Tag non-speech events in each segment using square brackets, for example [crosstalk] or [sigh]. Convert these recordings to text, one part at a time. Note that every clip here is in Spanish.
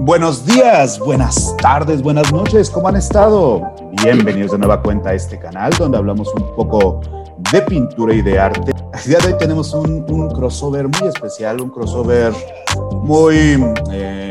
Buenos días, buenas tardes, buenas noches, ¿cómo han estado? Bienvenidos de nueva cuenta a este canal donde hablamos un poco de pintura y de arte. El día de hoy tenemos un, un crossover muy especial, un crossover muy eh,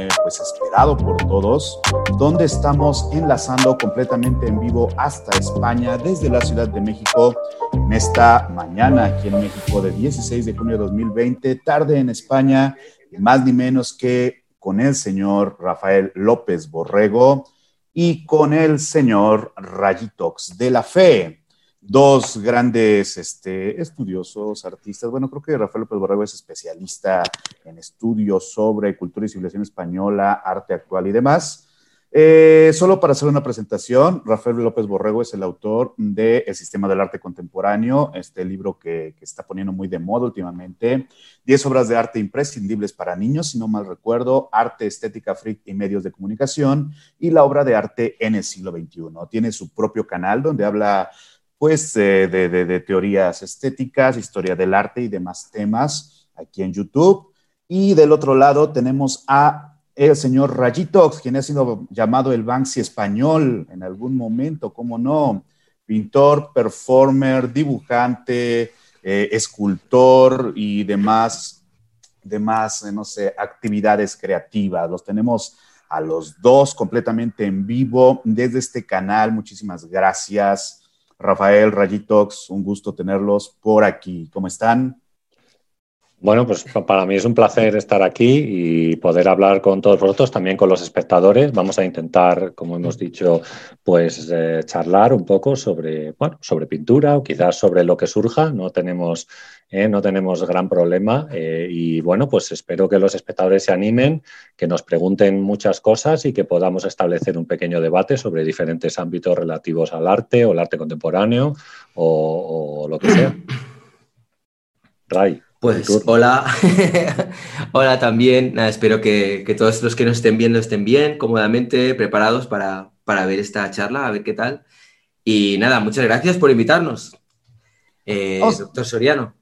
por todos, donde estamos enlazando completamente en vivo hasta España desde la Ciudad de México en esta mañana aquí en México de 16 de junio de 2020, tarde en España, más ni menos que con el señor Rafael López Borrego y con el señor Rayitox de la Fe, dos grandes este, estudiosos, artistas. Bueno, creo que Rafael López Borrego es especialista en estudios sobre cultura y civilización española, arte actual y demás. Eh, solo para hacer una presentación, Rafael López Borrego es el autor de El Sistema del Arte Contemporáneo, este libro que, que está poniendo muy de moda últimamente. 10 obras de arte imprescindibles para niños, si no mal recuerdo, Arte, Estética, Freak y Medios de Comunicación, y la obra de arte en el siglo XXI. Tiene su propio canal donde habla pues eh, de, teorías estéticas, historia del arte y demás temas aquí en YouTube. Y del otro lado tenemos a el señor Rayitox, quien ha sido llamado el Banksy español en algún momento, cómo no, pintor, performer, dibujante, eh, escultor y demás, demás, eh, no sé, actividades creativas. Los tenemos a los dos completamente en vivo desde este canal. Muchísimas gracias, Rafael Rayitox, un gusto tenerlos por aquí. ¿Cómo están? Bueno, pues para mí es un placer estar aquí y poder hablar con todos vosotros, también con los espectadores. Vamos a intentar, como hemos dicho, pues eh, charlar un poco sobre, bueno, sobre pintura o quizás sobre lo que surja. No tenemos, eh, no tenemos gran problema eh, y bueno, pues espero que los espectadores se animen, que nos pregunten muchas cosas y que podamos establecer un pequeño debate sobre diferentes ámbitos relativos al arte o el arte contemporáneo o, o lo que sea. [clears throat] Ray. Pues hola, [laughs] hola también. Nada, espero que, que, todos los que nos estén viendo estén bien, cómodamente, preparados para, para, ver esta charla, a ver qué tal. Y nada, muchas gracias por invitarnos, eh, oh. doctor Soriano.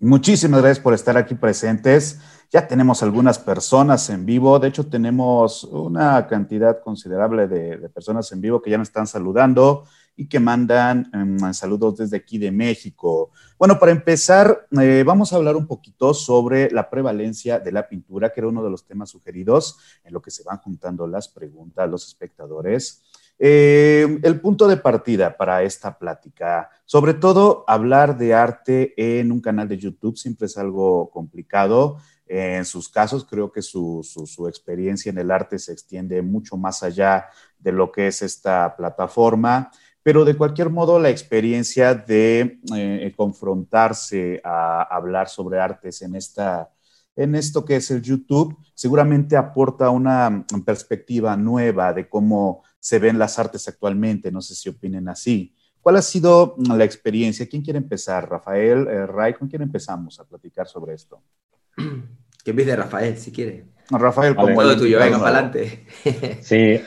Muchísimas gracias por estar aquí presentes. Ya tenemos algunas personas en vivo, de hecho tenemos una cantidad considerable de, de personas en vivo que ya nos están saludando y que mandan um, saludos desde aquí de México. Bueno, para empezar, eh, vamos a hablar un poquito sobre la prevalencia de la pintura, que era uno de los temas sugeridos en lo que se van juntando las preguntas, los espectadores. Eh, el punto de partida para esta plática, sobre todo hablar de arte en un canal de YouTube siempre es algo complicado. En sus casos, creo que su, experiencia en el arte se extiende mucho más allá de lo que es esta plataforma pero de cualquier modo la experiencia de eh, confrontarse a hablar sobre artes en, esta, en esto que es el YouTube seguramente aporta una perspectiva nueva de cómo se ven las artes actualmente. No sé si opinen así. ¿Cuál ha sido la experiencia? ¿Quién quiere empezar? Rafael, eh, Ray, ¿con quién empezamos a platicar sobre esto? Que empiece Rafael, si quiere. Rafael, como el tuyo, venga, para adelante. Sí,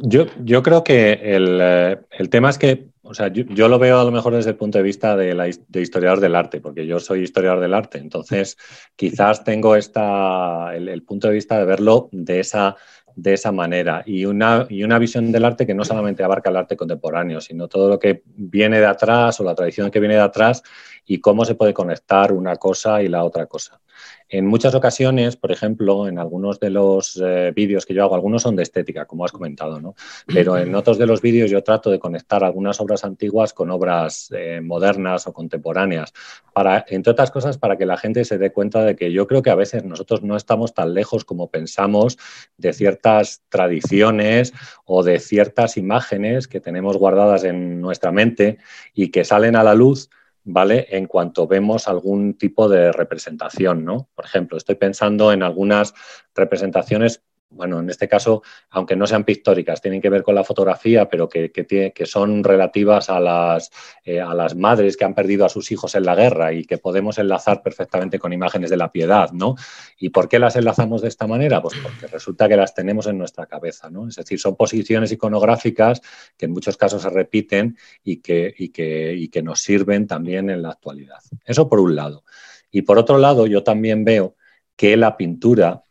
yo, yo creo que el, eh, el, tema es que, o sea, yo, yo, lo veo a lo mejor desde el punto de vista de, la, de, historiador del arte, porque yo soy historiador del arte, entonces quizás tengo esta, el, el punto de vista de verlo de esa, de esa manera y una, y una visión del arte que no solamente abarca el arte contemporáneo, sino todo lo que viene de atrás o la tradición que viene de atrás y cómo se puede conectar una cosa y la otra cosa. En muchas ocasiones, por ejemplo, en algunos de los eh, vídeos que yo hago, algunos son de estética, como has comentado, ¿no? Pero en otros de los vídeos yo trato de conectar algunas obras antiguas con obras eh, modernas o contemporáneas, para, entre otras cosas, para que la gente se dé cuenta de que yo creo que a veces nosotros no estamos tan lejos como pensamos de ciertas tradiciones o de ciertas imágenes que tenemos guardadas en nuestra mente y que salen a la luz ¿vale? En cuanto vemos algún tipo de representación, ¿no? Por ejemplo, estoy pensando en algunas representaciones bueno, en este caso, aunque no sean pictóricas, tienen que ver con la fotografía, pero que, que, son relativas a las, eh, a las madres que han perdido a sus hijos en la guerra y que podemos enlazar perfectamente con imágenes de la piedad, ¿no? ¿Y por qué las enlazamos de esta manera? Pues porque resulta que las tenemos en nuestra cabeza, ¿no? Es decir, son posiciones iconográficas que en muchos casos se repiten y que, y que, y que nos sirven también en la actualidad. Eso por un lado. Y por otro lado, yo también veo que la pintura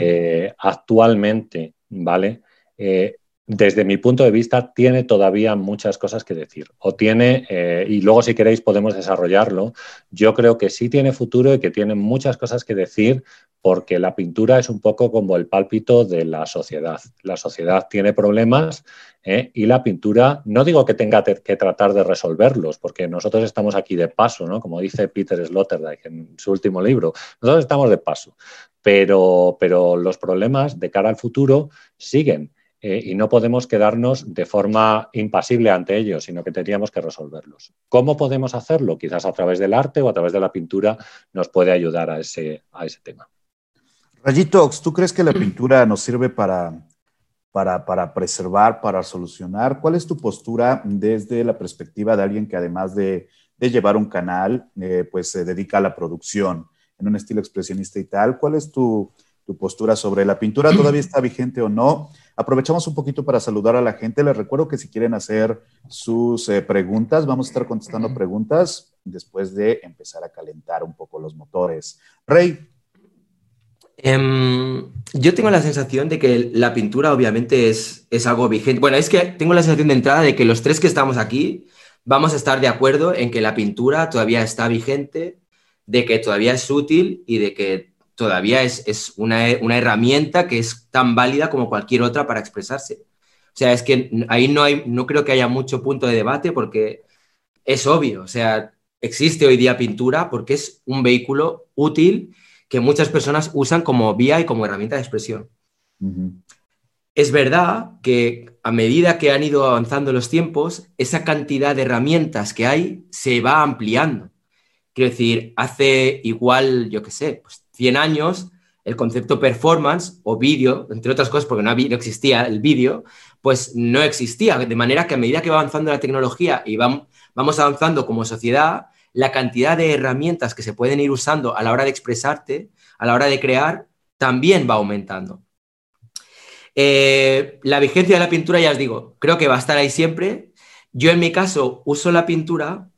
eh, actualmente, ¿vale? Eh, desde mi punto de vista, tiene todavía muchas cosas que decir. O tiene, eh, y luego si queréis podemos desarrollarlo, yo creo que sí tiene futuro y que tiene muchas cosas que decir porque la pintura es un poco como el pálpito de la sociedad. La sociedad tiene problemas ¿eh? y la pintura, no digo que tenga que tratar de resolverlos, porque nosotros estamos aquí de paso, ¿no? como dice Peter Sloterdijk en su último libro, nosotros estamos de paso, pero, pero los problemas de cara al futuro siguen. Eh, y no podemos quedarnos de forma impasible ante ellos, sino que tendríamos que resolverlos. ¿Cómo podemos hacerlo? Quizás a través del arte o a través de la pintura nos puede ayudar a ese, a ese tema. Rayitox, ¿tú crees que la pintura nos sirve para, para, preservar, para solucionar? ¿Cuál es tu postura desde la perspectiva de alguien que además de, llevar un canal, eh, pues se dedica a la producción en un estilo expresionista y tal? ¿Cuál es tu, tu postura sobre la pintura? [clears throat] ¿Todavía está vigente o no? Aprovechamos un poquito para saludar a la gente. Les recuerdo que si quieren hacer sus eh, preguntas, vamos a estar contestando preguntas después de empezar a calentar un poco los motores. Rey. Em, yo tengo la sensación de que la pintura obviamente es, es algo vigente. Bueno, es que tengo la sensación de entrada de que los tres que estamos aquí vamos a estar de acuerdo en que la pintura todavía está vigente, de que todavía es útil y de que todavía es, una, herramienta que es tan válida como cualquier otra para expresarse. O sea, es que ahí no, hay, no creo que haya mucho punto de debate porque es obvio. O sea, existe hoy día pintura porque es un vehículo útil que muchas personas usan como vía y como herramienta de expresión. Es verdad que a medida que han ido avanzando los tiempos, esa cantidad de herramientas que hay se va ampliando. Quiero decir, hace igual, yo qué sé, pues 100 años, el concepto performance o vídeo, entre otras cosas, porque no, existía el vídeo, pues no existía. De manera que a medida que va avanzando la tecnología y vamos, vamos avanzando como sociedad, la cantidad de herramientas que se pueden ir usando a la hora de expresarte, a la hora de crear, también va aumentando. Eh, la vigencia de la pintura, ya os digo, creo que va a estar ahí siempre. Yo en mi caso uso la pintura,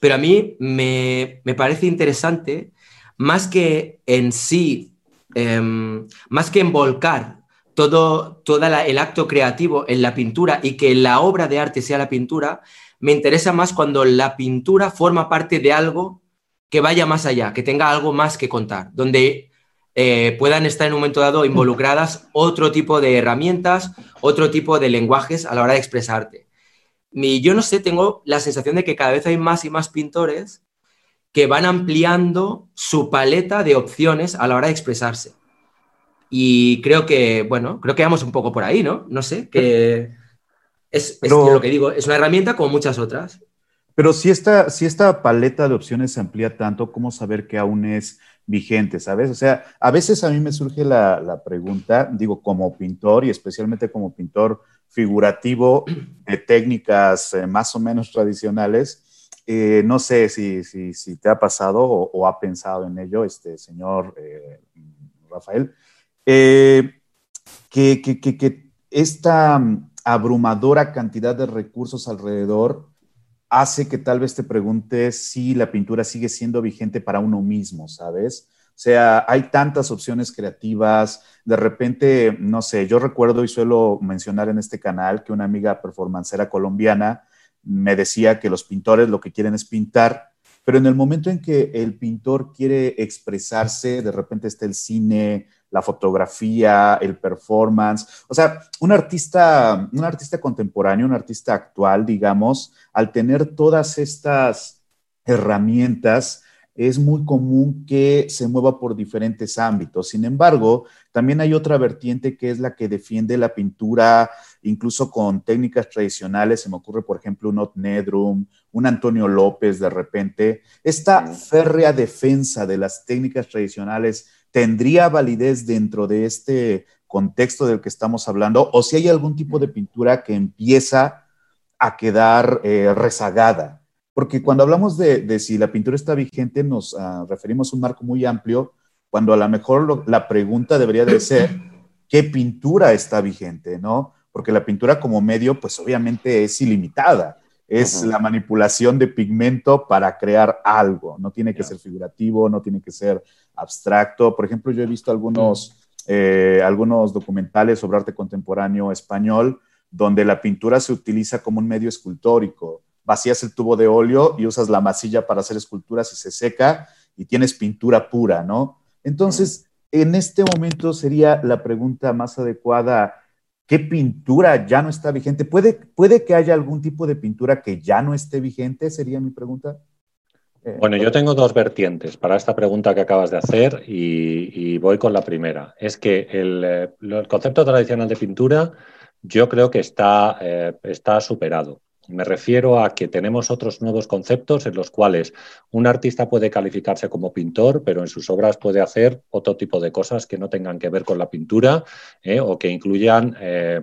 pero a mí me, me parece interesante más que en sí, em, más que envolcar todo, el acto creativo en la pintura y que la obra de arte sea la pintura, me interesa más cuando la pintura forma parte de algo que vaya más allá, que tenga algo más que contar, donde eh, puedan estar en un momento dado involucradas otro tipo de herramientas, otro tipo de lenguajes a la hora de expresarte. Y yo no sé, tengo la sensación de que cada vez hay más y más pintores que van ampliando su paleta de opciones a la hora de expresarse. Y creo que, bueno, creo que vamos un poco por ahí, ¿no? No sé, que es, lo que digo, es una herramienta como muchas otras. Pero si esta, si esta paleta de opciones se amplía tanto, ¿cómo saber que aún es vigente, sabes? O sea, a veces a mí me surge la, pregunta, digo, como pintor y especialmente como pintor figurativo de técnicas eh, más o menos tradicionales, eh, no sé si, si, te ha pasado o, ha pensado en ello, este señor eh, Rafael, eh, que, que, esta abrumadora cantidad de recursos alrededor hace que tal vez te preguntes si la pintura sigue siendo vigente para uno mismo, ¿sabes? Sea, hay tantas opciones creativas. De repente, no sé, yo recuerdo y suelo mencionar en este canal que una amiga performancera colombiana me decía que los pintores lo que quieren es pintar, pero en el momento en que el pintor quiere expresarse, de repente está el cine, la fotografía, el performance. O sea, un artista, un artista contemporáneo, un artista actual, digamos, al tener todas estas herramientas, es muy común que se mueva por diferentes ámbitos. Sin embargo, también hay otra vertiente que es la que defiende la pintura, incluso con técnicas tradicionales. Se me ocurre, por ejemplo, un Ot Nedrum, un Antonio López de repente. Esta férrea defensa de las técnicas tradicionales tendría validez dentro de este contexto del que estamos hablando o si hay algún tipo de pintura que empieza a quedar eh, rezagada. Porque cuando hablamos de, si la pintura está vigente, nos ah, referimos a un marco muy amplio, cuando a lo mejor la pregunta debería de ser, ¿qué pintura está vigente? ¿No? Porque la pintura como medio, pues obviamente es ilimitada. Es la manipulación de pigmento para crear algo. No tiene que ser figurativo, no tiene que ser abstracto. Por ejemplo, yo he visto algunos, eh, algunos documentales sobre arte contemporáneo español donde la pintura se utiliza como un medio escultórico. Vacías el tubo de óleo y usas la masilla para hacer esculturas y se seca y tienes pintura pura, ¿no? Entonces, en este momento sería la pregunta más adecuada, ¿qué pintura ya no está vigente? ¿Puede, puede que haya algún tipo de pintura que ya no esté vigente? Sería mi pregunta. Eh, bueno, yo tengo dos vertientes para esta pregunta que acabas de hacer y, voy con la primera. Es que el, eh, el concepto tradicional de pintura yo creo que está, eh, está superado. Me refiero a que tenemos otros nuevos conceptos en los cuales un artista puede calificarse como pintor, pero en sus obras puede hacer otro tipo de cosas que no tengan que ver con la pintura eh, o que incluyan, eh,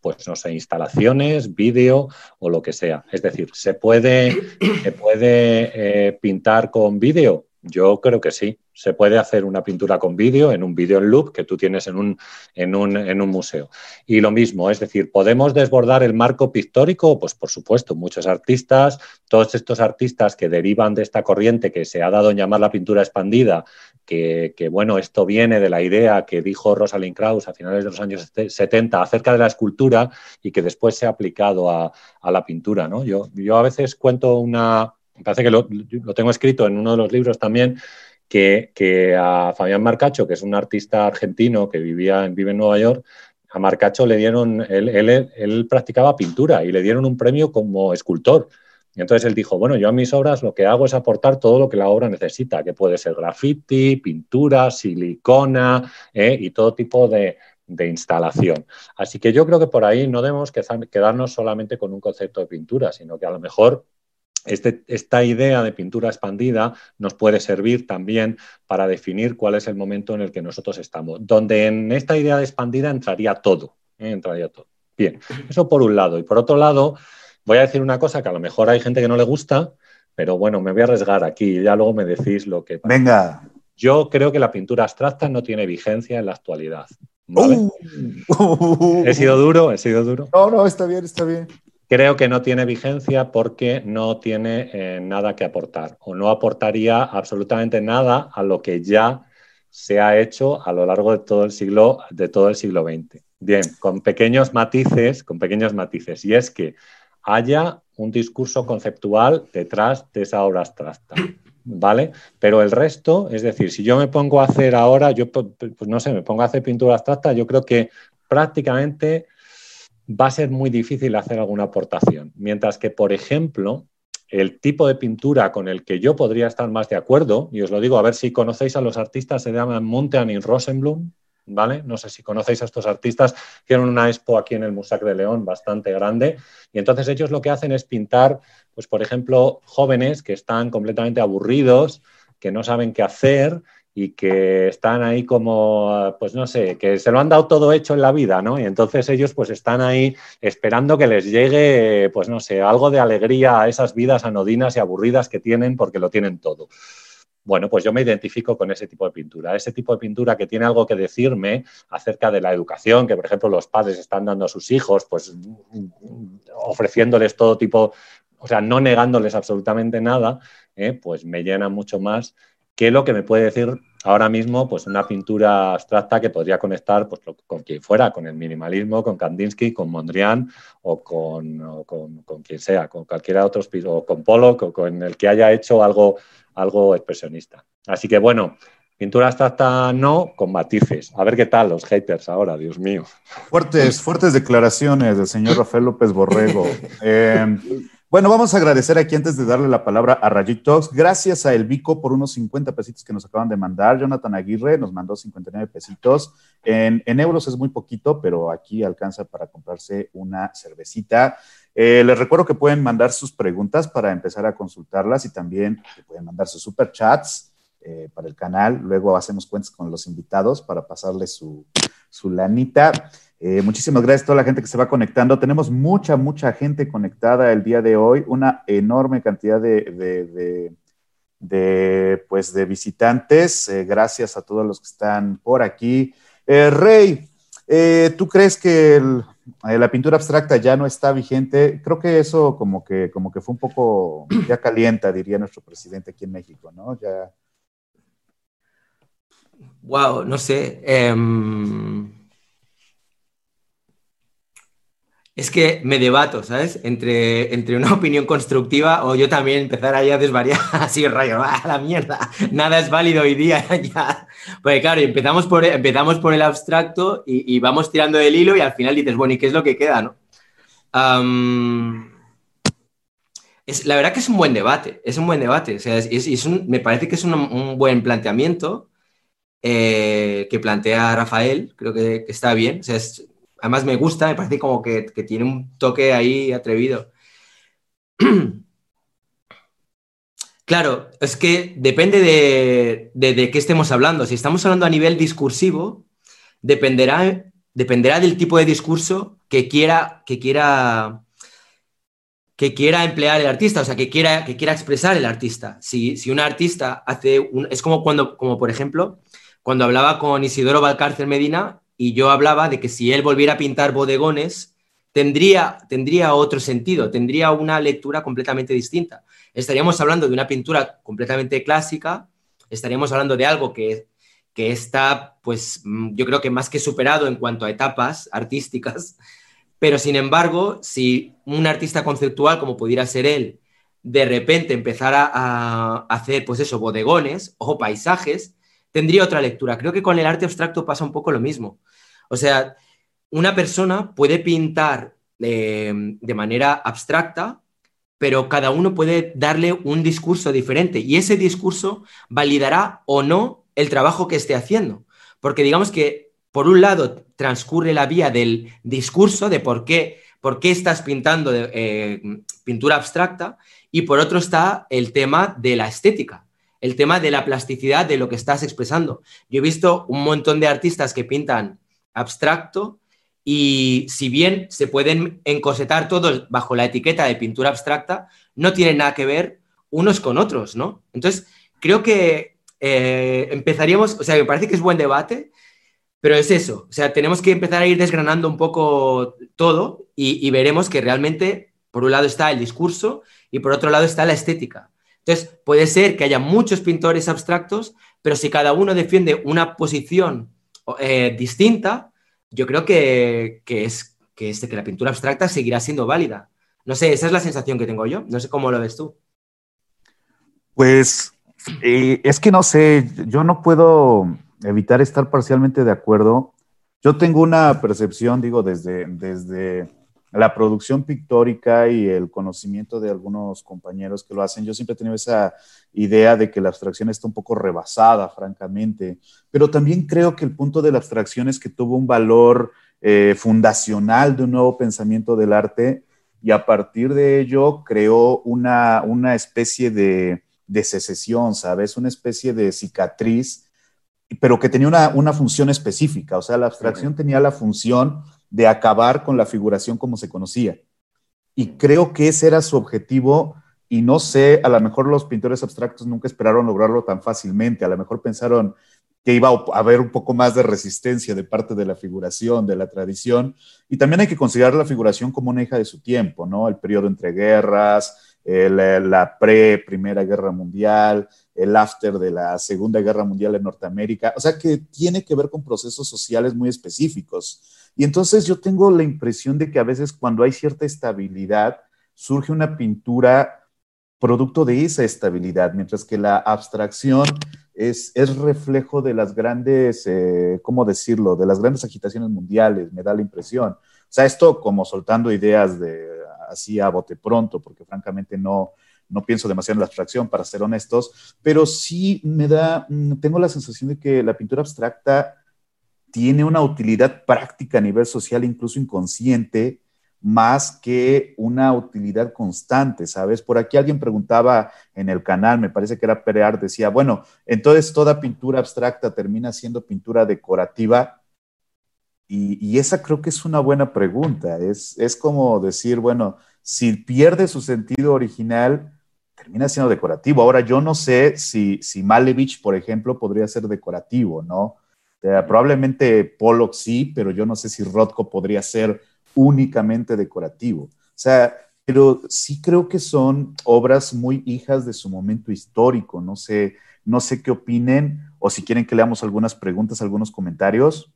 pues no sé, instalaciones, vídeo o lo que sea. Es decir, ¿se puede, ¿se puede pintar con vídeo? Yo creo que sí. Se puede hacer una pintura con vídeo, en un vídeo en loop que tú tienes en un, en, un, en un, museo. Y lo mismo, es decir, ¿podemos desbordar el marco pictórico? Pues por supuesto, muchos artistas, todos estos artistas que derivan de esta corriente que se ha dado en llamar la pintura expandida, que, bueno, esto viene de la idea que dijo Rosalind Krauss a finales de los años 70 acerca de la escultura y que después se ha aplicado a, a la pintura. ¿no? Yo, yo a veces cuento una, me parece que lo, tengo escrito en uno de los libros también, que, a Fabián Marcacho, que es un artista argentino que vivía, vive en Nueva York, a Marcacho le dieron, él, él, practicaba pintura y le dieron un premio como escultor. Y entonces él dijo, bueno, yo a mis obras lo que hago es aportar todo lo que la obra necesita, que puede ser graffiti, pintura, silicona eh, y todo tipo de, de, instalación. Así que yo creo que por ahí no debemos quedarnos solamente con un concepto de pintura, sino que a lo mejor este, esta idea de pintura expandida nos puede servir también para definir cuál es el momento en el que nosotros estamos, donde en esta idea de expandida entraría todo, ¿eh? entraría todo. Bien, eso por un lado. Y por otro lado, voy a decir una cosa que a lo mejor hay gente que no le gusta, pero bueno, me voy a arriesgar aquí y ya luego me decís lo que... Venga. Yo creo que la pintura abstracta no tiene vigencia en la actualidad. Uh. [laughs] ¿He sido duro? ¿He sido duro? No, no, está bien, está bien. Creo que no tiene vigencia porque no tiene eh, nada que aportar o no aportaría absolutamente nada a lo que ya se ha hecho a lo largo de todo el siglo, de todo el siglo XX. Bien, con pequeños matices, con pequeños matices, y es que haya un discurso conceptual detrás de esa obra abstracta. ¿Vale? Pero el resto, es decir, si yo me pongo a hacer ahora, yo pues, pues no sé, me pongo a hacer pintura abstracta, yo creo que prácticamente va a ser muy difícil hacer alguna aportación. Mientras que, por ejemplo, el tipo de pintura con el que yo podría estar más de acuerdo, y os lo digo a ver si conocéis a los artistas, se llaman Montean y Rosenblum, ¿vale? No sé si conocéis a estos artistas, tienen una expo aquí en el Musac de León bastante grande, y entonces ellos lo que hacen es pintar, pues por ejemplo, jóvenes que están completamente aburridos, que no saben qué hacer, y que están ahí como, pues no sé, que se lo han dado todo hecho en la vida, ¿no? Y entonces ellos pues están ahí esperando que les llegue, pues no sé, algo de alegría a esas vidas anodinas y aburridas que tienen porque lo tienen todo. Bueno, pues yo me identifico con ese tipo de pintura, ese tipo de pintura que tiene algo que decirme acerca de la educación, que por ejemplo los padres están dando a sus hijos, pues ofreciéndoles todo tipo, o sea, no negándoles absolutamente nada, ¿eh? pues me llena mucho más que lo que me puede decir ahora mismo pues una pintura abstracta que podría conectar pues, con quien fuera, con el minimalismo, con Kandinsky, con Mondrian o con, con, quien sea, con cualquiera otro, o con Pollock o con el que haya hecho algo, algo expresionista. Así que bueno, pintura abstracta no, con matices. A ver qué tal los haters ahora, Dios mío. Fuertes, fuertes declaraciones del señor Rafael López Borrego. [laughs] Eh, bueno, vamos a agradecer aquí antes de darle la palabra a Rajit Talks. Gracias a El Vico por unos 50 pesitos que nos acaban de mandar. Jonathan Aguirre nos mandó 59 pesitos. En, euros es muy poquito, pero aquí alcanza para comprarse una cervecita. Eh, les recuerdo que pueden mandar sus preguntas para empezar a consultarlas y también pueden mandar sus superchats. eh, para el canal. Luego hacemos cuentas con los invitados para pasarles su, su lanita. Eh, muchísimas gracias a toda la gente que se va conectando. Tenemos mucha, mucha gente conectada el día de hoy, una enorme cantidad de, pues, de visitantes. Eh, gracias a todos los que están por aquí. Eh, Rey, ¿tú crees que la pintura abstracta ya no está vigente? Creo que eso como que, como que fue un poco, ya calienta, diría nuestro presidente aquí en México, ¿no? Ya. Wow, no sé. Em, es que me debato, ¿sabes? Entre, entre una [laughs] opinión constructiva o yo también empezar ahí a desvariar [laughs] así rayo, ¡ah, la mierda! Nada es válido hoy día [laughs] ya. Porque claro, empezamos por, empezamos por el abstracto y, vamos tirando del hilo y al final dices, bueno, ¿y qué es lo que queda, no? es, la verdad que es un buen debate, es un buen debate. O sea, es, me parece que es un, buen planteamiento eh, que plantea Rafael, creo que, está bien. O sea, es, además me gusta, me parece como que, tiene un toque ahí atrevido. [clears throat] Claro, es que depende de, de, qué estemos hablando. Si estamos hablando a nivel discursivo, dependerá, dependerá del tipo de discurso que quiera, que quiera, que quiera emplear el artista, o sea, que quiera, que quiera expresar el artista. Si, si un artista hace un, es como cuando, como por ejemplo, cuando hablaba con Isidoro Valcárcel Medina, y yo hablaba de que si él volviera a pintar bodegones, tendría, tendría otro sentido, tendría una lectura completamente distinta. Estaríamos hablando de una pintura completamente clásica, estaríamos hablando de algo que, que está, pues mm, yo creo que más que superado en cuanto a etapas artísticas, [laughs] pero sin embargo, si un artista conceptual como pudiera ser él, de repente empezara a hacer, pues eso, bodegones o paisajes, tendría otra lectura. Creo que con el arte abstracto pasa un poco lo mismo. O sea, una persona puede pintar eh, de manera abstracta, pero cada uno puede darle un discurso diferente y ese discurso validará o no el trabajo que esté haciendo. Porque digamos que, por un lado, transcurre la vía del discurso de por qué, por qué estás pintando eh, pintura abstracta y por otro está el tema de la estética el tema de la plasticidad de lo que estás expresando. Yo he visto un montón de artistas que pintan abstracto y si bien se pueden encosetar todos bajo la etiqueta de pintura abstracta, no tienen nada que ver unos con otros, ¿no? Entonces, creo que eh, empezaríamos, o sea, me parece que es buen debate, pero es eso, o sea, tenemos que empezar a ir desgranando un poco todo y, y veremos que realmente, por un lado está el discurso y por otro lado está la estética. Entonces, puede ser que haya muchos pintores abstractos, pero si cada uno defiende una posición eh, distinta, yo creo que, es que, este, que la pintura abstracta seguirá siendo válida. No sé, esa es la sensación que tengo yo. No sé cómo lo ves tú. Pues eh, es que no sé, yo no puedo evitar estar parcialmente de acuerdo. Yo tengo una percepción, digo, desde, desde la producción pictórica y el conocimiento de algunos compañeros que lo hacen, yo siempre he tenido esa idea de que la abstracción está un poco rebasada, francamente, pero también creo que el punto de la abstracción es que tuvo un valor eh, fundacional de un nuevo pensamiento del arte y a partir de ello creó una, una especie de, de secesión, ¿sabes? Una especie de cicatriz pero que tenía una, una, función específica, o sea, la abstracción tenía la función de acabar con la figuración como se conocía. Y creo que ese era su objetivo y no sé, a lo mejor los pintores abstractos nunca esperaron lograrlo tan fácilmente, a lo mejor pensaron que iba a haber un poco más de resistencia de parte de la figuración, de la tradición, y también hay que considerar la figuración como una hija de su tiempo, ¿no? El periodo entre guerras, la pre-primera guerra mundial, el after de la Segunda Guerra Mundial en Norteamérica, o sea que tiene que ver con procesos sociales muy específicos. Y entonces yo tengo la impresión de que a veces cuando hay cierta estabilidad, surge una pintura producto de esa estabilidad, mientras que la abstracción es, es reflejo de las grandes, eh, ¿cómo decirlo?, de las grandes agitaciones mundiales, me da la impresión. O sea, esto como soltando ideas de así a bote pronto, porque francamente no, no pienso demasiado en la abstracción, para ser honestos, pero sí me da, mm, tengo la sensación de que la pintura abstracta tiene una utilidad práctica a nivel social, incluso inconsciente, más que una utilidad constante, ¿sabes? Por aquí alguien preguntaba en el canal, me parece que era Perear, decía, bueno, entonces toda pintura abstracta termina siendo pintura decorativa. Y, esa creo que es una buena pregunta. Es, es como decir, bueno, si pierde su sentido original, termina siendo decorativo. Ahora, yo no sé si, si Malevich, por ejemplo, podría ser decorativo, ¿no? Probablemente Pollock sí, pero yo no sé si Rothko podría ser únicamente decorativo. O sea, pero sí creo que son obras muy hijas de su momento histórico. No sé, no sé qué opinen o si quieren que leamos algunas preguntas, algunos comentarios.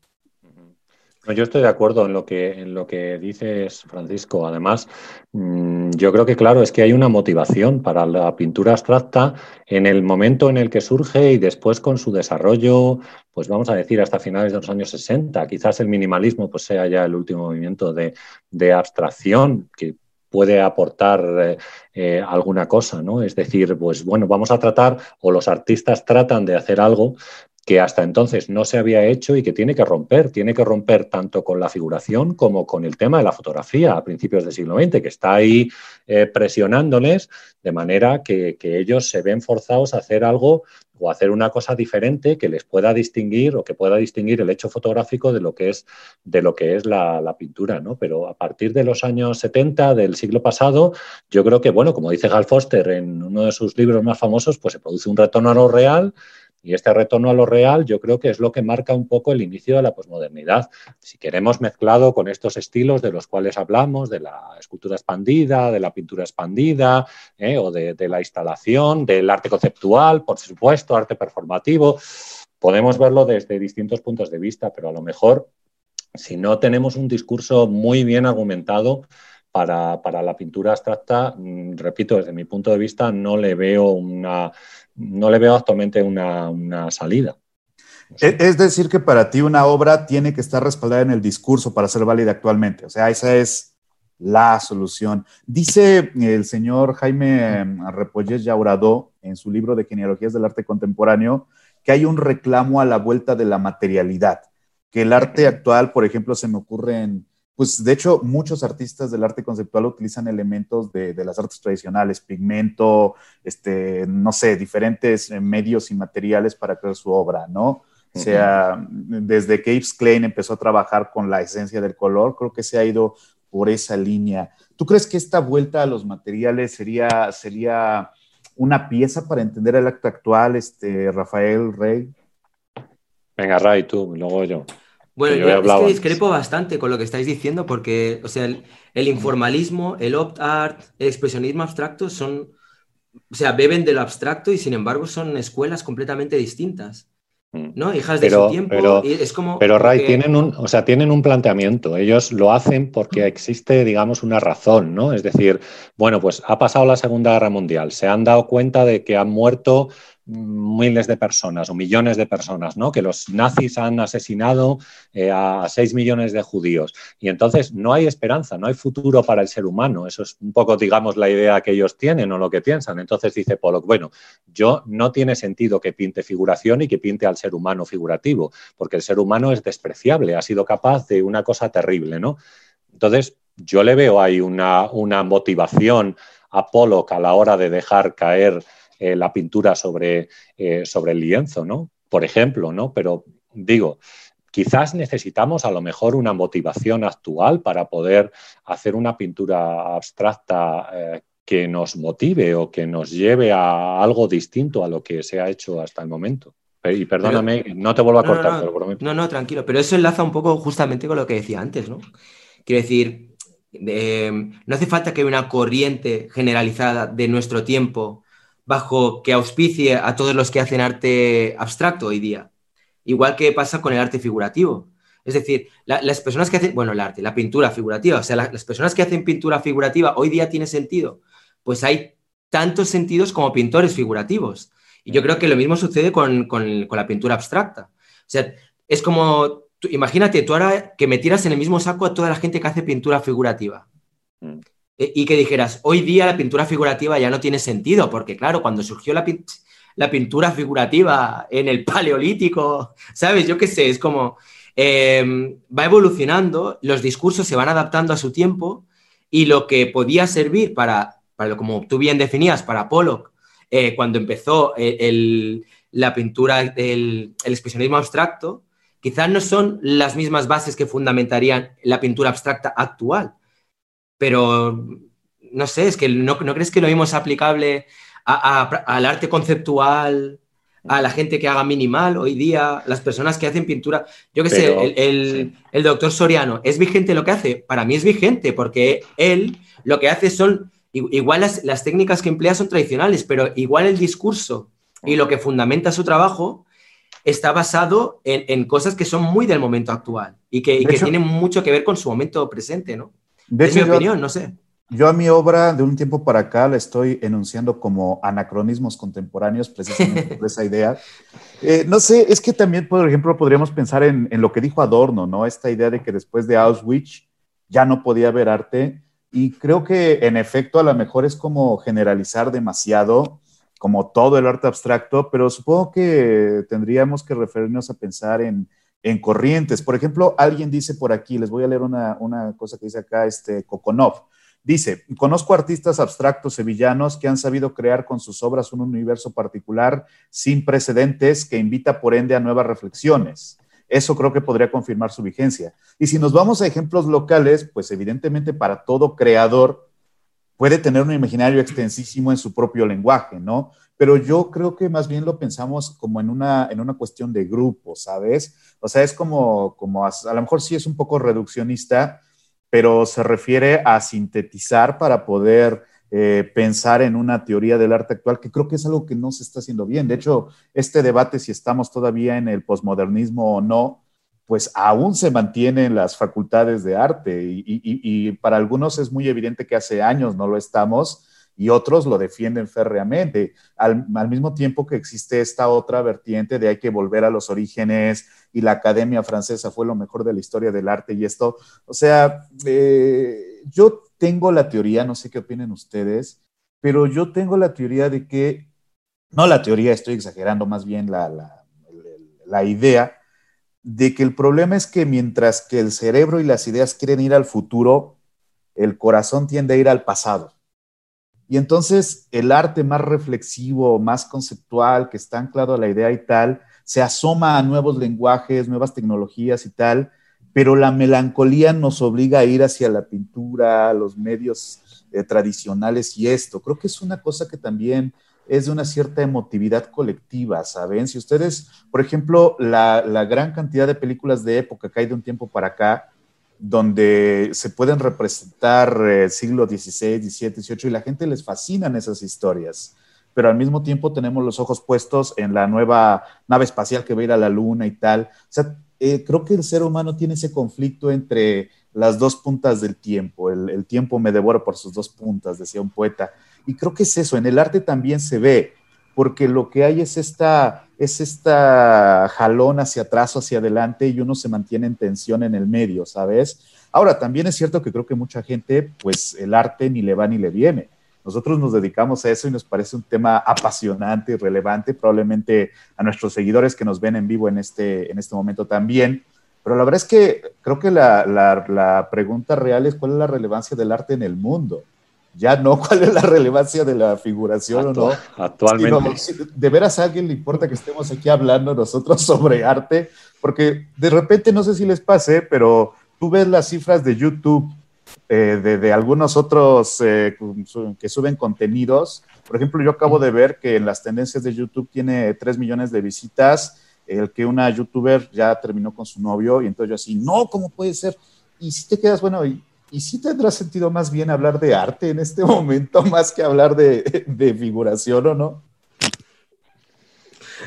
Yo estoy de acuerdo en lo que, en lo que dices, Francisco. Además, mm, yo creo que, claro, es que hay una motivación para la pintura abstracta en el momento en el que surge y después con su desarrollo, pues vamos a decir, hasta finales de los años 60. Quizás el minimalismo pues, sea ya el último movimiento de, abstracción que puede aportar eh, eh, alguna cosa, ¿no? Es decir, pues bueno, vamos a tratar, o los artistas tratan de hacer algo que hasta entonces no se había hecho y que tiene que romper, tiene que romper tanto con la figuración como con el tema de la fotografía a principios del siglo XX, que está ahí eh, presionándoles de manera que, ellos se ven forzados a hacer algo o hacer una cosa diferente que les pueda distinguir o que pueda distinguir el hecho fotográfico de lo que es, de lo que es la, la, pintura. ¿no? Pero a partir de los años 70 del siglo pasado, yo creo que, bueno, como dice Hal Foster en uno de sus libros más famosos, pues se produce un retorno a lo real y este retorno a lo real yo creo que es lo que marca un poco el inicio de la posmodernidad. Si queremos mezclado con estos estilos de los cuales hablamos, de la escultura expandida, de la pintura expandida, ¿eh? o de, la instalación, del arte conceptual, por supuesto, arte performativo, podemos verlo desde distintos puntos de vista, pero a lo mejor si no tenemos un discurso muy bien argumentado, para, para, la pintura abstracta, mm, repito, desde mi punto de vista, no le veo una, no le veo actualmente una, salida. E, es decir, que para ti una obra tiene que estar respaldada en el discurso para ser válida actualmente. O sea, esa es la solución. Dice el señor Jaime em, Repollés Yaurado en su libro de Genealogías del Arte Contemporáneo que hay un reclamo a la vuelta de la materialidad, que el arte actual, por ejemplo, se me ocurre en pues de hecho muchos artistas del arte conceptual utilizan elementos de, las artes tradicionales, pigmento, este, no sé, diferentes eh, medios y materiales para crear su obra, ¿no? O sea, desde que Yves Klein empezó a trabajar con la esencia del color, creo que se ha ido por esa línea. ¿Tú crees que esta vuelta a los materiales sería, sería una pieza para entender el acto actual, este, Rafael Rey? Venga, Ray, tú, luego yo. Bueno, yo, es que discrepo bastante con lo que estáis diciendo porque, o sea, el, informalismo, el opt art, el expresionismo abstracto son, o sea, beben de lo abstracto y sin embargo son escuelas completamente distintas. Mm. ¿no? Hijas de su tiempo. Pero, es como pero Ray, tienen, un, o sea, tienen un planteamiento. Ellos lo hacen porque mm. existe, digamos, una razón, ¿no? Es decir, bueno, pues ha pasado la Segunda Guerra Mundial, se han dado cuenta de que han muerto miles de personas o millones de personas, ¿no? Que los nazis han asesinado eh, a seis millones de judíos. Y entonces no hay esperanza, no hay futuro para el ser humano. Eso es un poco, digamos, la idea que ellos tienen o lo que piensan. Entonces dice Pollock, bueno, yo no tiene sentido que pinte figuración y que pinte al ser humano figurativo, porque el ser humano es despreciable, ha sido capaz de una cosa terrible, ¿no? Entonces, yo le veo ahí una, una motivación a Pollock a la hora de dejar caer eh, la pintura sobre, eh, sobre el lienzo, ¿no? Por ejemplo, ¿no? Pero digo, quizás necesitamos a lo mejor una motivación actual para poder hacer una pintura abstracta eh, que nos motive o que nos lleve a algo distinto a lo que se ha hecho hasta el momento. Y perdóname, no te vuelvo a cortar, no, lo prometo. No, no, tranquilo, pero eso enlaza un poco justamente con lo que decía antes, ¿no? Quiero decir, no hace falta que haya una corriente generalizada de nuestro tiempo bajo que auspicie a todos los que hacen arte abstracto hoy día. Igual que pasa con el arte figurativo. Es decir, las personas que hacen, bueno, el arte, la pintura figurativa, o sea, las personas que hacen pintura figurativa hoy día tiene sentido. Pues hay tantos sentidos como pintores figurativos. Y yo creo que lo mismo sucede con, la pintura abstracta. O sea, es como, imagínate, tú ahora que metieras en el mismo saco a toda la gente que hace pintura figurativa. Eh, y que dijeras, hoy día la pintura figurativa ya no tiene sentido, porque claro, cuando surgió la, la pintura figurativa en el paleolítico, ¿sabes? Yo qué sé, es como, em, va evolucionando, los discursos se van adaptando a su tiempo y lo que podía servir para, para como tú bien definías, para Pollock, eh, cuando empezó el, la pintura, el, el expresionismo abstracto, quizás no son las mismas bases que fundamentarían la pintura abstracta actual. Pero no sé, es que no, ¿no crees que lo mismo es aplicable al arte conceptual, a la gente que haga minimal hoy día, las personas que hacen pintura. Yo qué sé, el, doctor Soriano, ¿es vigente lo que hace? Para mí es vigente, porque él lo que hace son, igual las, las técnicas que emplea son tradicionales, pero igual el discurso y lo que fundamenta su trabajo está basado en, cosas que son muy del momento actual y que, tienen mucho que ver con su momento presente, ¿no? De es mi opinión, no sé. Yo a mi obra de un tiempo para acá la estoy enunciando como anacronismos contemporáneos, precisamente por esa idea. [laughs] Eh, no sé, es que también, por ejemplo, podríamos pensar en, en, lo que dijo Adorno, ¿no? Esta idea de que después de Auschwitz ya no podía haber arte. Y creo que en efecto a lo mejor es como generalizar demasiado como todo el arte abstracto, pero supongo que tendríamos que referirnos a pensar en, en corrientes. Por ejemplo, alguien dice por aquí, les voy a leer una, una cosa que dice acá, este Kokonov. Dice, conozco artistas abstractos sevillanos que han sabido crear con sus obras un universo particular sin precedentes que invita por ende a nuevas reflexiones. Eso creo que podría confirmar su vigencia. Y si nos vamos a ejemplos locales, pues evidentemente para todo creador puede tener un imaginario extensísimo en su propio lenguaje, ¿no? Pero yo creo que más bien lo pensamos como en una, en una cuestión de grupo, ¿sabes? O sea, es como, como a, lo mejor sí es un poco reduccionista, pero se refiere a sintetizar para poder eh, pensar en una teoría del arte actual, que creo que es algo que no se está haciendo bien. De hecho, este debate, si estamos todavía en el posmodernismo o no, pues aún se mantienen las facultades de arte y, para algunos es muy evidente que hace años no lo estamos y otros lo defienden férreamente, al, mismo tiempo que existe esta otra vertiente de hay que volver a los orígenes y la Academia Francesa fue lo mejor de la historia del arte y esto, o sea, eh, yo tengo la teoría, no sé qué opinen ustedes, pero yo tengo la teoría de que, no la teoría, estoy exagerando más bien la, la, la idea, de que el problema es que mientras que el cerebro y las ideas quieren ir al futuro, el corazón tiende a ir al pasado. Y entonces el arte más reflexivo, más conceptual, que está anclado a la idea y tal, se asoma a nuevos lenguajes, nuevas tecnologías y tal, pero la melancolía nos obliga a ir hacia la pintura, los medios eh, tradicionales y esto. Creo que es una cosa que también es de una cierta emotividad colectiva, ¿saben? Si ustedes, por ejemplo, la, gran cantidad de películas de época que hay de un tiempo para acá, donde se pueden representar eh, siglo XVI, XVII, XVIII, y la gente les fascinan esas historias, pero al mismo tiempo tenemos los ojos puestos en la nueva nave espacial que va a ir a la luna y tal. O sea, eh, creo que el ser humano tiene ese conflicto entre las dos puntas del tiempo. el tiempo me devora por sus dos puntas, decía un poeta. Y creo que es eso, en el arte también se ve, porque lo que hay es esta, es esta jalón hacia atrás o hacia adelante y uno se mantiene en tensión en el medio, ¿sabes? Ahora, también es cierto que creo que mucha gente, pues el arte ni le va ni le viene. Nosotros nos dedicamos a eso y nos parece un tema apasionante y relevante, probablemente a nuestros seguidores que nos ven en vivo en este, en este momento también. Pero la verdad es que creo que la, la, la pregunta real es cuál es la relevancia del arte en el mundo ya no [laughs] cuál es la relevancia de la figuración o no. Actualmente. de veras a alguien le importa que estemos aquí hablando nosotros [laughs] sobre arte, porque de repente, no sé si les pase, pero tú ves las cifras de YouTube, eh, de, algunos otros eh, que suben contenidos. Por ejemplo, yo acabo de ver que en las tendencias de YouTube tiene 3 millones de visitas, el que una youtuber ya terminó con su novio, y entonces yo así, no, ¿cómo puede ser? Y si te quedas, bueno, y, y sí tendrá sentido más bien hablar de arte en este [laughs] momento, más que hablar de, figuración o no.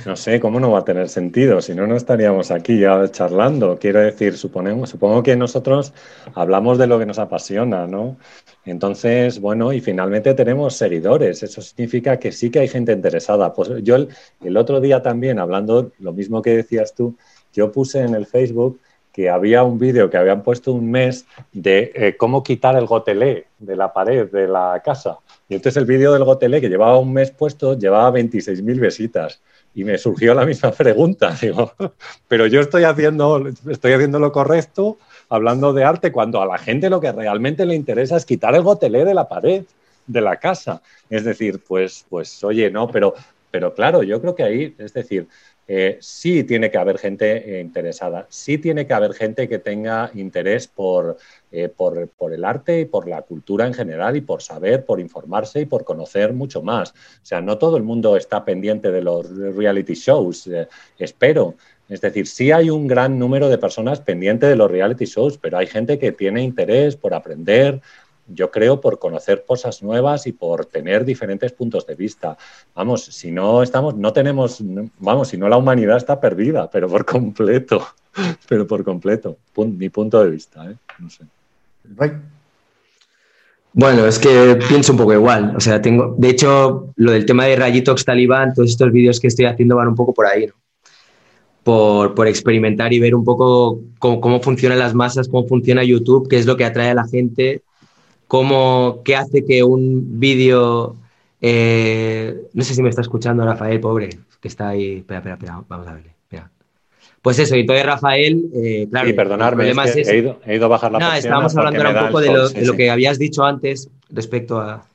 No sé, ¿cómo no va a tener sentido? Si no, no estaríamos aquí ya charlando. Quiero decir, suponemos, supongo que nosotros hablamos de lo que nos apasiona, ¿no? Entonces, bueno, y finalmente tenemos seguidores. Eso significa que sí que hay gente interesada. Pues yo el otro día también, hablando lo mismo que decías tú, yo puse en el Facebook que había un vídeo que habían puesto un mes de eh, cómo quitar el gotelé de la pared de la casa. Y entonces el vídeo del gotelé, que llevaba un mes puesto, llevaba 26.000 visitas. Y me surgió la misma [laughs] pregunta, digo, pero yo estoy haciendo, estoy haciendo lo correcto, hablando de arte cuando a la gente lo que realmente le interesa es quitar el gotelé de la pared de la casa. Es decir, pues, pues oye, no, pero, pero claro, yo creo que ahí, es decir, eh, sí tiene que haber gente eh, interesada, sí tiene que haber gente que tenga interés eh, por, por, el arte y por la cultura en general y por saber, por informarse y por conocer mucho más. O sea, no todo el mundo está pendiente de los reality shows, espero. Es decir, sí hay un gran número de personas pendientes de los reality shows, pero hay gente que tiene interés por aprender, yo creo, por conocer cosas nuevas y por tener diferentes puntos de vista. Vamos, si no estamos, no tenemos, vamos, si no la humanidad está perdida, pero por completo, [laughs] pero por completo, mi punto de vista, ¿eh? no sé. Bueno, es que pienso un poco igual. O sea, tengo, de hecho, lo del tema de Rayitox Talibán, todos estos vídeos que estoy haciendo van un poco por ahí, ¿no? Por, experimentar y ver un poco cómo, cómo funcionan las masas, cómo funciona YouTube, qué es lo que atrae a la gente cómo, qué hace que un vídeo... Eh, no sé si me está escuchando Rafael, pobre, que está ahí. Espera, espera, espera, vamos a verle. Pues eso, y entonces Rafael, eh, claro. Y perdonarme, he, ido, he, ido, a bajar la No, estábamos hablando un poco de, lo, que habías dicho antes respecto a.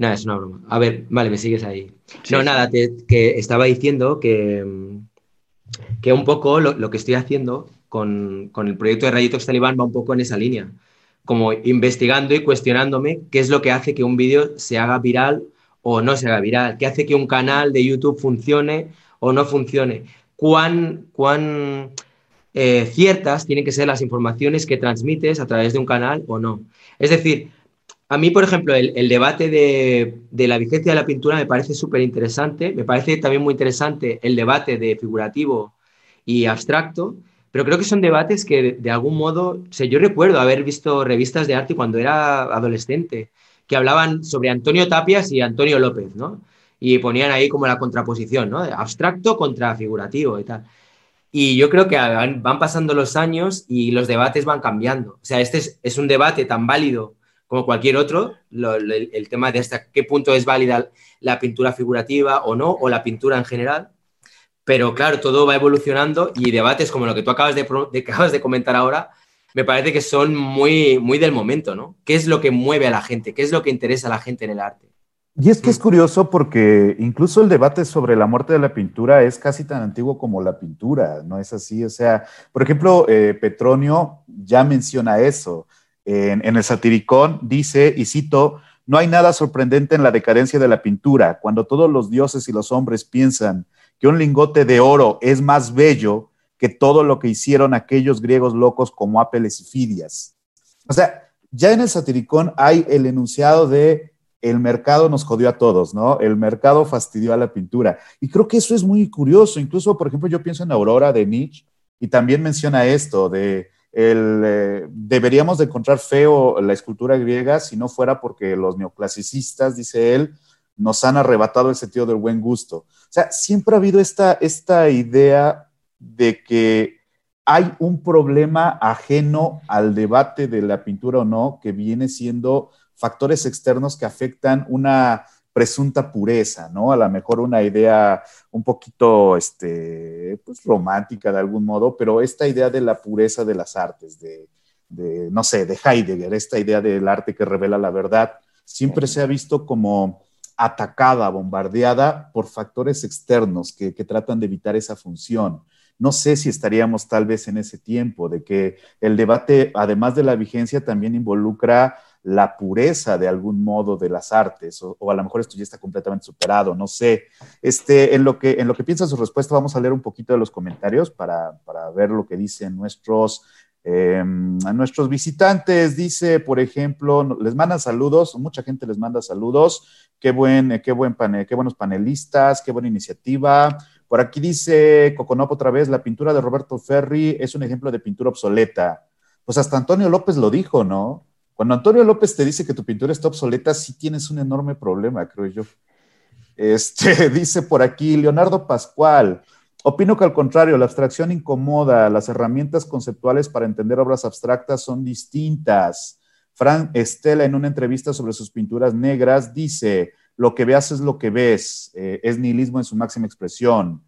No, es una broma. A ver, vale, me sigues ahí. no, nada, que estaba diciendo que, que un poco lo, que estoy haciendo con, con, el proyecto de Rayito Talibán va un poco en esa línea como investigando y cuestionándome qué es lo que hace que un vídeo se haga viral o no se haga viral, qué hace que un canal de YouTube funcione o no funcione, cuán, cuán eh, ciertas tienen que ser las informaciones que transmites a través de un canal o no. Es decir, a mí, por ejemplo, el, debate de, de, la vigencia de la pintura me parece súper interesante, me parece también muy interesante el debate de figurativo y abstracto, pero creo que son debates que de, algún modo, o yo recuerdo haber visto revistas de arte cuando era adolescente, que hablaban sobre Antonio Tapias y Antonio López, ¿no? Y ponían ahí como la contraposición, ¿no? Abstracto contra figurativo y tal. Y yo creo que van, pasando los años y los debates van cambiando. O sea, este es, un debate tan válido como cualquier otro, el, el, tema de hasta qué punto es válida la pintura figurativa o no, o la pintura en general. Pero claro, todo va evolucionando y debates como lo que tú acabas de, [laughs] acabas de comentar ahora, me parece que son muy, muy del momento, ¿no? ¿Qué es lo que mueve a la gente? ¿Qué es lo que interesa a la gente en el arte? Y es que es curioso porque incluso el debate sobre la muerte de la pintura es casi tan antiguo como la pintura, ¿no es así? O sea, por ejemplo, eh, Petronio ya menciona eso. En, en el satiricón dice, y cito, no hay nada sorprendente en la decadencia de la pintura, cuando todos los dioses y los hombres piensan que un lingote de oro es más bello que todo lo que hicieron aquellos griegos locos como Apeles y Fidias. O sea, ya en el satiricón hay el enunciado de el mercado nos jodió a todos, ¿no? El mercado fastidió a la pintura. Y creo que eso es muy curioso. Incluso, por ejemplo, yo pienso en Aurora de Nietzsche y también menciona esto de el, eh, deberíamos de encontrar feo la escultura griega si no fuera porque los neoclasicistas, dice él, nos han arrebatado el sentido del buen gusto. O sea, siempre ha habido esta, esta idea de que hay un problema ajeno al debate de la pintura o no, que viene siendo factores externos que afectan una presunta pureza, ¿no? A lo mejor una idea un poquito, este, pues, romántica de algún modo, pero esta idea de la pureza de las artes, de, de no sé, de Heidegger, esta idea del arte que revela la verdad, siempre se ha visto como atacada, bombardeada por factores externos que, tratan de evitar esa función. No sé si estaríamos tal vez en ese tiempo, de que el debate, además de la vigencia, también involucra la pureza de algún modo de las artes, o, a lo mejor esto ya está completamente superado, no sé. Este, en, lo que, en lo que piensa su respuesta, vamos a leer un poquito de los comentarios para, para ver lo que dicen nuestros Em, a nuestros visitantes dice, por ejemplo, les mandan saludos, mucha gente les manda saludos, qué, buen, qué, buen panel, qué buenos panelistas, qué buena iniciativa. Por aquí dice Coconop otra vez, la pintura de Roberto Ferri es un ejemplo de pintura obsoleta. Pues hasta Antonio López lo dijo, ¿no? Cuando Antonio López te dice que tu pintura está obsoleta, sí tienes un enorme problema, creo yo. Este, [laughs] dice por aquí Leonardo Pascual, Opino que al contrario, la abstracción incomoda, las herramientas conceptuales para entender obras abstractas son distintas. Frank Estela, en una entrevista sobre sus pinturas negras, dice, lo que veas es lo que ves, eh, es nihilismo en su máxima expresión.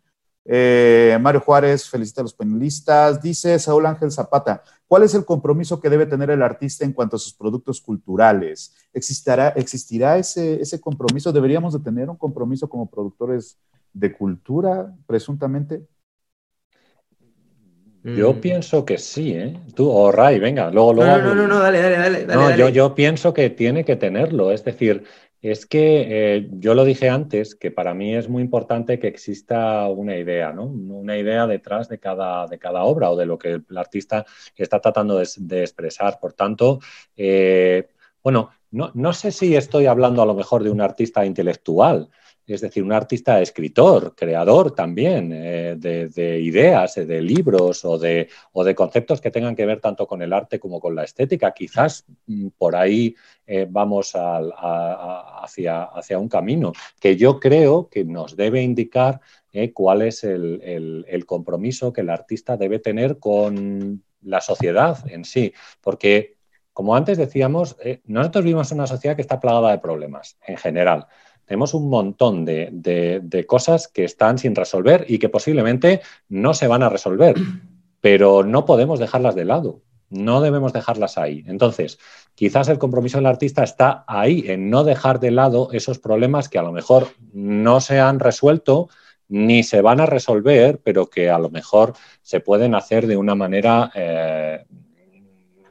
Eh, Mario Juárez felicita a los panelistas. Dice Saúl Ángel Zapata, ¿cuál es el compromiso que debe tener el artista en cuanto a sus productos culturales? ¿Existirá, ese, ese compromiso? ¿Deberíamos de tener un compromiso como productores de cultura, presuntamente? Yo mm. pienso que sí, ¿eh? Tú, o Ray, venga, luego, luego. No, no, no, dale, dale, dale. no, Yo, yo pienso que tiene que tenerlo. Es decir, es que eh, yo lo dije antes, que para mí es muy importante que exista una idea, ¿no? Una idea detrás de cada, de cada obra o de lo que el artista está tratando de, expresar. Por tanto, eh, bueno, no, no, sé si estoy hablando a lo mejor de un artista intelectual, es decir, un artista escritor, creador también eh, de, ideas, eh, de libros o de, conceptos que tengan que ver tanto con el arte como con la estética. Quizás mm, por ahí eh, vamos hacia, un camino que yo creo que nos debe indicar cuál es el, el compromiso que el artista debe tener con la sociedad en sí. Porque, como antes decíamos, nosotros vivimos en una sociedad que está plagada de problemas en general tenemos un montón de, cosas que están sin resolver y que posiblemente no se van a resolver, [clears throat] pero no podemos dejarlas de lado. No debemos dejarlas ahí. Entonces, quizás el compromiso del artista está ahí, en no dejar de lado esos problemas que a lo mejor no se han resuelto ni se van a resolver, pero que a lo mejor se pueden hacer de una manera eh,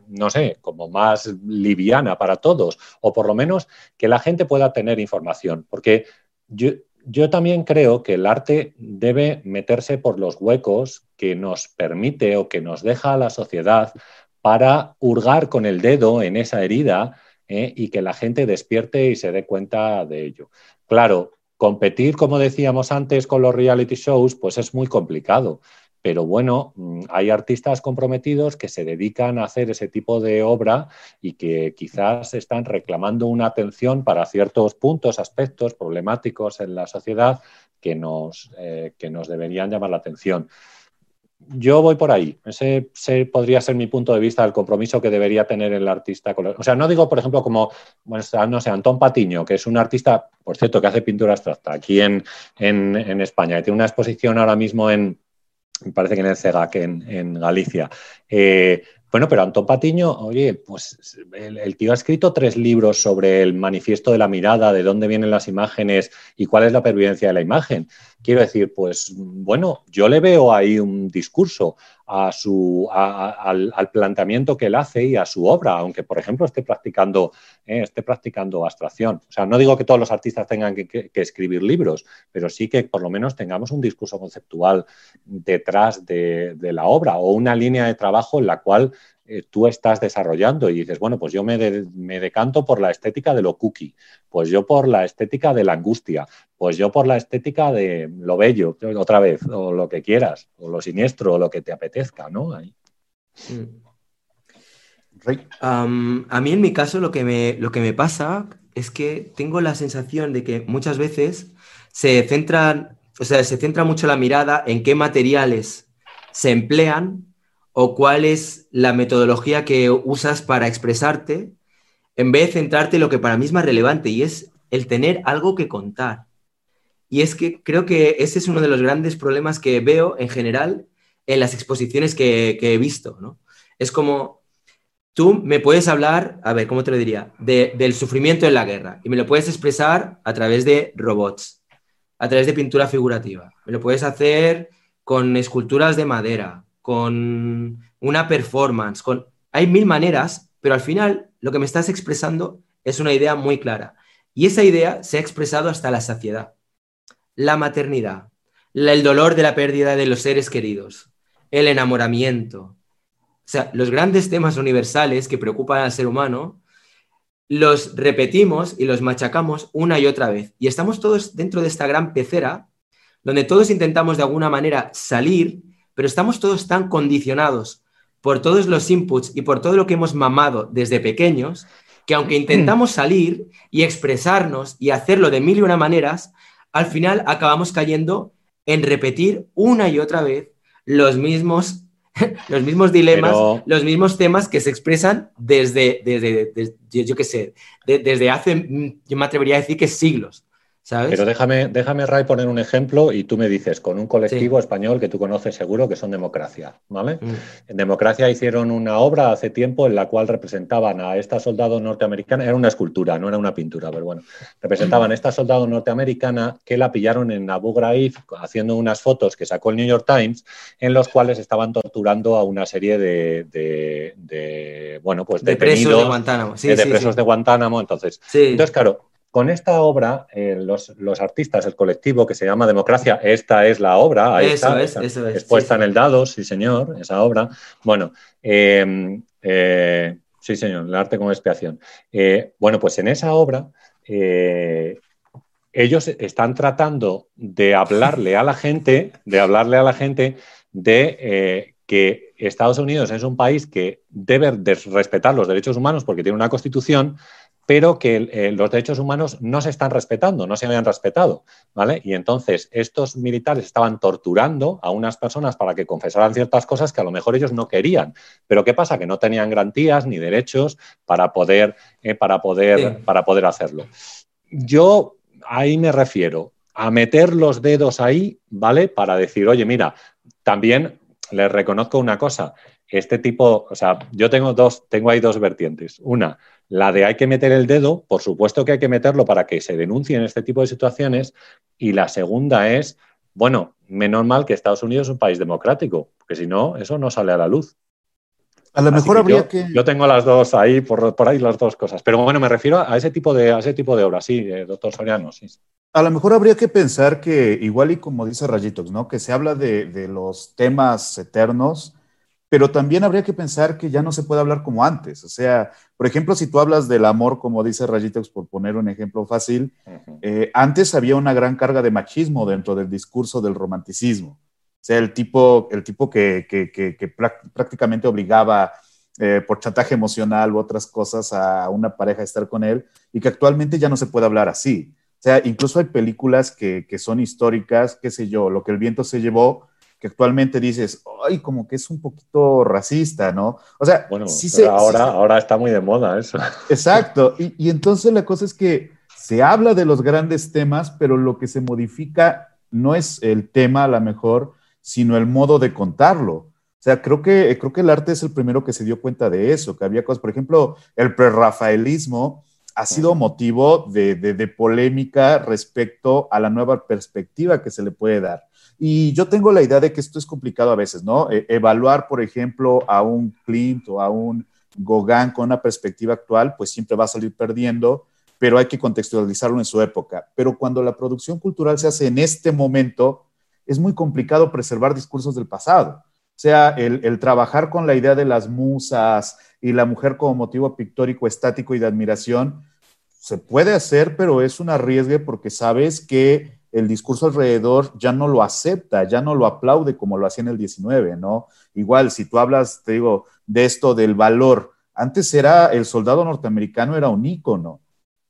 no sé, como más liviana para todos, o por lo menos que la gente pueda tener información, porque yo, también creo que el arte debe meterse por los huecos que nos permite o que nos deja a la sociedad para hurgar con el dedo en esa herida ¿eh? y que la gente despierte y se dé cuenta de ello. Claro, competir, como decíamos antes, con los reality shows, pues es muy complicado pero bueno, mm, hay artistas comprometidos que se dedican a hacer ese tipo de obra y que quizás están reclamando una atención para ciertos puntos, aspectos problemáticos en la sociedad que nos, eh, que nos deberían llamar la atención. Yo voy por ahí. Ese, podría ser mi punto de vista del compromiso que debería tener el artista. O sea, no digo, por ejemplo, como, no sé, Antón Patiño, que es un artista, por cierto, que hace pintura abstracta aquí en, en, en España. Tiene una exposición ahora mismo en, me parece que en el CEGAC en, Galicia. Eh, bueno, pero Antón Patiño, oye, pues el, tío ha escrito tres libros sobre el manifiesto de la mirada, de dónde vienen las imágenes y cuál es la pervivencia de la imagen. Quiero decir, pues bueno, yo le veo ahí un discurso a su, al, planteamiento que él hace y a su obra, aunque por ejemplo esté practicando, eh, esté practicando abstracción. O sea, no digo que todos los artistas tengan que, escribir libros, pero sí que por lo menos tengamos un discurso conceptual detrás de, de la obra o una línea de trabajo en la cual eh, tú estás desarrollando y dices, bueno, pues yo me, me, decanto por la estética de lo cookie, pues yo por la estética de la angustia, pues yo por la estética de lo bello, otra vez, o lo que quieras, o lo siniestro, o lo que te apetezca, ¿no? Ahí. a mí en mi caso lo que, me, lo que me pasa es que tengo la sensación de que muchas veces se centran, o sea, se centra mucho la mirada en qué materiales se emplean o cuál es la metodología que usas para expresarte, en vez de centrarte en lo que para mí es más relevante y es el tener algo que contar. Y es que creo que ese es uno de los grandes problemas que veo en general en las exposiciones que, he visto. ¿no? Es como, tú me puedes hablar, a ver, ¿cómo te lo diría? del sufrimiento en la guerra y me lo puedes expresar a través de robots, a través de pintura figurativa. Me lo puedes hacer con esculturas de madera, con una performance, con... Hay mil maneras, pero al final lo que me estás expresando es una idea muy clara. Y esa idea se ha expresado hasta la saciedad. La maternidad, el dolor de la pérdida de los seres queridos, el enamoramiento. O sea, los grandes temas universales que preocupan al ser humano, los repetimos y los machacamos una y otra vez. Y estamos todos dentro de esta gran pecera, donde todos intentamos de alguna manera salir pero estamos todos tan condicionados por todos los inputs y por todo lo que hemos mamado desde pequeños, que aunque intentamos salir y expresarnos y hacerlo de mil y una maneras, al final acabamos cayendo en repetir una y otra vez los mismos, [laughs] los mismos dilemas, los mismos temas que se expresan desde, desde, yo qué sé, desde hace, yo me atrevería a decir que siglos. Pero déjame, déjame, Ray, poner un ejemplo y tú me dices, con un colectivo español que tú conoces seguro que son Democracia, ¿vale? Mm. En Democracia hicieron una obra hace tiempo en la cual representaban a esta soldado norteamericana, era una escultura, no era una pintura, pero bueno, representaban a esta soldado norteamericana que la pillaron en Abu Ghraib haciendo unas fotos que sacó el New York Times en los cuales estaban torturando a una serie de, bueno, pues de presos de Guantánamo. Sí, de presos de Guantánamo, entonces. Entonces, claro, con esta obra, eh, los, artistas, el colectivo que se llama Democracia, esta es la obra, ahí está, es, expuesta en el dado, sí señor, esa obra. Bueno, em, eh, sí señor, el arte como expiación. Eh, bueno, pues en esa obra ellos están tratando de hablarle a la gente, de hablarle a la gente de que Estados Unidos es un país que debe respetar los derechos humanos porque tiene una constitución, pero que eh, los derechos humanos no se están respetando, no se habían respetado, ¿vale? Y entonces estos militares estaban torturando a unas personas para que confesaran ciertas cosas que a lo mejor ellos no querían. Pero ¿qué pasa? Que no tenían garantías ni derechos para poder, eh, para poder, para poder hacerlo. Yo ahí me refiero a meter los dedos ahí, ¿vale? Para decir, oye, mira, también les reconozco una cosa, este tipo, o sea, yo tengo dos, tengo ahí dos vertientes. Una, la de hay que meter el dedo, por supuesto que hay que meterlo para que se denuncien este tipo de situaciones. Y la segunda es, bueno, menos mal que Estados Unidos es un país democrático, porque si no, eso no sale a la luz. A lo mejor habría que. Yo tengo las dos ahí, por, por, ahí las dos cosas. Pero bueno, me refiero a ese tipo de, a ese tipo de obras, sí, eh, doctor Soriano, sí. A lo mejor habría que pensar que, igual y como dice Rayitos, ¿no? Que se habla de, de los temas eternos pero también habría que pensar que ya no se puede hablar como antes. O sea, por ejemplo, si tú hablas del amor, como dice Rayitex, por poner un ejemplo fácil, eh, antes había una gran carga de machismo dentro del discurso del romanticismo. O sea, el tipo, el tipo que, prácticamente obligaba eh, por chantaje emocional u otras cosas a una pareja a estar con él y que actualmente ya no se puede hablar así. O sea, incluso hay películas que, que son históricas, qué sé yo, lo que el viento se llevó, que actualmente dices, ay, como que es un poquito racista, ¿no? O sea, bueno, ahora, ahora está muy de moda eso. Exacto, y, y, entonces la cosa es que se habla de los grandes temas, pero lo que se modifica no es el tema a lo mejor, sino el modo de contarlo. O sea, creo que, creo que el arte es el primero que se dio cuenta de eso, que había cosas, por ejemplo, el prerrafaelismo ha sido motivo de, de, de polémica respecto a la nueva perspectiva que se le puede dar. Y yo tengo la idea de que esto es complicado a veces, ¿no? E, evaluar, por ejemplo, a un Clint o a un Gauguin con una perspectiva actual, pues siempre va a salir perdiendo, pero hay que contextualizarlo en su época. Pero cuando la producción cultural se hace en este momento, es muy complicado preservar discursos del pasado. O sea, el, el trabajar con la idea de las musas y la mujer como motivo pictórico, estático y de admiración, se puede hacer, pero es un arriesgue porque sabes que el discurso alrededor ya no lo acepta, ya no lo aplaude como lo hacía en el 19, ¿no? Igual, si tú hablas, te digo, de esto del valor, antes era el soldado norteamericano era un ícono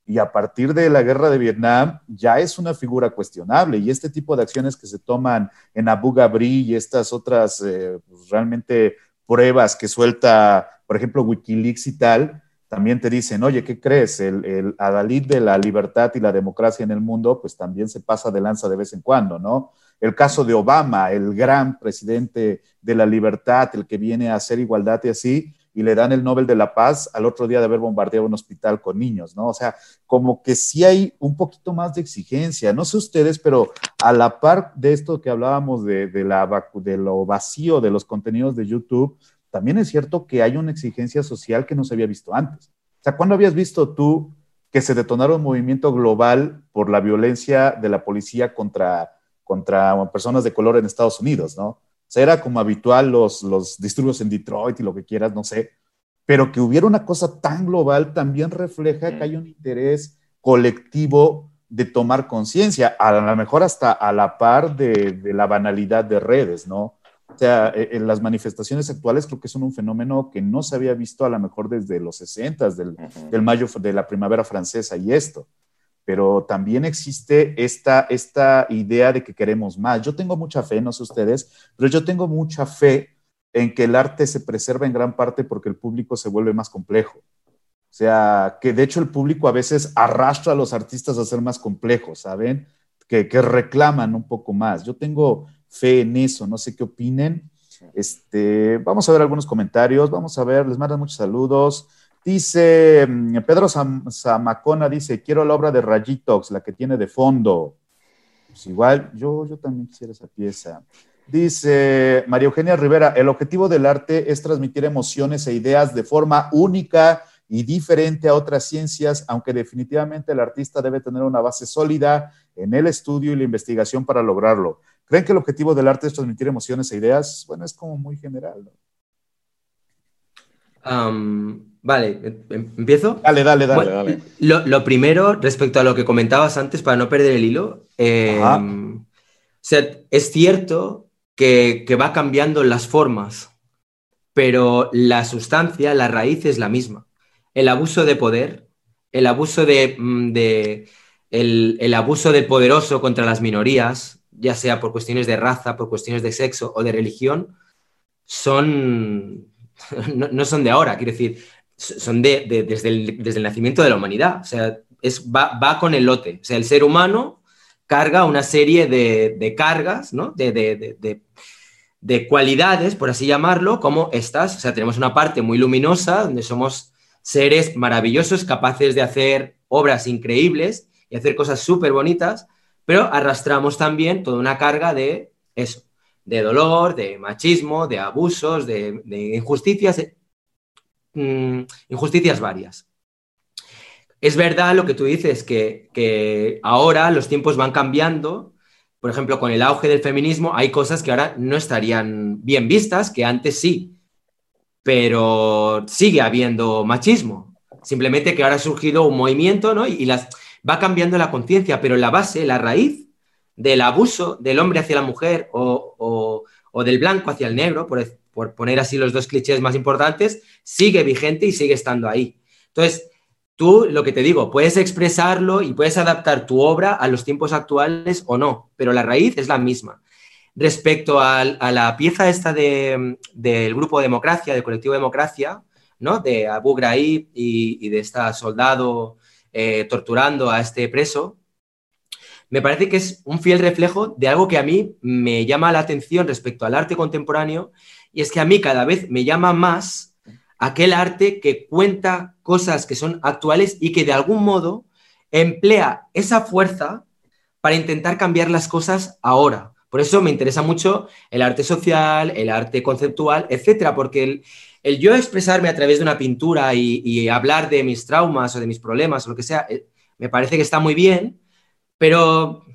y a partir de la guerra de Vietnam ya es una figura cuestionable y este tipo de acciones que se toman en Abu Ghraib y estas otras eh, pues, realmente pruebas que suelta, por ejemplo, Wikileaks y tal, también te dicen, oye, ¿qué crees? El, adalid de la libertad y la democracia en el mundo, pues también se pasa de lanza de vez en cuando, ¿no? El caso de Obama, el gran presidente de la libertad, el que viene a hacer igualdad y así, y le dan el Nobel de la Paz al otro día de haber bombardeado un hospital con niños, ¿no? O sea, como que sí hay un poquito más de exigencia. No sé ustedes, pero a la par de esto que hablábamos de, la, de lo vacío de los contenidos de YouTube, también es cierto que hay una exigencia social que no se había visto antes. O sea, ¿cuándo habías visto tú que se detonara un movimiento global por la violencia de la policía contra, contra personas de color en Estados Unidos, ¿no? O sea, era como habitual los, los disturbios en Detroit y lo que quieras, no sé, pero que hubiera una cosa tan global también refleja que hay un interés colectivo de tomar conciencia, a lo mejor hasta a la par de, de, la banalidad de redes, ¿no? O sea, en eh, eh, las manifestaciones actuales creo que son un fenómeno que no se había visto a lo mejor desde los 60, del, del mayo de la primavera francesa y esto. Pero también existe esta, esta idea de que queremos más. Yo tengo mucha fe, no sé ustedes, pero yo tengo mucha fe en que el arte se preserva en gran parte porque el público se vuelve más complejo. O sea, que de hecho el público a veces arrastra a los artistas a ser más complejos, ¿saben? Que, que reclaman un poco más. Yo tengo fe en eso, no sé qué opinen. Este, vamos a ver algunos comentarios, vamos a ver, les mandan muchos saludos. Dice mm, Pedro Zamacona, dice, quiero la obra de Rayitox, la que tiene de fondo. Pues igual, yo, yo también quisiera esa pieza. Dice María Eugenia Rivera, el objetivo del arte es transmitir emociones e ideas de forma única y diferente a otras ciencias, aunque definitivamente el artista debe tener una base sólida en el estudio y la investigación para lograrlo. ¿Creen que el objetivo del arte es transmitir emociones e ideas? Bueno, es como muy general. vale, em, em, ¿empiezo? Dale, dale, dale. dale. Lo, primero, respecto a lo que comentabas antes, para no perder el hilo, em, o sea, es cierto que, que va cambiando las formas, pero la sustancia, la raíz es la misma el abuso de poder, el abuso de, mm, el, abuso del poderoso contra las minorías, ya sea por cuestiones de raza, por cuestiones de sexo o de religión, son [laughs] no, son de ahora, quiero decir, son de, desde, el, nacimiento de la humanidad. O sea, es, va, con el lote. O sea, el ser humano carga una serie de, cargas, ¿no? de, de cualidades, por así llamarlo, como estas. O sea, tenemos una parte muy luminosa donde somos seres maravillosos capaces de hacer obras increíbles y hacer cosas súper bonitas, pero arrastramos también toda una carga de eso, de dolor, de machismo, de abusos, de, injusticias, mm, injusticias varias. Es verdad lo que tú dices, que, que ahora los tiempos van cambiando. Por ejemplo, con el auge del feminismo hay cosas que ahora no estarían bien vistas, que antes sí pero sigue habiendo machismo. Simplemente que ahora ha surgido un movimiento, ¿no? Y, las, va cambiando la conciencia, pero la base, la raíz del abuso del hombre hacia la mujer o, del blanco hacia el negro, por, poner así los dos clichés más importantes, sigue vigente y sigue estando ahí. Entonces, tú lo que te digo, puedes expresarlo y puedes adaptar tu obra a los tiempos actuales o no, pero la raíz es la misma. Respecto a, la pieza esta del grupo Democracia, del colectivo Democracia, ¿no? de Abu Ghraib y, de esta soldado eh, torturando a este preso, me parece que es un fiel reflejo de algo que a mí me llama la atención respecto al arte contemporáneo, y es que a mí cada vez me llama más aquel arte que cuenta cosas que son actuales y que de algún modo emplea esa fuerza para intentar cambiar las cosas ahora. Por eso me interesa mucho el arte social, el arte conceptual, etcétera, porque el, yo expresarme a través de una pintura y, hablar de mis traumas o de mis problemas o lo que sea, eh, me parece que está muy bien, pero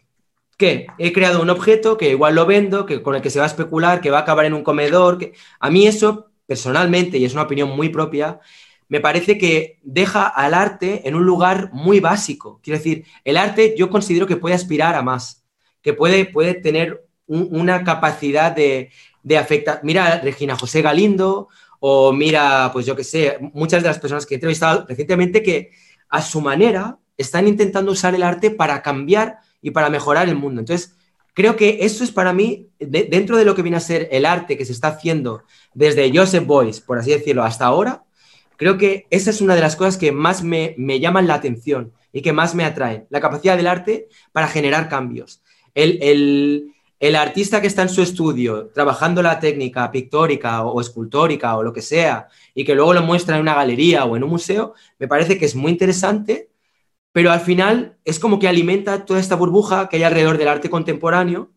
¿qué? He creado un objeto que igual lo vendo, que, con el que se va a especular, que va a acabar en un comedor. Que... A mí eso, personalmente, y es una opinión muy propia, me parece que deja al arte en un lugar muy básico. Quiero decir, el arte yo considero que puede aspirar a más que puede, puede tener una capacidad de, afectar. Mira Regina José Galindo o mira, pues yo qué sé, muchas de las personas que he entrevistado recientemente que a su manera están intentando usar el arte para cambiar y para mejorar el mundo. Entonces, creo que eso es para mí, dentro de lo que viene a ser el arte que se está haciendo desde Joseph Boyce, por así decirlo, hasta ahora, creo que esa es una de las cosas que más me, me llaman la atención y que más me atraen, la capacidad del arte para generar cambios. El, artista que está en su estudio trabajando la técnica pictórica o, escultórica o lo que sea y que luego lo muestra en una galería o en un museo, me parece que es muy interesante, pero al final es como que alimenta toda esta burbuja que hay alrededor del arte contemporáneo,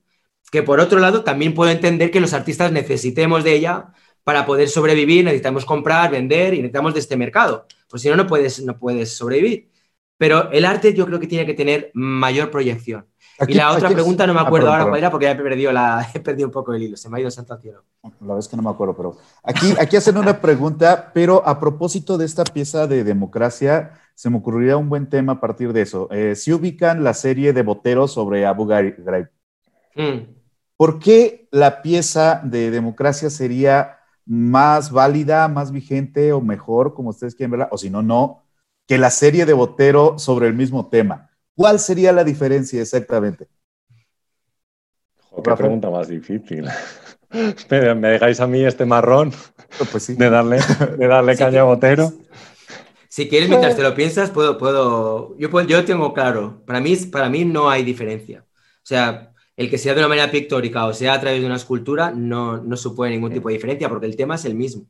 que por otro lado también puedo entender que los artistas necesitemos de ella para poder sobrevivir, necesitamos comprar, vender y necesitamos de este mercado, pues si no, no puedes, no puedes sobrevivir. Pero el arte yo creo que tiene que tener mayor proyección y la otra pregunta no me ah, acuerdo ahora cuál era porque ya he perdido, la, [laughs] he perdido un poco el hilo, se me ha ido santo cielo. La vez que no me acuerdo, pero aquí, aquí hacen una pregunta, pero a propósito de esta pieza de democracia, se me ocurriría un buen tema a partir de eso. Eh, si ubican la serie de Boteros sobre Abu Ghraib, mm. ¿por qué la pieza de democracia sería más válida, más vigente o mejor, como ustedes quieren verla, o si no, no, que la serie de Botero sobre el mismo tema? ¿Cuál sería la diferencia exactamente? qué pregunta más difícil. [laughs] ¿Me dejáis a mí este marrón pues de darle, de darle caña a Botero? Si quieres, mientras te lo piensas, puedo, puedo, yo, puedo, yo tengo claro, para mí, para mí no hay diferencia. O sea, el que sea de una manera pictórica o sea a través de una escultura no, no supone ningún tipo de diferencia porque el tema es el mismo.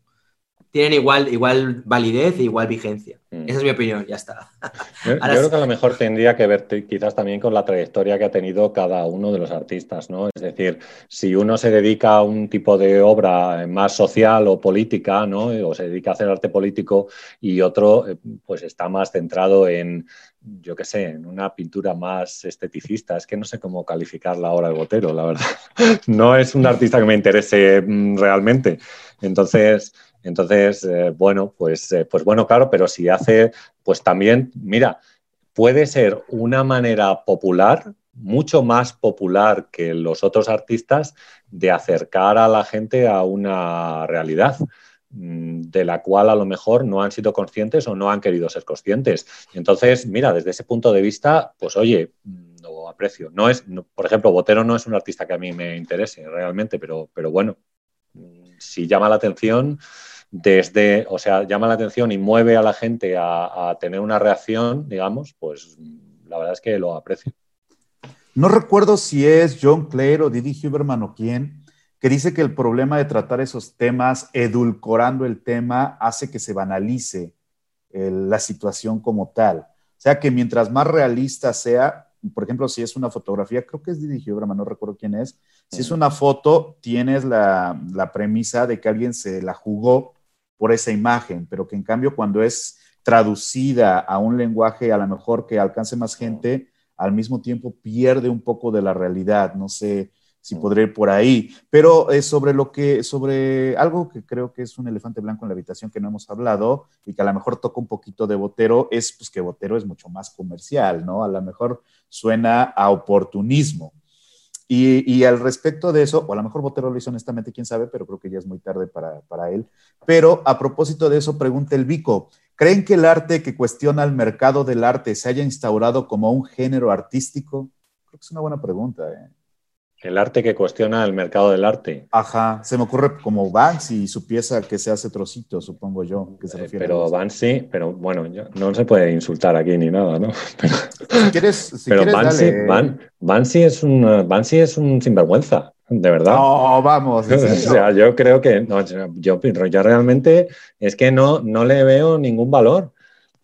Tienen igual, igual validez e igual vigencia. Mm. Esa es mi opinión, ya está. Yo, [laughs] creo que a lo mejor tendría que ver quizás también con la trayectoria que ha tenido cada uno de los artistas, ¿no? Es decir, si uno se dedica a un tipo de obra más social o política, ¿no? O se dedica a hacer arte político y otro, eh, pues está más centrado en, yo qué sé, en una pintura más esteticista. Es que no sé cómo calificarla ahora el Botero, la verdad. [laughs] No es un artista que me interese mm, realmente. Entonces, entonces eh, bueno, pues, eh, pues bueno, claro, pero si hace, pues también, mira, puede ser una manera popular, mucho más popular que los otros artistas, de acercar a la gente a una realidad. Mm, de la cual a lo mejor no han sido conscientes o no han querido ser conscientes. Entonces, mira, desde ese punto de vista, pues oye, mm, lo aprecio. No es, por ejemplo, Botero no es un artista que a mí me interese realmente, pero, pero bueno, mm, si llama la atención, desde, o sea, llama la atención y mueve a la gente a, a tener una reacción, digamos, pues la verdad es que lo aprecio. No recuerdo si es John Clare o Didi Huberman o quién, que dice que el problema de tratar esos temas, edulcorando el tema, hace que se banalice eh, la situación como tal. O sea que mientras más realista sea, por ejemplo, si es una fotografía, creo que es Didi Huberman, no recuerdo quién es, si es una foto, tienes la, la premisa de que alguien se la jugó por esa imagen, pero que en cambio cuando es traducida a un lenguaje a lo mejor que alcance más gente, al mismo tiempo pierde un poco de la realidad. No sé, si podré ir por ahí. Pero es eh, sobre lo que, sobre algo que creo que es un elefante blanco en la habitación que no hemos hablado y que a lo mejor toca un poquito de Botero, es pues que Botero es mucho más comercial, ¿no? A lo mejor suena a oportunismo. Y, al respecto de eso, o a lo mejor Botero lo hizo honestamente, quién sabe, pero creo que ya es muy tarde para, para él. Pero a propósito de eso, pregunta el Vico, ¿creen que el arte que cuestiona el mercado del arte se haya instaurado como un género artístico? Creo que es una buena pregunta. ¿eh? El arte que cuestiona el mercado del arte. Ajá, se me ocurre como Banksy y su pieza que se hace trocito, supongo yo, que se eh, refiere Pero Banksy, pero bueno, no se puede insultar aquí ni nada, ¿no? [laughs] Pero, si quieres, si pero quieres, Banksy, dale. Ban, Banksy, es un, Banksy es un sinvergüenza, de verdad. No, vamos. [laughs] o sea, yo creo que no, yo, yo realmente es que no, no le veo ningún valor.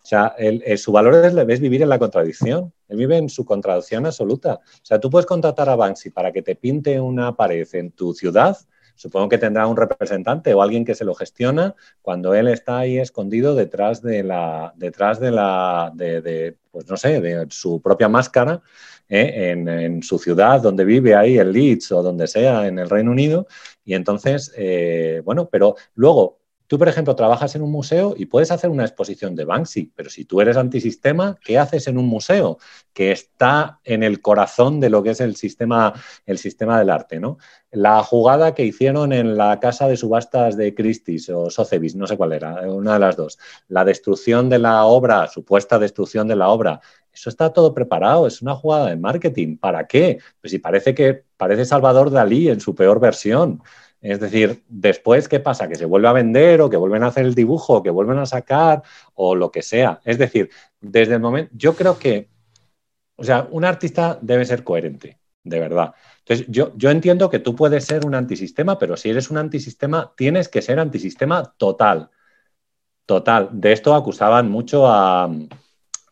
O sea, el, el, su valor es, es, vivir en la contradicción. Vive en su contradicción absoluta. O sea, tú puedes contratar a Banksy para que te pinte una pared en tu ciudad. Supongo que tendrá un representante o alguien que se lo gestiona cuando él está ahí escondido detrás de la, detrás de la, de, pues no sé, de su propia máscara ¿eh? en, en, su ciudad donde vive ahí en Leeds o donde sea en el Reino Unido. Y entonces, eh, bueno, pero luego Tú, por ejemplo, trabajas en un museo y puedes hacer una exposición de Banksy, pero si tú eres antisistema, ¿qué haces en un museo que está en el corazón de lo que es el sistema, el sistema del arte? ¿no? La jugada que hicieron en la casa de subastas de Christie's o Sotheby's, no sé cuál era, una de las dos, la destrucción de la obra, supuesta destrucción de la obra, eso está todo preparado, es una jugada de marketing. ¿Para qué? Pues si parece que parece Salvador Dalí en su peor versión. Es decir, después, ¿qué pasa? Que se vuelve a vender o que vuelven a hacer el dibujo o que vuelven a sacar o lo que sea. Es decir, desde el momento, yo creo que, o sea, un artista debe ser coherente, de verdad. Entonces, yo, yo entiendo que tú puedes ser un antisistema, pero si eres un antisistema, tienes que ser antisistema total. Total. De esto acusaban mucho a,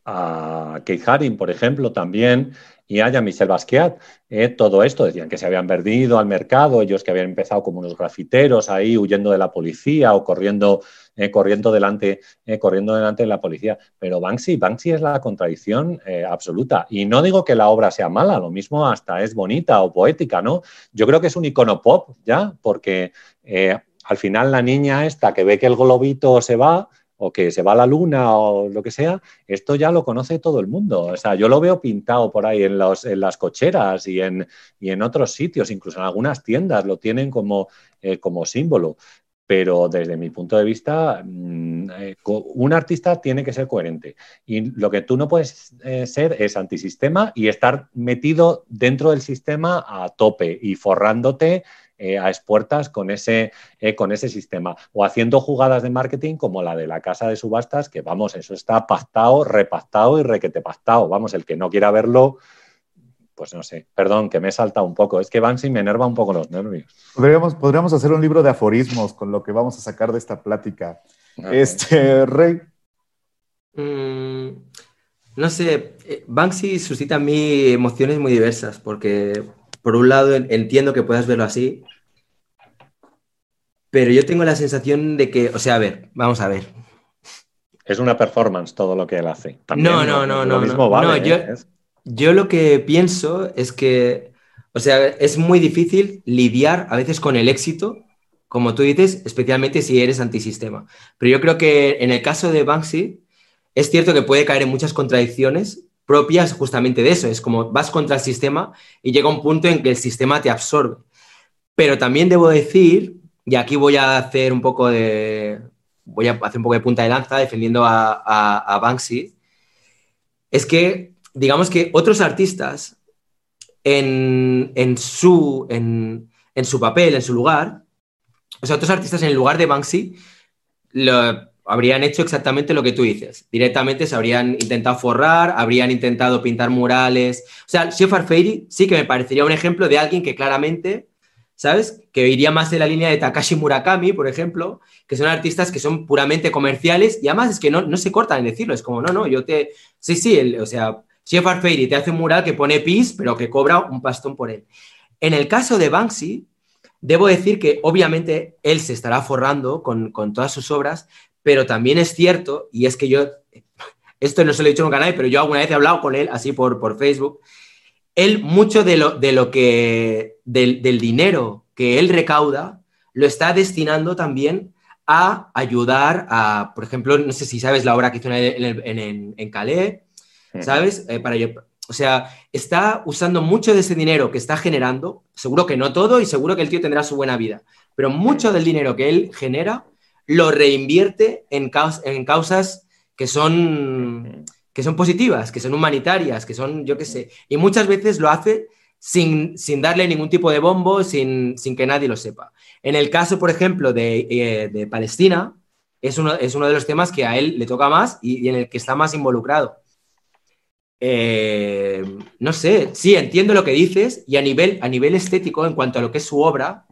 a Keith Haring, por ejemplo, también, y a Michel Basquiat. Eh, todo esto decían que se habían perdido al mercado, ellos que habían empezado como unos grafiteros ahí huyendo de la policía o corriendo, eh, corriendo, delante, eh, corriendo delante de la policía. Pero Banksy, Banksy es la contradicción absoluta. Y no digo que la obra sea mala, lo mismo hasta es bonita o poética, ¿no? Yo creo que es un icono pop ya, porque al final la niña esta que ve que el globito se va, o que se va a la luna o lo que sea, esto ya lo conoce todo el mundo. O sea, yo lo veo pintado por ahí en, en las cocheras y en, y en, otros sitios, incluso en algunas tiendas lo tienen como, eh, como símbolo. Pero desde mi punto de vista, mmm, eh, un artista tiene que ser coherente. Y lo que tú no puedes eh, ser es antisistema y estar metido dentro del sistema a tope y forrándote eh, a expuertas con ese, eh, con ese sistema. O haciendo jugadas de marketing como la de la casa de subastas, que vamos, eso está pactado, repactado y requete pactado. Vamos, el que no quiera verlo, pues no sé, perdón, que me he saltado un poco. Es que Banksy me enerva un poco los nervios. Podríamos, podríamos hacer un libro de aforismos con lo que vamos a sacar de esta plática. Este, Rey. Mm, no sé, eh, Banksy suscita en mí emociones muy diversas, porque por un lado entiendo que puedas verlo así, pero yo tengo la sensación de que, o sea, a ver, vamos a ver. Es una performance todo lo que él hace. no, no, no, no. no, yo, ¿eh? yo lo que pienso es que, o sea, es muy difícil lidiar a veces con el éxito, como tú dices, especialmente si eres antisistema. Pero yo creo que en el caso de Banksy, es cierto que puede caer en muchas contradicciones propias justamente de eso. Es como vas contra el sistema y llega un punto en que el sistema te absorbe. Pero también debo decir, y aquí voy a hacer un poco de, voy a hacer un poco de punta de lanza defendiendo a, Banksy, es que digamos que otros artistas en, su, en, en, su papel, en su lugar, o sea, otros artistas en el lugar de Banksy, lo, habrían hecho exactamente lo que tú dices. Directamente se habrían intentado forrar, habrían intentado pintar murales. O sea, Shepard Fairey sí que me parecería un ejemplo de alguien que claramente, ¿sabes? Que iría más en la línea de Takashi Murakami, por ejemplo, que son artistas que son puramente comerciales y además es que no, no se cortan en decirlo. Es como, no, no, yo te. Sí, sí, o sea, Shepard Fairey te hace un mural que pone pis, pero que cobra un pastón por él. En el caso de Banksy, Debo decir que obviamente él se estará forrando con, con, todas sus obras, pero también es cierto, y es que yo, esto no se lo he dicho nunca a nadie, pero yo alguna vez he hablado con él así por, por Facebook, él mucho de lo, de lo que, del, dinero que él recauda, lo está destinando también a ayudar a, por ejemplo, no sé si sabes la obra que hizo en, en, Calais, ¿sabes? Eh, para, o sea, está usando mucho de ese dinero que está generando, seguro que no todo y seguro que el tío tendrá su buena vida, pero mucho del dinero que él genera lo reinvierte en, en causas que son, que son positivas, que son humanitarias, que son, yo qué sé, y muchas veces lo hace sin, darle ningún tipo de bombo, sin, que nadie lo sepa. En el caso, por ejemplo, de, eh, Palestina, es uno, es uno, de los temas que a él le toca más y, en el que está más involucrado. Eh, no sé, sí, entiendo lo que dices y a nivel, a nivel estético, en cuanto a lo que es su obra,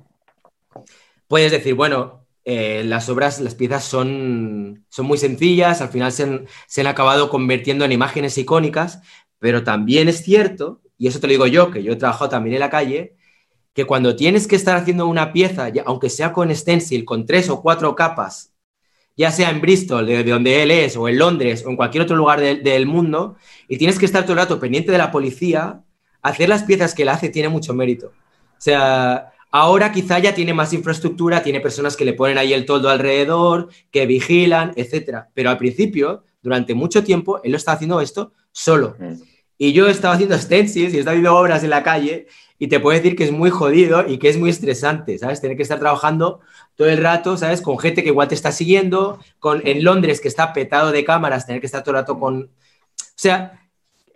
puedes decir, bueno, eh, las obras, las piezas son, son muy sencillas, al final se han, acabado convirtiendo en imágenes icónicas, pero también es cierto, y eso te lo digo yo, que yo he trabajado también en la calle, que cuando tienes que estar haciendo una pieza, aunque sea con stencil, con tres o cuatro capas, ya sea en Bristol, de, donde él es, o en Londres, o en cualquier otro lugar del mundo, y tienes que estar todo el rato pendiente de la policía, hacer las piezas que él hace tiene mucho mérito. O sea, Ahora quizá ya tiene más infraestructura, tiene personas que le ponen ahí el toldo alrededor, que vigilan, etcétera. Pero al principio, durante mucho tiempo, él lo estaba haciendo esto solo. Mm. Y yo estaba haciendo stencils y estaba haciendo obras en la calle y te puedo decir que es muy jodido y que es muy estresante, ¿sabes? Tener que estar trabajando todo el rato, ¿sabes? Con gente que igual te está siguiendo, con en Londres que está petado de cámaras, tener que estar todo el rato con... O sea,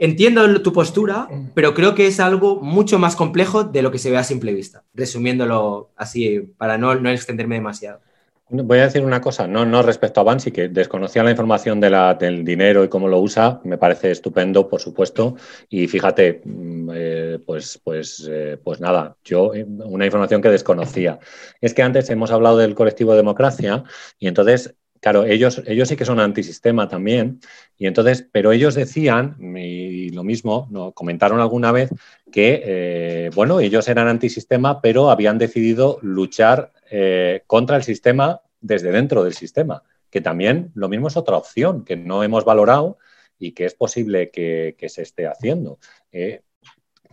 Entiendo tu postura, pero creo que es algo mucho más complejo de lo que se ve a simple vista, resumiéndolo así para no, no extenderme demasiado. Voy a decir una cosa, no, no respecto a Bansi, que desconocía la información de la, del dinero y cómo lo usa, me parece estupendo, por supuesto. Y fíjate, mm, eh, pues, pues, eh, pues nada, yo eh, una información que desconocía. Es que antes hemos hablado del colectivo Democracia y entonces Claro, ellos, ellos sí que son antisistema también, y entonces, pero ellos decían, y lo mismo, comentaron alguna vez, que, eh, bueno, ellos eran antisistema, pero habían decidido luchar eh, contra el sistema desde dentro del sistema, que también lo mismo es otra opción que no hemos valorado y que es posible que, se esté haciendo. Eh,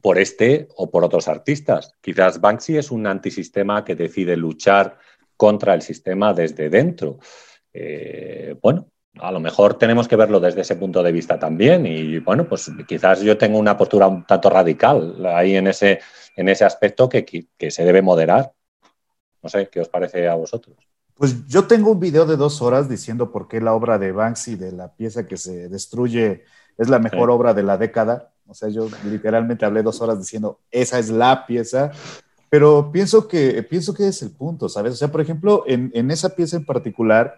por este o por otros artistas. Quizás Banksy es un antisistema que decide luchar contra el sistema desde dentro. Eh, bueno, a lo mejor tenemos que verlo desde ese punto de vista también y bueno, pues quizás yo tengo una postura un tanto radical ahí en ese, en ese aspecto que, que, se debe moderar. No sé, ¿qué os parece a vosotros? Pues yo tengo un video de dos horas diciendo por qué la obra de Banksy, de la pieza que se destruye, es la mejor obra de la década. O sea, yo literalmente hablé dos horas diciendo, esa es la pieza pero pienso que, pienso que es el punto, ¿sabes? O sea, por ejemplo, en, en esa pieza en particular,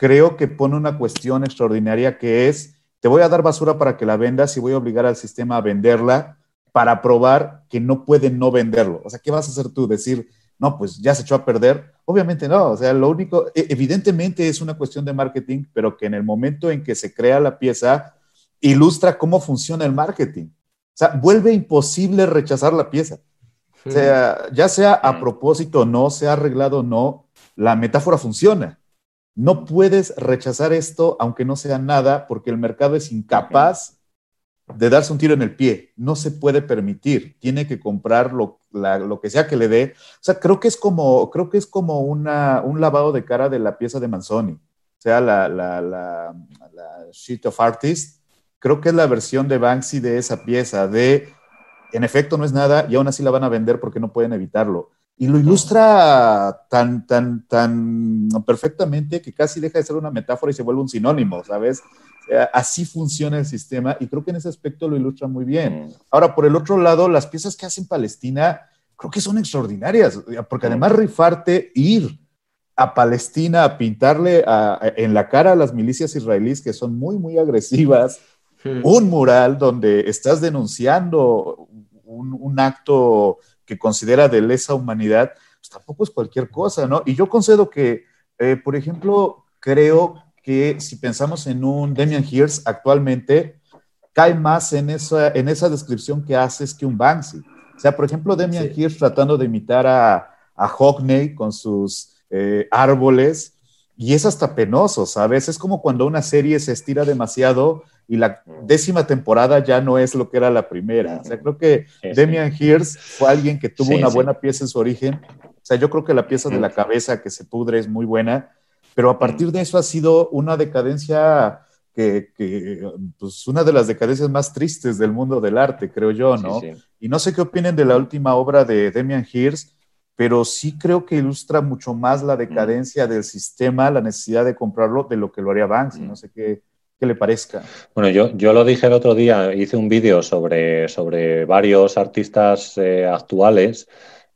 creo que pone una cuestión extraordinaria que es, te voy a dar basura para que la vendas y voy a obligar al sistema a venderla para probar que no pueden no venderlo. O sea, ¿qué vas a hacer tú? Decir, no, pues ya se echó a perder. Obviamente no, o sea, lo único, e, evidentemente es una cuestión de marketing, pero que en el momento en que se crea la pieza, ilustra cómo funciona el marketing. O sea, vuelve imposible rechazar la pieza. O sea, ya sea a propósito o no, sea arreglado o no, la metáfora funciona. No puedes rechazar esto aunque no sea nada porque el mercado es incapaz de darse un tiro en el pie. No se puede permitir. Tiene que comprar lo, que sea que le dé. O sea, creo que es como, creo que es como una, un lavado de cara de la pieza de Manzoni. O sea, la, la, la, Sheet of Artist. Creo que es la versión de Banksy de esa pieza, de en efecto no es nada y aún así la van a vender porque no pueden evitarlo. Y lo ilustra tan, tan, tan perfectamente que casi deja de ser una metáfora y se vuelve un sinónimo, ¿sabes? así funciona el sistema y creo que en ese aspecto lo ilustra muy bien. Mm. Ahora, por el otro lado, las piezas que hacen Palestina creo que son extraordinarias, porque mm. además rifarte ir a Palestina a pintarle en la cara a las milicias israelíes que son muy, muy agresivas, un mural donde estás denunciando un, acto que considera de lesa humanidad, pues tampoco es cualquier cosa, ¿no? Y yo concedo que, eh, por ejemplo, creo que si pensamos en un Demian Hirst actualmente, cae más en esa, en esa descripción que haces que un Banksy. O sea, por ejemplo, Demian Hirst tratando de imitar a, a Hockney con sus eh, árboles, y es hasta penoso, ¿sabes? Es como cuando una serie se estira demasiado y la décima temporada ya no es lo que era la primera. O sea, creo que Demian Hirst fue alguien que tuvo una buena pieza en su origen. O sea, yo creo que la pieza de la cabeza que se pudre es muy buena, pero a partir de eso ha sido una decadencia que, pues una de las decadencias más tristes del mundo del arte, creo yo, ¿no? Y no sé qué opinen de la última obra de Demian Hirst, pero sí creo que ilustra mucho más la decadencia del sistema, la necesidad de comprarlo, de lo que lo haría Banksy. No sé qué, qué le parezca. Bueno, yo, yo lo dije el otro día, hice un vídeo sobre, sobre varios artistas eh, actuales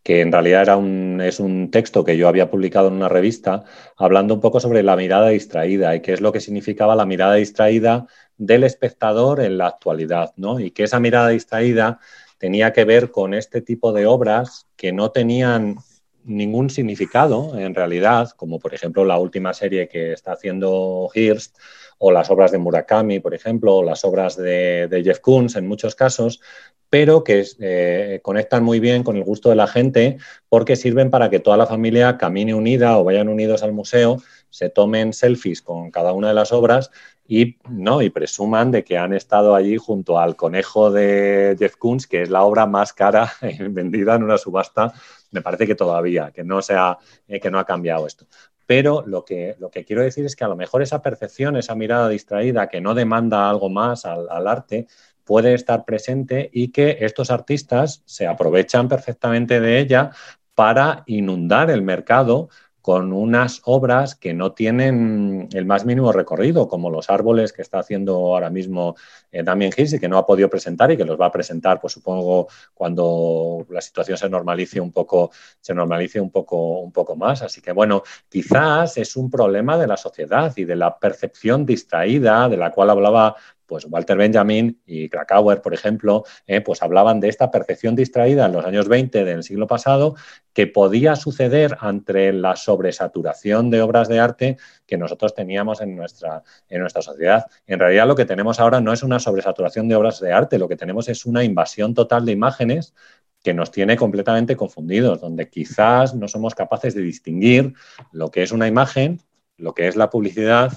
que en realidad era un, es un texto que yo había publicado en una revista, hablando un poco sobre la mirada distraída y qué es lo que significaba la mirada distraída del espectador en la actualidad, ¿no? Y que esa mirada distraída tenía que ver con este tipo de obras que no tenían ningún significado en realidad, como por ejemplo la última serie que está haciendo Hearst, o las obras de Murakami, por ejemplo, o las obras de, Jeff Koons en muchos casos, pero que eh, conectan muy bien con el gusto de la gente porque sirven para que toda la familia camine unida o vayan unidos al museo, se tomen selfies con cada una de las obras y, ¿no? y presuman de que han estado allí junto al conejo de Jeff Koons, que es la obra más cara [laughs] vendida en una subasta, me parece que todavía, que no, sea, eh, que no ha cambiado esto. Pero lo que, lo que quiero decir es que a lo mejor esa percepción, esa mirada distraída que no demanda algo más al, al arte, puede estar presente y que estos artistas se aprovechan perfectamente de ella para inundar el mercado con unas obras que no tienen el más mínimo recorrido, como los árboles que está haciendo ahora mismo eh, Damien Hirst y que no ha podido presentar y que los va a presentar, pues supongo, cuando la situación se normalice un poco, se normalice un poco, un poco más. Así que bueno, quizás es un problema de la sociedad y de la percepción distraída de la cual hablaba pues Walter Benjamin y Krakauer, por ejemplo, eh, pues hablaban de esta percepción distraída en los años 20 del siglo pasado que podía suceder ante la sobresaturación de obras de arte que nosotros teníamos en nuestra, en nuestra sociedad. En realidad lo que tenemos ahora no es una sobresaturación de obras de arte, lo que tenemos es una invasión total de imágenes que nos tiene completamente confundidos, donde quizás no somos capaces de distinguir lo que es una imagen, lo que es la publicidad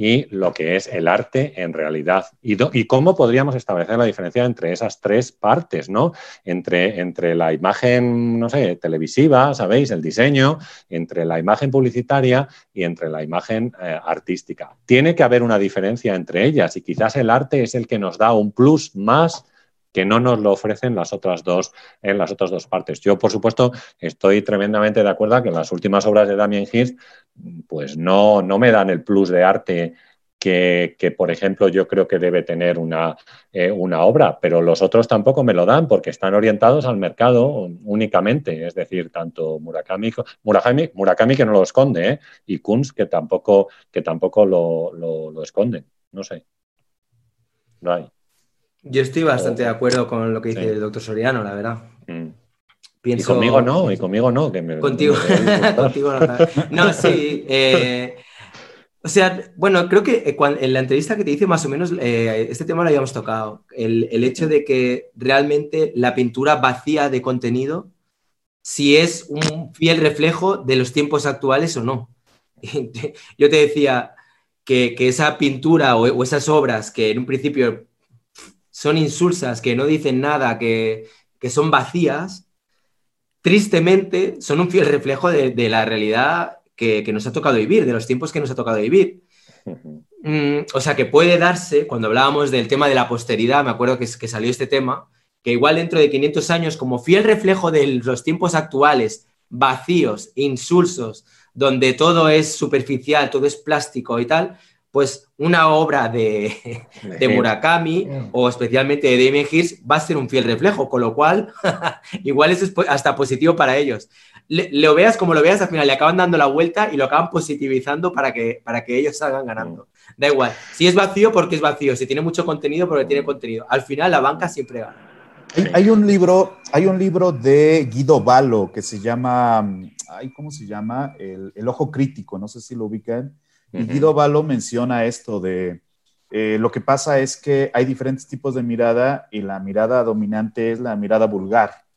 y lo que es el arte en realidad. Y, cómo podríamos establecer la diferencia entre esas tres partes, ¿no? Entre, entre la imagen, no sé, televisiva, ¿sabéis? El diseño, entre la imagen publicitaria y entre la imagen eh, artística. Tiene que haber una diferencia entre ellas y quizás el arte es el que nos da un plus más que no nos lo ofrecen las otras dos en las otras dos partes. Yo, por supuesto, estoy tremendamente de acuerdo que las últimas obras de Damien Hirst pues no, no me dan el plus de arte que, por ejemplo, yo creo que debe tener una, eh, una, obra, pero los otros tampoco me lo dan porque están orientados al mercado únicamente. Es decir, tanto Murakami, Murakami, Murakami que no lo esconde, ¿eh? y Kunz que tampoco, que tampoco lo, lo, esconde. No sé. No hay. Yo estoy bastante de acuerdo con lo que dice el doctor Soriano, la verdad. Mm. Y conmigo no, y conmigo no. Que me, contigo, [laughs] contigo no. No, sí. Eh, o sea, bueno, creo que eh, en la entrevista que te hice más o menos eh, este tema lo habíamos tocado. El, hecho de que realmente la pintura vacía de contenido, si es un fiel reflejo de los tiempos actuales o no. [laughs] Yo te decía que, esa pintura o, esas obras que en un principio son insulsas, que no dicen nada, que, son vacías, tristemente son un fiel reflejo de, de la realidad que, nos ha tocado vivir, de los tiempos que nos ha tocado vivir. Mm, o sea, que puede darse, cuando hablábamos del tema de la posteridad, me acuerdo que, que salió este tema, que igual dentro de 500 años, como fiel reflejo de los tiempos actuales, vacíos, insulsos, donde todo es superficial, todo es plástico y tal, pues una obra de, [laughs] de Murakami o especialmente de Damien Hirst va a ser un fiel reflejo, con lo cual [laughs] igual es hasta positivo para ellos lo veas como lo veas, al final le acaban dando la vuelta y lo acaban positivizando para que, para que ellos salgan ganando. Da igual. Si es vacío, porque es vacío. Si tiene mucho contenido, porque tiene contenido. Al final, la banca siempre gana. Hay, un libro, hay un libro de Guido Balo que se llama, ay, ¿cómo se llama? El, Ojo Crítico, no sé si lo ubican. Y Guido Balo menciona esto de, eh, lo que pasa es que hay diferentes tipos de mirada y la mirada dominante es la mirada vulgar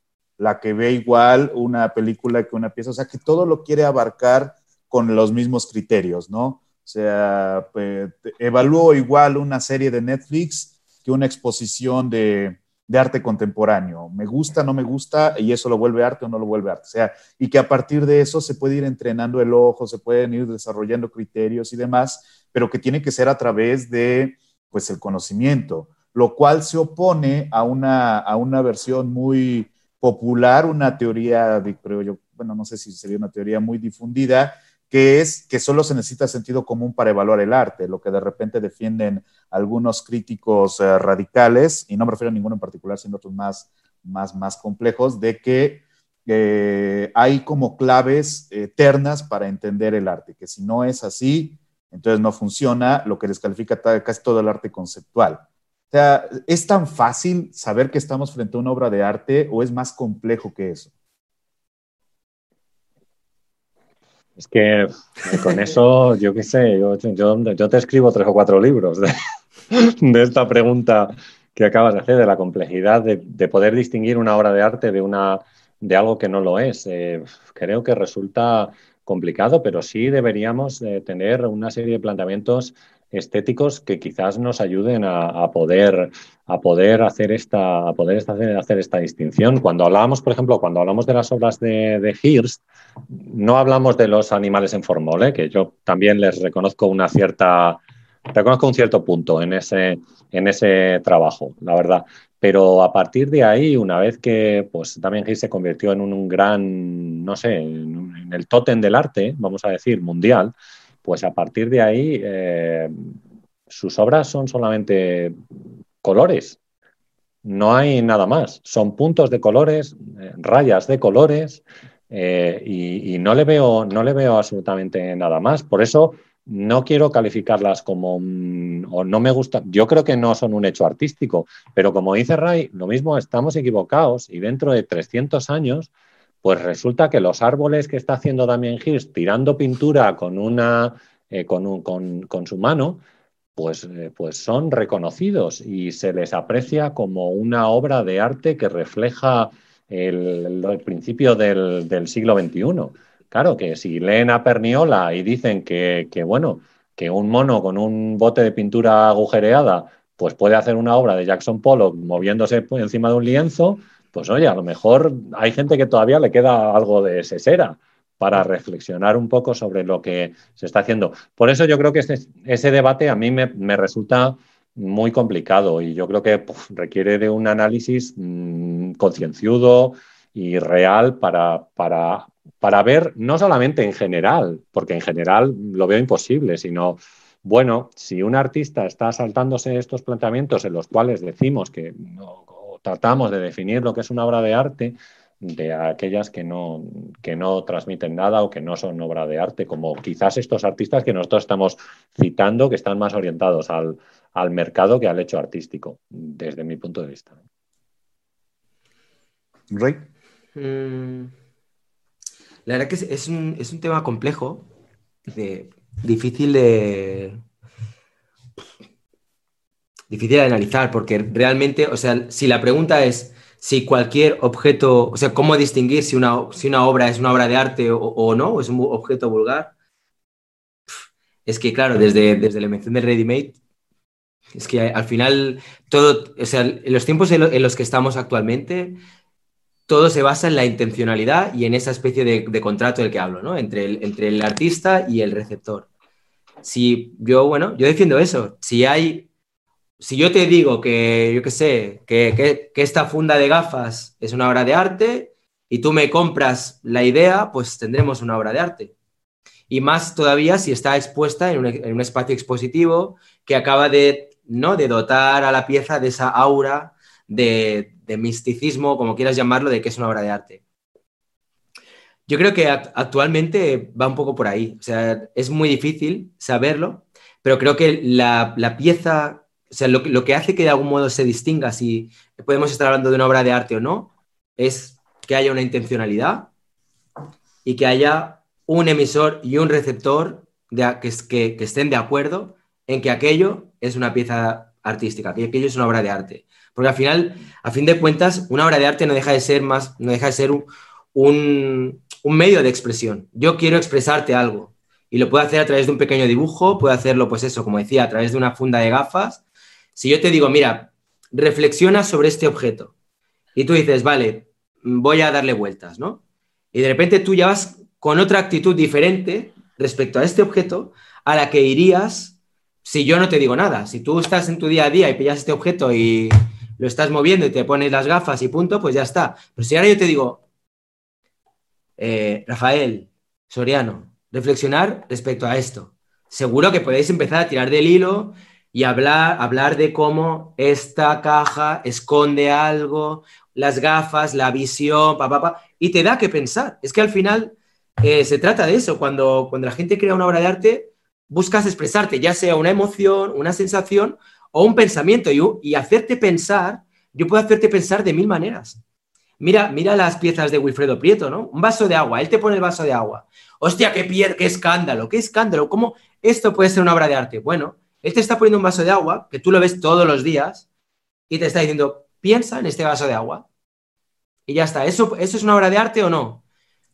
la que ve igual una película que una pieza, o sea, que todo lo quiere abarcar con los mismos criterios, ¿no? O sea, pues, evalúo igual una serie de Netflix que una exposición de, de arte contemporáneo. Me gusta, no me gusta, y eso lo vuelve arte o no lo vuelve arte. O sea, y que a partir de eso se puede ir entrenando el ojo, se pueden ir desarrollando criterios y demás, pero que tiene que ser a través de, pues, el conocimiento, lo cual se opone a una, a una versión muy popular una teoría, creo yo, bueno, no sé si sería una teoría muy difundida, que es que solo se necesita sentido común para evaluar el arte, lo que de repente defienden algunos críticos eh, radicales, y no me refiero a ninguno en particular, sino otros más, más, más complejos, de que eh, hay como claves eternas para entender el arte, que si no es así, entonces no funciona, lo que descalifica casi todo el arte conceptual. O sea, ¿es tan fácil saber que estamos frente a una obra de arte o es más complejo que eso? Es que con [laughs] eso, yo qué sé, yo, te escribo tres o cuatro libros [laughs] de, esta pregunta que acabas de hacer, de la complejidad de, poder distinguir una obra de arte de, una, de algo que no lo es. Eh, creo que resulta complicado, pero sí deberíamos eh, tener una serie de planteamientos estéticos que quizás nos ayuden a, poder, a poder hacer esta, a poder hacer, esta distinción. Cuando hablábamos, por ejemplo, cuando hablamos de las obras de, de Hirst, no hablamos de los animales en formol, ¿eh? que yo también les reconozco una cierta, reconozco un cierto punto en ese, en ese trabajo, la verdad. Pero a partir de ahí, una vez que pues, también Hirst se convirtió en un, gran, no sé, en el tótem del arte, vamos a decir, mundial, pues a partir de ahí eh, sus obras son solamente colores, no hay nada más, son puntos de colores, eh, rayas de colores eh, y, no, le veo, no le veo absolutamente nada más. Por eso no quiero calificarlas como, o no me gusta, yo creo que no son un hecho artístico, pero como dice Ray, lo mismo estamos equivocados y dentro de 300 años pues resulta que los árboles que está haciendo Damien Hirst tirando pintura con, una, eh, con, su mano, pues, eh, pues son reconocidos y se les aprecia como una obra de arte que refleja el, principio del, siglo XXI. Claro que si leen a Perniola y dicen que, que, bueno, que un mono con un bote de pintura agujereada pues puede hacer una obra de Jackson Pollock moviéndose encima de un lienzo, pues oye, a lo mejor hay gente que todavía le queda algo de sesera para reflexionar un poco sobre lo que se está haciendo. Por eso yo creo que ese, debate a mí me, resulta muy complicado y yo creo que requiere de un análisis mm, concienciudo y real para, para, para ver no solamente en general, porque en general lo veo imposible, sino Bueno, si un artista está saltándose estos planteamientos en los cuales decimos que tratamos de definir lo que es una obra de arte, de aquellas que no, que no transmiten nada o que no son obra de arte, como quizás estos artistas que nosotros estamos citando, que están más orientados al, mercado que al hecho artístico, desde mi punto de vista. Rey. Mm, la verdad que es, un, es un tema complejo, de, difícil de... Difícil de analizar, porque realmente, o sea, si la pregunta es si cualquier objeto, o sea, cómo distinguir si una, si una obra es una obra de arte o, no, o es un objeto vulgar, es que, claro, desde, desde la invención del ready-made, es que al final todo, o sea, en los tiempos en los que estamos actualmente, todo se basa en la intencionalidad y en esa especie de, contrato del que hablo, ¿no? Entre el, entre el artista y el receptor. Si yo, bueno, yo defiendo eso. Si hay, si yo te digo que, yo qué sé, que, esta funda de gafas es una obra de arte y tú me compras la idea, pues tendremos una obra de arte. Y más todavía si está expuesta en un, en un espacio expositivo que acaba de, ¿no? de dotar a la pieza de esa aura de, misticismo, como quieras llamarlo, de que es una obra de arte. Yo creo que actualmente va un poco por ahí. O sea, es muy difícil saberlo, pero creo que la, pieza, o sea, lo, lo, que hace que de algún modo se distinga si podemos estar hablando de una obra de arte o no, es que haya una intencionalidad y que haya un emisor y un receptor de, que, que, que estén de acuerdo en que aquello es una pieza artística, que aquello es una obra de arte. Porque al final, a fin de cuentas, una obra de arte no deja de ser más, no deja de ser un, medio de expresión. Yo quiero expresarte algo y lo puedo hacer a través de un pequeño dibujo, puedo hacerlo, pues eso, como decía, a través de una funda de gafas. Si yo te digo, mira, reflexiona sobre este objeto y tú dices, vale, voy a darle vueltas, ¿no? Y de repente tú ya vas con otra actitud diferente respecto a este objeto a la que irías si yo no te digo nada. Si tú estás en tu día a día y pillas este objeto y lo estás moviendo y te pones las gafas y punto, pues ya está. Pero si ahora yo te digo, eh, Rafael, Soriano, reflexionar respecto a esto, seguro que podéis empezar a tirar del hilo y hablar, hablar de cómo esta caja esconde algo, las gafas, la visión, pa, pa, y te da que pensar. Es que al final eh, se trata de eso. Cuando, cuando la gente crea una obra de arte, buscas expresarte, ya sea una emoción, una sensación o un pensamiento y, y hacerte pensar, yo puedo hacerte pensar de mil maneras. Mira, mira las piezas de Wilfredo Prieto, ¿no? Un vaso de agua, él te pone el vaso de agua. Hostia, qué, pier qué escándalo, qué escándalo. ¿Cómo esto puede ser una obra de arte? Bueno, él te está poniendo un vaso de agua, que tú lo ves todos los días, y te está diciendo, piensa en este vaso de agua. Y ya está. ¿Eso, ¿Eso es una obra de arte o no?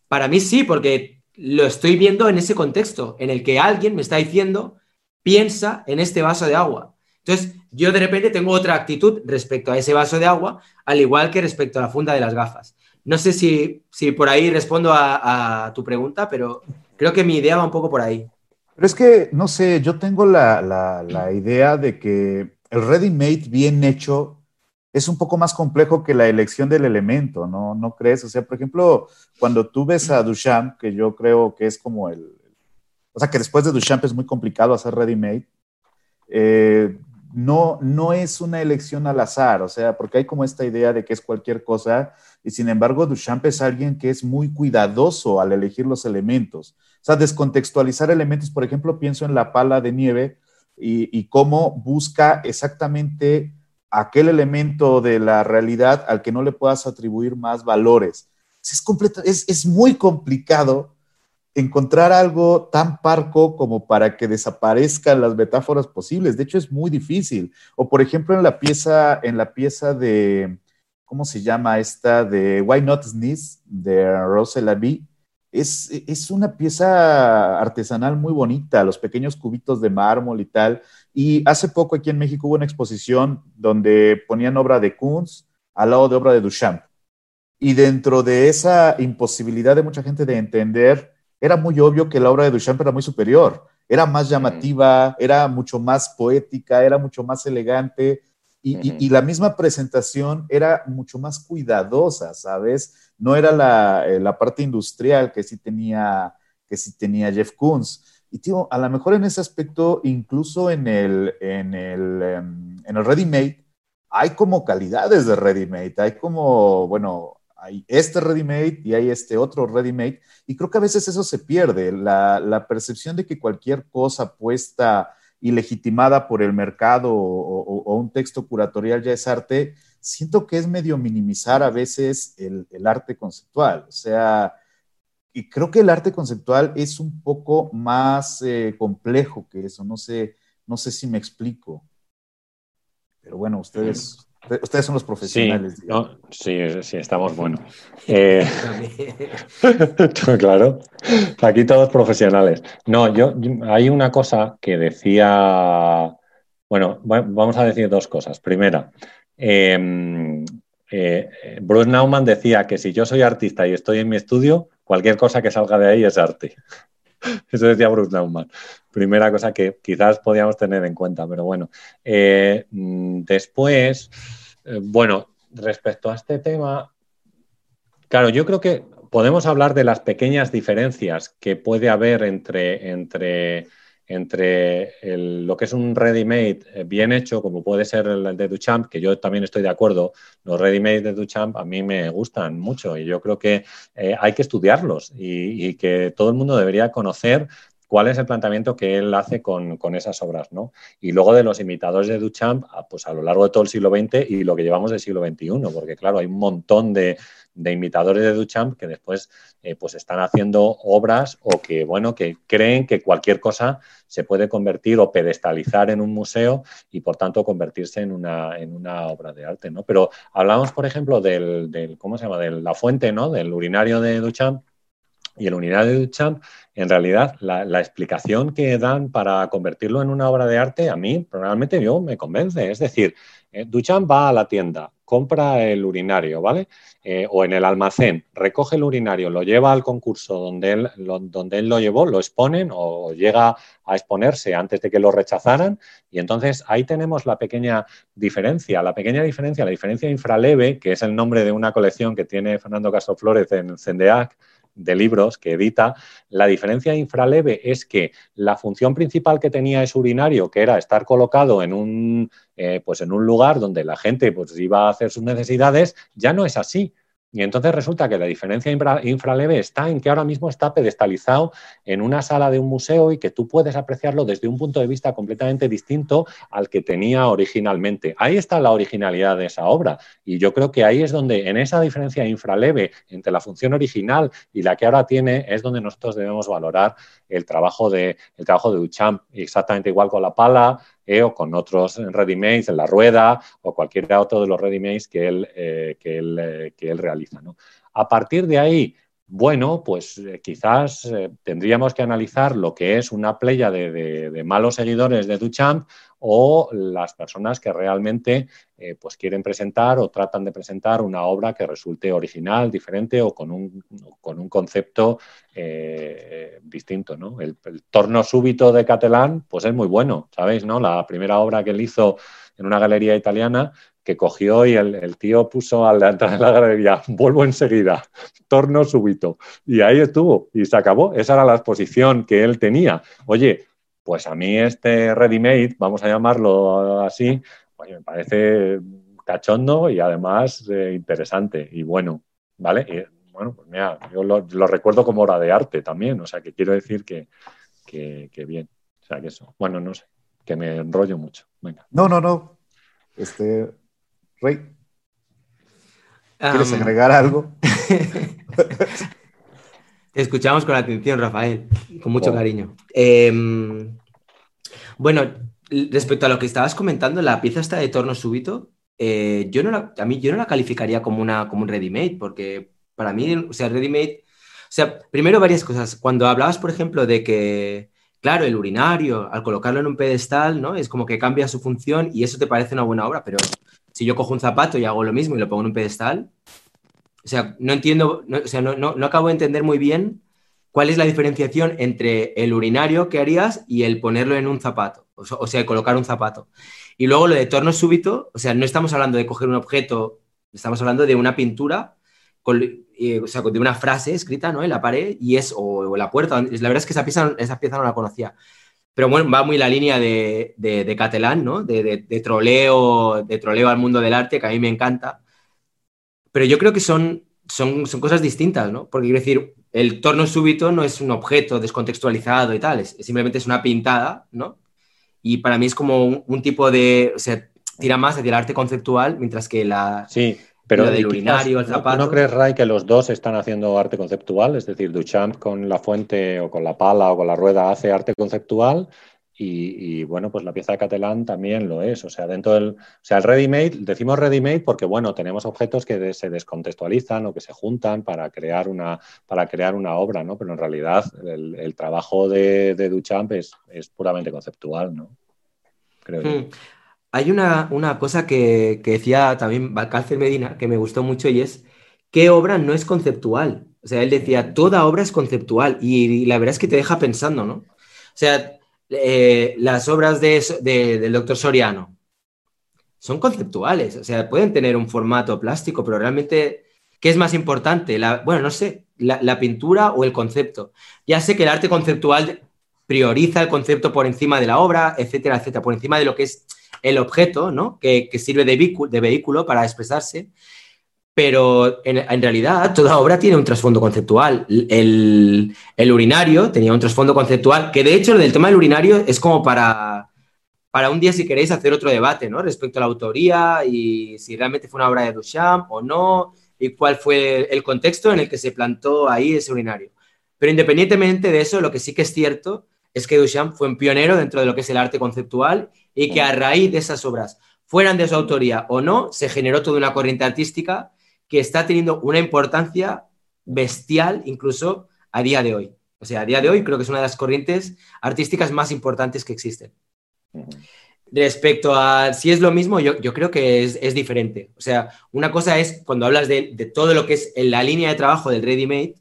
Para mí sí, porque lo estoy viendo en ese contexto, en el que alguien me está diciendo, piensa en este vaso de agua. Entonces, yo de repente tengo otra actitud respecto a ese vaso de agua, al igual que respecto a la funda de las gafas. No sé si, si por ahí respondo a, tu pregunta, pero creo que mi idea va un poco por ahí. Pero es que, no sé, yo tengo la, la, idea de que el ready-made bien hecho es un poco más complejo que la elección del elemento, ¿no? ¿No crees? O sea, por ejemplo, cuando tú ves a Duchamp, que yo creo que es como el... O sea, que después de Duchamp es muy complicado hacer ready-made, eh, no, no es una elección al azar, o sea, porque hay como esta idea de que es cualquier cosa, y sin embargo Duchamp es alguien que es muy cuidadoso al elegir los elementos. Sea, descontextualizar elementos, por ejemplo, pienso en la pala de nieve y, cómo busca exactamente aquel elemento de la realidad al que no le puedas atribuir más valores. Es, es, es muy complicado encontrar algo tan parco como para que desaparezcan las metáforas posibles. De hecho, es muy difícil. O por ejemplo, en la pieza, en la pieza de, ¿cómo se llama esta? De Why Not Sneeze, de Rose. Es, es una pieza artesanal muy bonita, los pequeños cubitos de mármol y tal. Y hace poco aquí en México hubo una exposición donde ponían obra de Kunz al lado de obra de Duchamp. Y dentro de esa imposibilidad de mucha gente de entender era muy obvio que la obra de Duchamp era muy superior, era más llamativa, era mucho más poética, era mucho más elegante y, la misma presentación era mucho más cuidadosa, ¿sabes? No era la, eh, parte industrial que sí tenía, que sí tenía Jeff Koons. Y tío, a lo mejor en ese aspecto, incluso en el, en el, em, en el ready-made, hay como calidades de ready-made, hay como, bueno, hay este ready-made y hay este otro ready-made, y creo que a veces eso se pierde, la, la, percepción de que cualquier cosa puesta y legitimada por el mercado o, un texto curatorial ya es arte, siento que es medio minimizar a veces el, el arte conceptual, o sea, y creo que el arte conceptual es un poco más eh, complejo que eso, no sé, no sé si me explico. Pero bueno, ustedes, ustedes son los profesionales. Sí, no, sí, sí, estamos buenos. Eh, [laughs] claro, aquí todos profesionales. No, yo, hay una cosa que decía, bueno, vamos a decir dos cosas. Primera, eh, eh, Bruce Nauman decía que si yo soy artista y estoy en mi estudio, cualquier cosa que salga de ahí es arte. [laughs] Eso decía Bruce Nauman. Primera cosa que quizás podíamos tener en cuenta, pero bueno. Eh, mm, después, eh, bueno, respecto a este tema, claro, yo creo que podemos hablar de las pequeñas diferencias que puede haber entre, entre entre lo que es un ready-made eh, bien hecho, como puede ser el de Duchamp, que yo también estoy de acuerdo, los ready-made de Duchamp a mí me gustan mucho y yo creo que eh, hay que estudiarlos y, y, que todo el mundo debería conocer cuál es el planteamiento que él hace con, con, esas obras, ¿no? Y luego de los imitadores de Duchamp, ah, pues a lo largo de todo el siglo XX y lo que llevamos del siglo XXI, porque claro, hay un montón de, de imitadores de Duchamp que después eh, pues están haciendo obras o que, bueno, que creen que cualquier cosa se puede convertir o pedestalizar en un museo y, por tanto, convertirse en una, en una obra de arte, ¿no? Pero hablamos, por ejemplo, del, del, ¿cómo se llama?, de la fuente, ¿no?, del urinario de Duchamp, y el urinario de Duchamp, en realidad, la, la, explicación que dan para convertirlo en una obra de arte, a mí, realmente yo me convence. Es decir, eh, Duchamp va a la tienda, compra el urinario, ¿vale? Eh, o en el almacén, recoge el urinario, lo lleva al concurso donde él, lo, donde él lo llevó, lo exponen o llega a exponerse antes de que lo rechazaran. Y entonces ahí tenemos la pequeña diferencia, la pequeña diferencia, la diferencia infraleve, que es el nombre de una colección que tiene Fernando Castro Flores en Cendeac, de libros que edita, la diferencia infraleve es que la función principal que tenía ese urinario, que era estar colocado en un, eh, pues en un lugar donde la gente pues, iba a hacer sus necesidades, ya no es así. Y entonces resulta que la diferencia infra, infraleve está en que ahora mismo está pedestalizado en una sala de un museo y que tú puedes apreciarlo desde un punto de vista completamente distinto al que tenía originalmente. Ahí está la originalidad de esa obra. Y yo creo que ahí es donde, en esa diferencia infraleve entre la función original y la que ahora tiene, es donde nosotros debemos valorar el trabajo de, el trabajo de Duchamp. Exactamente igual con la pala, eh, o con otros ready-mades en la rueda o cualquier otro de los ready-mades que él, eh, que él, eh, que él realiza. ¿no? A partir de ahí, bueno, pues eh, quizás eh, tendríamos que analizar lo que es una playa de, malos seguidores de Duchamp o las personas que realmente eh, pues quieren presentar o tratan de presentar una obra que resulte original, diferente o con un, con un concepto distinto. ¿no? El, el, torno súbito de Catalán pues es muy bueno, ¿sabéis? ¿no? La primera obra que él hizo en una galería italiana que cogió y el, tío puso a la entrada de la galería, vuelvo enseguida, torno súbito. Y ahí estuvo, y se acabó. Esa era la exposición que él tenía. Oye, pues a mí este ready-made, vamos a llamarlo así, oye, me parece cachondo y además eh, interesante y bueno, ¿vale? Bueno, pues mira, yo lo, lo, recuerdo como obra de arte también, o sea, que quiero decir que, que, que bien. O sea, que eso, bueno, no sé, que me enrollo mucho. Venga. No, no, no. Este, Rey, ¿quieres um, agregar algo? [laughs] Te escuchamos con atención, Rafael, con mucho oh. cariño. Eh, bueno, respecto a lo que estabas comentando, la pieza esta de torno súbito, eh, yo no la, a mí yo no la calificaría como, una, como un ready-made, porque para mí, o sea, ready-made, o sea, primero varias cosas. Cuando hablabas, por ejemplo, de que, claro, el urinario, al colocarlo en un pedestal, ¿no? Es como que cambia su función y eso te parece una buena obra, pero si yo cojo un zapato y hago lo mismo y lo pongo en un pedestal, o sea, no entiendo, no, o sea, no, no, no, acabo de entender muy bien cuál es la diferenciación entre el urinario que harías y el ponerlo en un zapato, o sea, colocar un zapato. Y luego lo de torno súbito, o sea, no estamos hablando de coger un objeto, estamos hablando de una pintura con, o sea, de una frase escrita, ¿no? En la pared y es, o, la puerta. La verdad es que esa pieza no la conocía. Pero bueno, va muy la línea de, de, de Catalán, ¿no? De, de, troleo, de troleo al mundo del arte, que a mí me encanta. Pero yo creo que son, son, son cosas distintas, ¿no? Porque quiero decir, el torno súbito no es un objeto descontextualizado y tal, es, simplemente es una pintada, ¿no? Y para mí es como un, un tipo de, o sea, tira más hacia el arte conceptual, mientras que la, sí. Pero lo del urinario, el zapato. ¿no, ¿No crees, Ray, que los dos están haciendo arte conceptual? Es decir, Duchamp con la fuente o con la pala o con la rueda hace arte conceptual y, y, bueno, pues la pieza de Catalán también lo es. O sea, dentro del. O sea, el ready-made, decimos ready-made porque, bueno, tenemos objetos que de, se descontextualizan o que se juntan para crear una, para crear una obra, ¿no? Pero en realidad el, el trabajo de, de Duchamp es, es, puramente conceptual, ¿no? Creo hmm. yo. Hay una, una cosa que, que, decía también Balcalcer Medina que me gustó mucho y es ¿qué obra no es conceptual? O sea, él decía, toda obra es conceptual y, y la verdad es que te deja pensando, ¿no? O sea, eh, las obras de, de, del doctor Soriano son conceptuales, o sea, pueden tener un formato plástico, pero realmente, ¿qué es más importante? La, bueno, no sé, la, la, pintura o el concepto. Ya sé que el arte conceptual prioriza el concepto por encima de la obra, etcétera, etcétera, por encima de lo que es el objeto, ¿no? Que, que sirve de vehículo, para expresarse. Pero en, realidad toda obra tiene un trasfondo conceptual. El, el, urinario tenía un trasfondo conceptual, que de hecho el del tema del urinario es como para, para un día si queréis hacer otro debate, ¿no? Respecto a la autoría y si realmente fue una obra de Duchamp o no, y cuál fue el contexto en el que se plantó ahí ese urinario. Pero independientemente de eso, lo que sí que es cierto es que Duchamp fue un pionero dentro de lo que es el arte conceptual y que a raíz de esas obras, fueran de su autoría o no, se generó toda una corriente artística que está teniendo una importancia bestial incluso a día de hoy. O sea, a día de hoy creo que es una de las corrientes artísticas más importantes que existen. Respecto a si es lo mismo, yo, yo creo que es, es, diferente. O sea, una cosa es cuando hablas de, de, todo lo que es en la línea de trabajo del ready-made,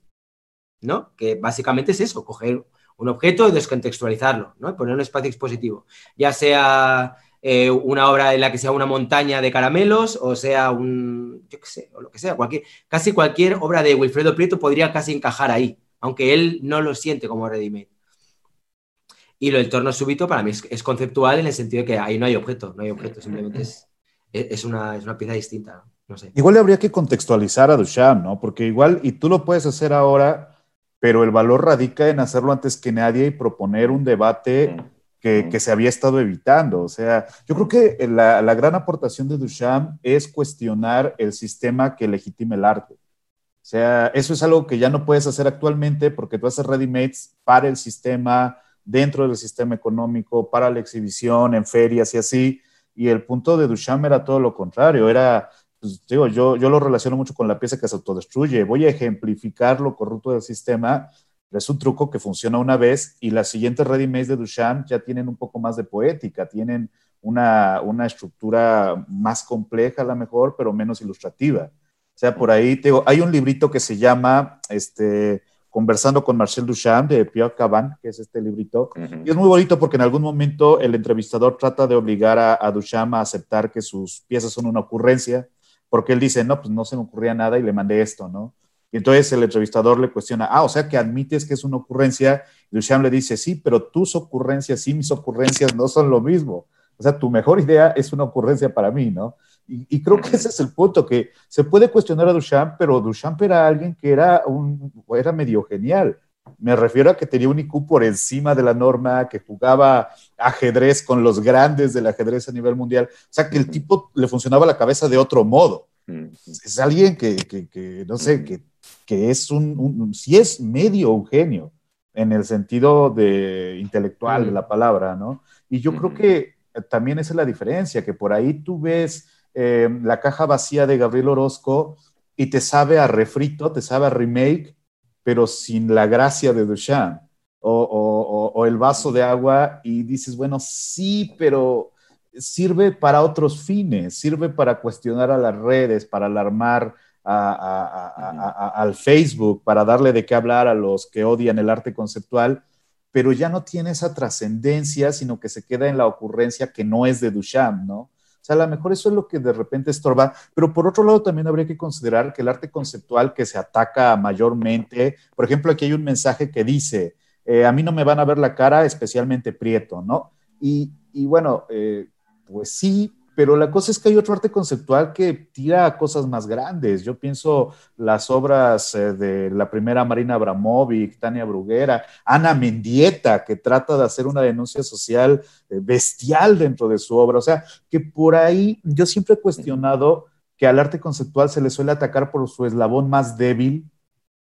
¿no? Que básicamente es eso, coger un objeto y descontextualizarlo, ¿no? Poner un espacio expositivo, ya sea eh, una obra en la que sea una montaña de caramelos o sea un, yo qué sé, o lo que sea, casi cualquier obra de Wilfredo Prieto podría casi encajar ahí, aunque él no lo siente como ready-made. Y lo del torno súbito para mí es, conceptual en el sentido de que ahí no hay objeto, no hay objeto, simplemente es, es, una, es una pieza distinta. Igual habría que contextualizar a Duchamp, ¿no? Porque igual, y tú lo puedes hacer ahora pero el valor radica en hacerlo antes que nadie y proponer un debate que, que se había estado evitando. O sea, yo creo que la, la, gran aportación de Duchamp es cuestionar el sistema que legitima el arte. O sea, eso es algo que ya no puedes hacer actualmente porque tú haces ready-mates para el sistema, dentro del sistema económico, para la exhibición, en ferias y así. Y el punto de Duchamp era todo lo contrario, era pues, digo, yo, yo lo relaciono mucho con la pieza que se autodestruye. Voy a ejemplificar lo corrupto del sistema. Es un truco que funciona una vez y las siguientes ready-mades de Duchamp ya tienen un poco más de poética, tienen una, una estructura más compleja a lo mejor, pero menos ilustrativa. O sea, por ahí, te digo, hay un librito que se llama este, Conversando con Marcel Duchamp de Pierre Caban, que es este librito. Uh -huh. Y es muy bonito porque en algún momento el entrevistador trata de obligar a, a Duchamp a aceptar que sus piezas son una ocurrencia porque él dice, no, pues no se me ocurría nada y le mandé esto, ¿no? Y entonces el entrevistador le cuestiona, ah, o sea que admites que es una ocurrencia. Y Duchamp le dice, sí, pero tus ocurrencias y mis ocurrencias no son lo mismo. O sea, tu mejor idea es una ocurrencia para mí, ¿no? Y, creo que ese es el punto, que se puede cuestionar a Duchamp, pero Duchamp era alguien que era, un, era medio genial. Me refiero a que tenía un IQ por encima de la norma, que jugaba ajedrez con los grandes del ajedrez a nivel mundial. O sea, que el tipo le funcionaba la cabeza de otro modo. Es alguien que, que, que no sé, que, que es un, un, si es medio un genio en el sentido de intelectual de la palabra, ¿no? Y yo creo que también esa es la diferencia, que por ahí tú ves eh, la caja vacía de Gabriel Orozco y te sabe a refrito, te sabe a remake, pero sin la gracia de Duchamp. O, el vaso de agua y dices, bueno, sí, pero sirve para otros fines, sirve para cuestionar a las redes, para alarmar al Facebook, para darle de qué hablar a los que odian el arte conceptual, pero ya no tiene esa trascendencia, sino que se queda en la ocurrencia que no es de Duchamp, ¿no? Sea, a lo mejor eso es lo que de repente estorba, pero por otro lado también habría que considerar que el arte conceptual que se ataca mayormente, por ejemplo, aquí hay un mensaje que dice, eh, a mí no me van a ver la cara, especialmente prieto, ¿no? Y, bueno, eh, pues sí, pero la cosa es que hay otro arte conceptual que tira a cosas más grandes. Yo pienso las obras eh, de la primera Marina Abramovic, Tania Bruguera, Ana Mendieta, que trata de hacer una denuncia social eh, bestial dentro de su obra. O sea, que por ahí yo siempre he cuestionado que al arte conceptual se le suele atacar por su eslabón más débil,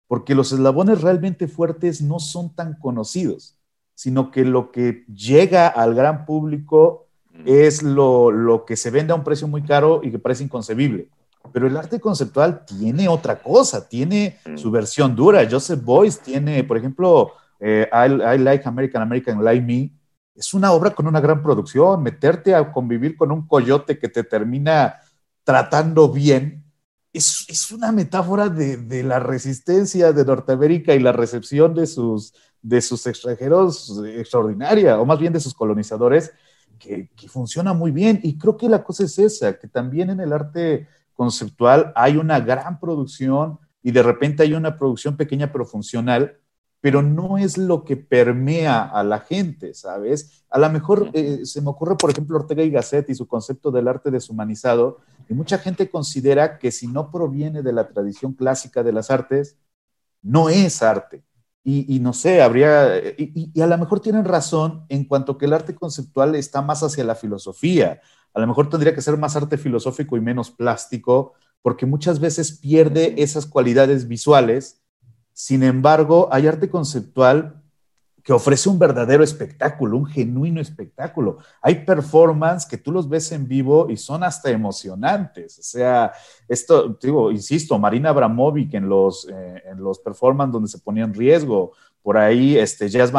porque los eslabones realmente fuertes no son tan conocidos, sino que lo que llega al gran público es lo, que se vende a un precio muy caro y que parece inconcebible. Pero el arte conceptual tiene otra cosa, tiene su versión dura. Joseph Boyce tiene, por ejemplo, eh, I, Like American, American Like Me. Es una obra con una gran producción. Meterte a convivir con un coyote que te termina tratando bien es, una metáfora de, la resistencia de Norteamérica y la recepción de sus, de sus extranjeros extraordinaria, o más bien de sus colonizadores que, funciona muy bien. Y creo que la cosa es esa, que también en el arte conceptual hay una gran producción y de repente hay una producción pequeña pero funcional, pero no es lo que permea a la gente, ¿sabes? A lo mejor eh, se me ocurre, por ejemplo, Ortega y Gasset y su concepto del arte deshumanizado, y mucha gente considera que si no proviene de la tradición clásica de las artes, no es arte. Y, no sé, habría, y, a lo mejor tienen razón en cuanto que el arte conceptual está más hacia la filosofía. A lo mejor tendría que ser más arte filosófico y menos plástico, porque muchas veces pierde esas cualidades visuales. Sin embargo, hay arte conceptual que ofrece un verdadero espectáculo, un genuino espectáculo. Hay performance que tú los ves en vivo y son hasta emocionantes. O sea, esto, digo, insisto, Marina Abramovic en los, eh, en los performances donde se ponía en riesgo, por ahí este Jazz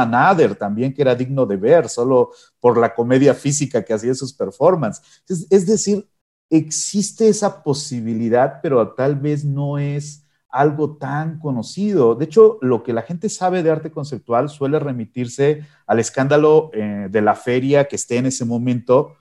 también que era digno de ver solo por la comedia física que hacía sus performances. es decir, existe esa posibilidad, pero tal vez no es algo tan conocido. De hecho, lo que la gente sabe de arte conceptual suele remitirse al escándalo eh, de la feria que esté en ese momento,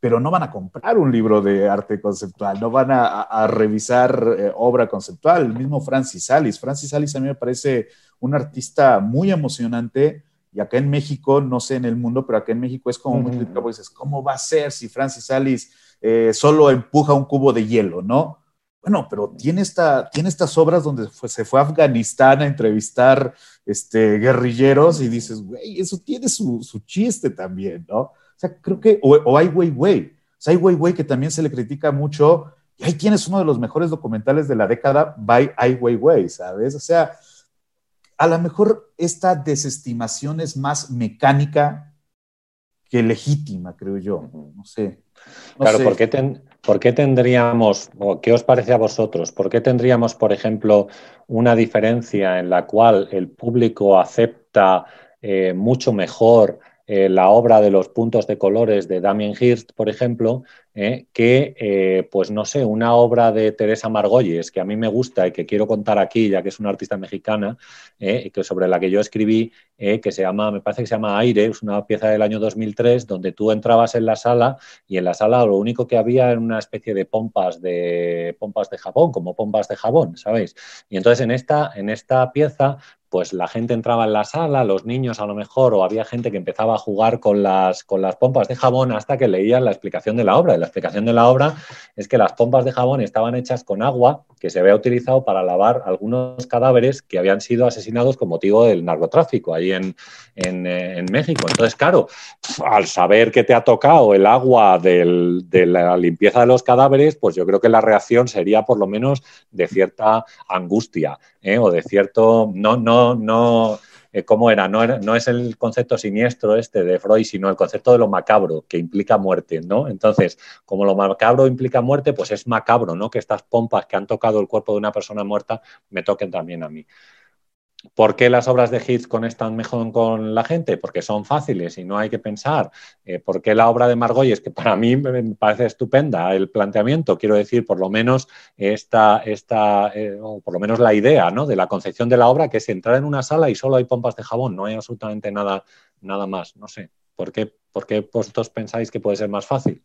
pero no van a comprar un libro de arte conceptual, no van a, revisar eh, obra conceptual. El mismo Francis Alice. Francis Alice a mí me parece un artista muy emocionante. Y acá en México, no sé en el mundo, pero acá en México es como muy crítico, dices, ¿cómo va a ser si Francis Alice eh, solo empuja un cubo de hielo, no? Bueno, pero tiene, esta, tiene estas obras donde se fue a Afganistán a entrevistar este, guerrilleros y dices, güey, eso tiene su, chiste también, ¿no? O sea, creo que, o, o hay Wey, o sea, hay Wey que también se le critica mucho, y ahí tienes uno de los mejores documentales de la década, by Ai Weiwei, ¿sabes? O sea, a lo mejor esta desestimación es más mecánica que legítima, creo yo, no sé. claro, ¿por qué ten ¿Por qué tendríamos, o qué os parece a vosotros, por qué tendríamos, por ejemplo, una diferencia en la cual el público acepta eh, mucho mejor eh, la obra de los puntos de colores de Damien Hirst, por ejemplo, eh, que, eh, pues no sé, una obra de Teresa Margolles que a mí me gusta y que quiero contar aquí, ya que es una artista mexicana, que sobre la que yo escribí, que se llama, me parece que se llama Aire, es una pieza del año 2003, donde tú entrabas en la sala y en la sala lo único que había era una especie de pompas de, pompas de jabón, como pompas de jabón, ¿sabéis? Y entonces en esta, en esta pieza pues la gente entraba en la sala, los niños a lo mejor, o había gente que empezaba a jugar con las, con las pompas de jabón hasta que leían la explicación de la obra. La explicación de la obra es que las pompas de jabón estaban hechas con agua que se había utilizado para lavar algunos cadáveres que habían sido asesinados con motivo del narcotráfico ahí en, eh, México. Entonces, claro, al saber que te ha tocado el agua de la limpieza de los cadáveres, pues yo creo que la reacción sería por lo menos de cierta angustia ¿eh? o de cierto, no, no, no eh, ¿cómo era? No, no es el concepto siniestro este de Freud, sino el concepto de lo macabro, que implica muerte, ¿no? Entonces, como lo macabro implica muerte, pues es macabro, ¿no? Que estas pompas que han tocado el cuerpo de una persona muerta me toquen también a mí. ¿Por qué las obras de Hitz conectan mejor con la gente? Porque son fáciles y no hay que pensar. Eh, ¿Por qué la obra de Margolles, que para mí me parece estupenda el planteamiento, quiero decir, por lo menos esta, esta eh, o por lo menos la idea ¿no? de la concepción de la obra, que es entrar en una sala y solo hay pompas de jabón, no hay absolutamente nada, nada más. No sé. ¿Por qué, ¿Por qué vosotros pensáis que puede ser más fácil?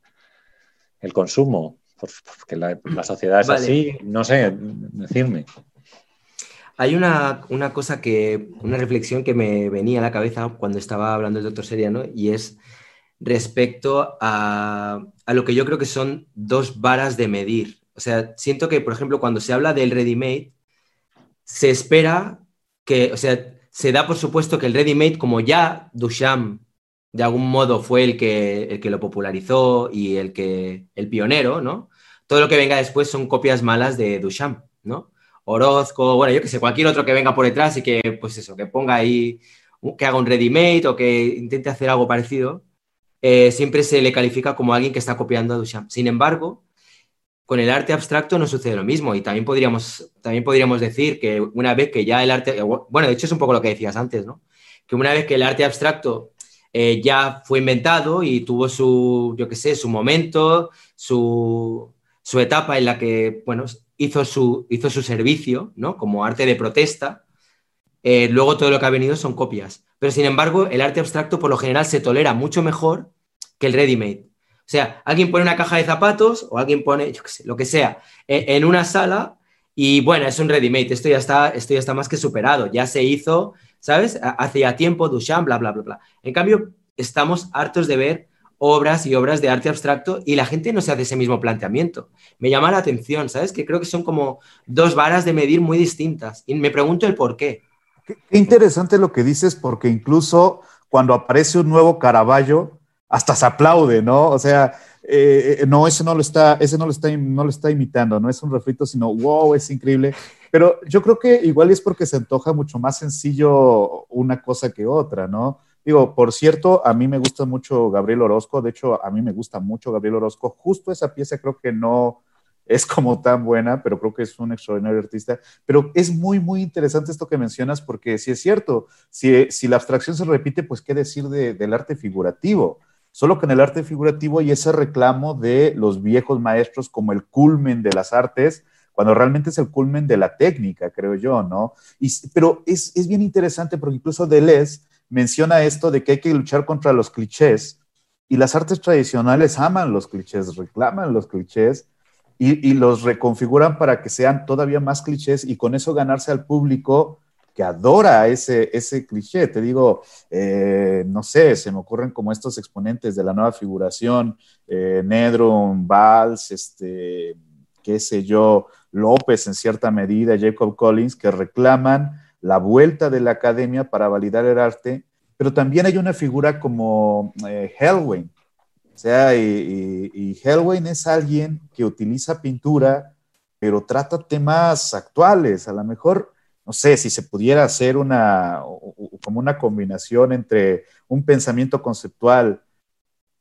el consumo? Porque la, sociedad es así, no sé, decirme. Hay una, cosa que, una reflexión que me venía a la cabeza cuando estaba hablando el doctor Seriano y es respecto a, a, lo que yo creo que son dos varas de medir. O sea, siento que, por ejemplo, cuando se habla del ready-made, se espera que, o sea, se da por supuesto que el ready-made, como ya Duchamp de algún modo fue el que, el que lo popularizó y el, que, el pionero, ¿no? Todo lo que venga después son copias malas de Duchamp, ¿no? Orozco, bueno, yo que sé, cualquier otro que venga por detrás y que, pues eso, que ponga ahí, que haga un ready-made o que intente hacer algo parecido, eh, siempre se le califica como alguien que está copiando a Duchamp. Sin embargo, con el arte abstracto no sucede lo mismo y también podríamos, también podríamos decir que una vez que ya el arte, bueno, de hecho es un poco lo que decías antes, ¿no? Que una vez que el arte abstracto eh, ya fue inventado y tuvo su, yo qué sé, su momento, su, su etapa en la que, bueno, hizo su, hizo su servicio, ¿no? Como arte de protesta. Eh, luego todo lo que ha venido son copias. Pero sin embargo, el arte abstracto por lo general se tolera mucho mejor que el ready-made. O sea, alguien pone una caja de zapatos o alguien pone, lo que sea, e, en, una sala y bueno, es un ready-made. Esto ya, está, esto ya está más que superado. Ya se hizo, ¿sabes? Hace ya tiempo, Duchamp, bla, bla, bla, bla. En cambio, estamos hartos de ver obras y obras de arte abstracto y la gente no se hace ese mismo planteamiento. Me llama la atención, ¿sabes? Que creo que son como dos varas de medir muy distintas y me pregunto el por qué. Qué, interesante lo que dices porque incluso cuando aparece un nuevo Caravaggio, hasta se aplaude, ¿no? O sea, eh, no, ese no lo está, ese no lo está, no lo está imitando, no es un refrito, sino wow, es increíble. Pero yo creo que igual es porque se antoja mucho más sencillo una cosa que otra, ¿no? Digo, por cierto, a mí me gusta mucho Gabriel Orozco, de hecho, a mí me gusta mucho Gabriel Orozco. Justo esa pieza creo que no es como tan buena, pero creo que es un extraordinario artista. Pero es muy, muy interesante esto que mencionas, porque si es cierto, si, la abstracción se repite, pues qué decir del arte figurativo. Solo que en el arte figurativo hay ese reclamo de los viejos maestros como el culmen de las artes, cuando realmente es el culmen de la técnica, creo yo, ¿no? Y, pero es, es bien interesante porque incluso Deleuze menciona esto de que hay que luchar contra los clichés y las artes tradicionales aman los clichés, reclaman los clichés y, los reconfiguran para que sean todavía más clichés y con eso ganarse al público que adora ese, ese cliché. Te digo, eh, no sé, se me ocurren como estos exponentes de la nueva figuración, eh, Nedron, Valls, este, qué sé yo, López en cierta medida, Jacob Collins, que reclaman la vuelta de la academia para validar el arte, pero también hay una figura como eh. O sea, y, y, es alguien que utiliza pintura, pero trata temas actuales. A lo mejor, no sé, si se pudiera hacer una, como una combinación entre un pensamiento conceptual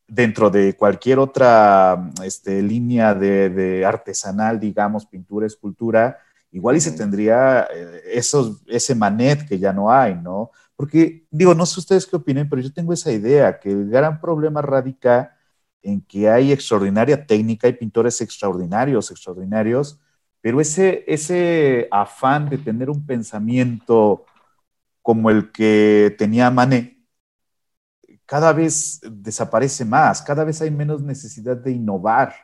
dentro de cualquier otra este, línea de, artesanal, digamos, pintura, escultura, igual y se tendría eh, esos, ese manet que ya no hay, ¿no? Porque, digo, no sé ustedes qué opinen, pero yo tengo esa idea, que el gran problema radica en que hay extraordinaria técnica, hay pintores extraordinarios, extraordinarios, pero ese, ese afán de tener un pensamiento como el que tenía Manet, cada vez desaparece más, cada vez hay menos necesidad de innovar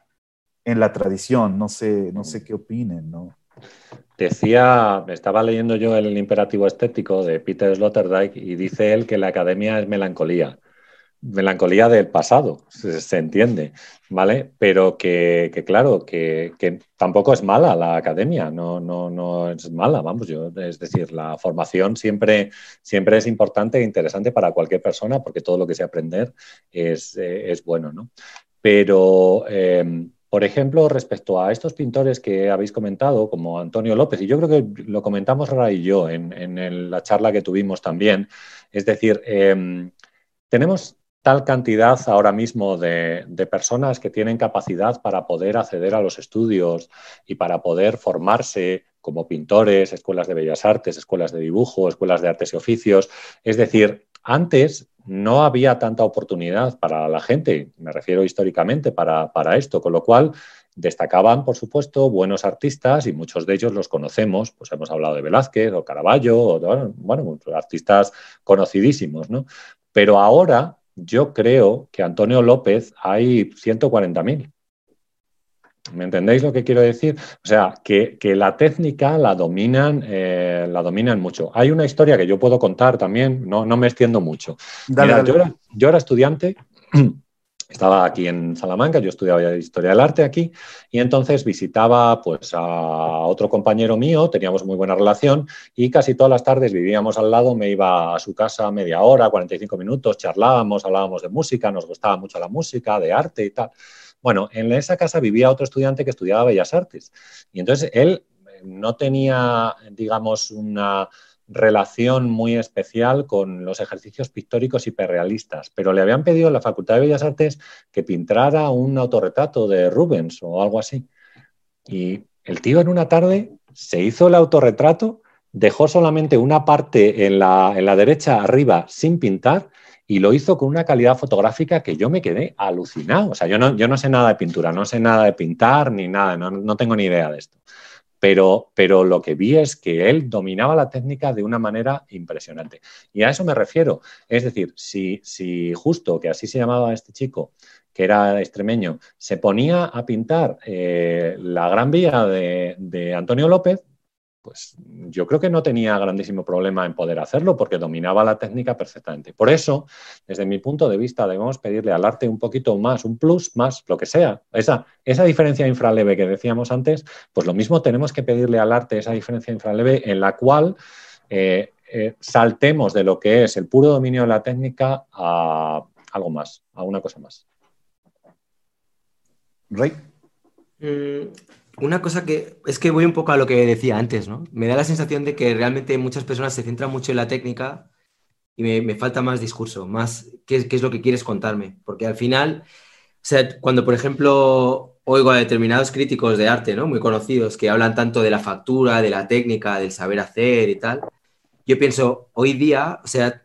en la tradición. No sé, no sé qué opinen, ¿no? Decía, estaba leyendo yo el imperativo estético de Peter Sloterdijk y dice él que la academia es melancolía. Melancolía del pasado, se, entiende, ¿vale? Pero que, claro, que, tampoco es mala la academia, no, no, no es mala, vamos, yo, es decir, la formación siempre, siempre es importante e interesante para cualquier persona porque todo lo que sea aprender es, eh, es bueno, ¿no? Pero eh, por ejemplo, respecto a estos pintores que habéis comentado, como Antonio López, y yo creo que lo comentamos Ra y yo en, la charla que tuvimos también, es decir, em, tenemos tal cantidad ahora mismo de, personas que tienen capacidad para poder acceder a los estudios y para poder formarse como pintores, escuelas de bellas artes, escuelas de dibujo, escuelas de artes y oficios. Es decir, antes no había tanta oportunidad para la gente, me refiero históricamente, para, esto, con lo cual destacaban, por supuesto, buenos artistas y muchos de ellos los conocemos, pues hemos hablado de Velázquez o Caravaggio, o, bueno, artistas conocidísimos, ¿no? Pero ahora yo creo que Antonio López hay 140.000. ¿Me entendéis lo que quiero decir? O sea, que, la técnica la dominan, eh, la dominan mucho. Hay una historia que yo puedo contar también, no, no me extiendo mucho. Yo, era, estudiante, [clears throat] estaba aquí en Salamanca, yo estudiaba Historia del Arte aquí, y entonces visitaba pues, a otro compañero mío, teníamos muy buena relación, y casi todas las tardes vivíamos al lado, me iba a su casa media hora, 45 minutos, charlábamos, hablábamos de música, nos gustaba mucho la música, de arte y tal. Bueno, en esa casa vivía otro estudiante que estudiaba Bellas Artes y entonces él eh, no tenía, digamos, una relación muy especial con los ejercicios pictóricos hiperrealistas, pero le habían pedido en la Facultad de Bellas Artes que pintara un autorretrato de Rubens o algo así. Y el tío en una tarde se hizo el autorretrato, dejó solamente una parte en la, en la derecha arriba sin pintar y lo hizo con una calidad fotográfica que yo me quedé alucinado. O sea, yo no, yo no sé nada de pintura, no sé nada de pintar ni nada, no, tengo ni idea de esto. Pero, pero, lo que vi es que él dominaba la técnica de una manera impresionante. Y a eso me refiero. Es decir, si, si justo, que así se llamaba este chico, que era extremeño, se ponía a pintar eh, la Gran Vía de, de Antonio López, pues yo creo que no tenía grandísimo problema en poder hacerlo porque dominaba la técnica perfectamente. Por eso, desde mi punto de vista, debemos pedirle al arte un poquito más, un plus, más, lo que sea. Esa, esa diferencia infraleve que decíamos antes, pues lo mismo tenemos que pedirle al arte esa diferencia infraleve en la cual eh, eh, saltemos de lo que es el puro dominio de la técnica a algo más, a una cosa más. Rey. Mm, una cosa que es que voy un poco a lo que decía antes, ¿no? Me da la sensación de que realmente muchas personas se centran mucho en la técnica y me, falta más discurso, más qué, qué, es lo que quieres contarme. Porque al final, o sea, cuando por ejemplo oigo a determinados críticos de arte, ¿no? Muy conocidos, que hablan tanto de la factura, de la técnica, del saber hacer y tal, yo pienso, hoy día, o sea,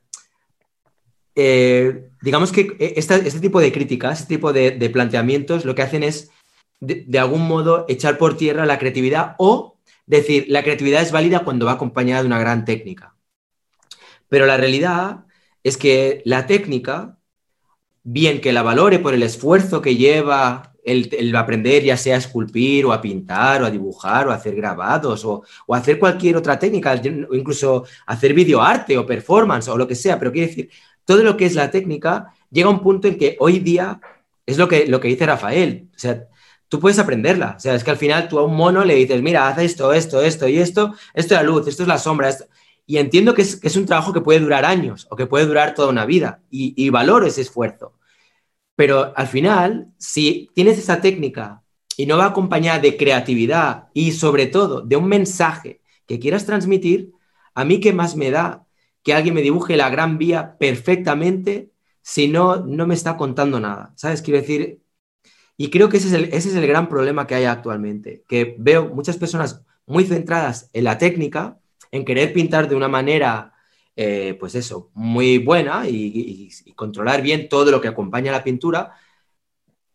eh, digamos que este tipo de críticas, este tipo de, de planteamientos, lo que hacen es de, algún modo echar por tierra la creatividad o decir, la creatividad es válida cuando va acompañada de una gran técnica. Pero la realidad es que la técnica, bien que la valore por el esfuerzo que lleva el, aprender, ya sea a esculpir o a pintar o a dibujar o a hacer grabados o, o hacer cualquier otra técnica, o incluso hacer videoarte o performance o lo que sea, pero quiere decir, todo lo que es la técnica llega a un punto en que hoy día es lo que, lo que dice Rafael, o sea, tú puedes aprenderla. O sea, es que al final tú a un mono le dices, mira, haz esto, esto, esto y esto, esto es la luz, esto es la sombra. Y entiendo que es, un trabajo que puede durar años o que puede durar toda una vida y, y valoro ese esfuerzo. Pero al final, si tienes esa técnica y no va acompañada de creatividad y sobre todo de un mensaje que quieras transmitir, a mí qué más me da que alguien me dibuje la gran vía perfectamente si no, no me está contando nada. ¿Sabes? Quiero decir, y creo que ese es, el, ese es el gran problema que hay actualmente, que veo muchas personas muy centradas en la técnica, en querer pintar de una manera, eh, pues eso, muy buena y, controlar bien todo lo que acompaña a la pintura,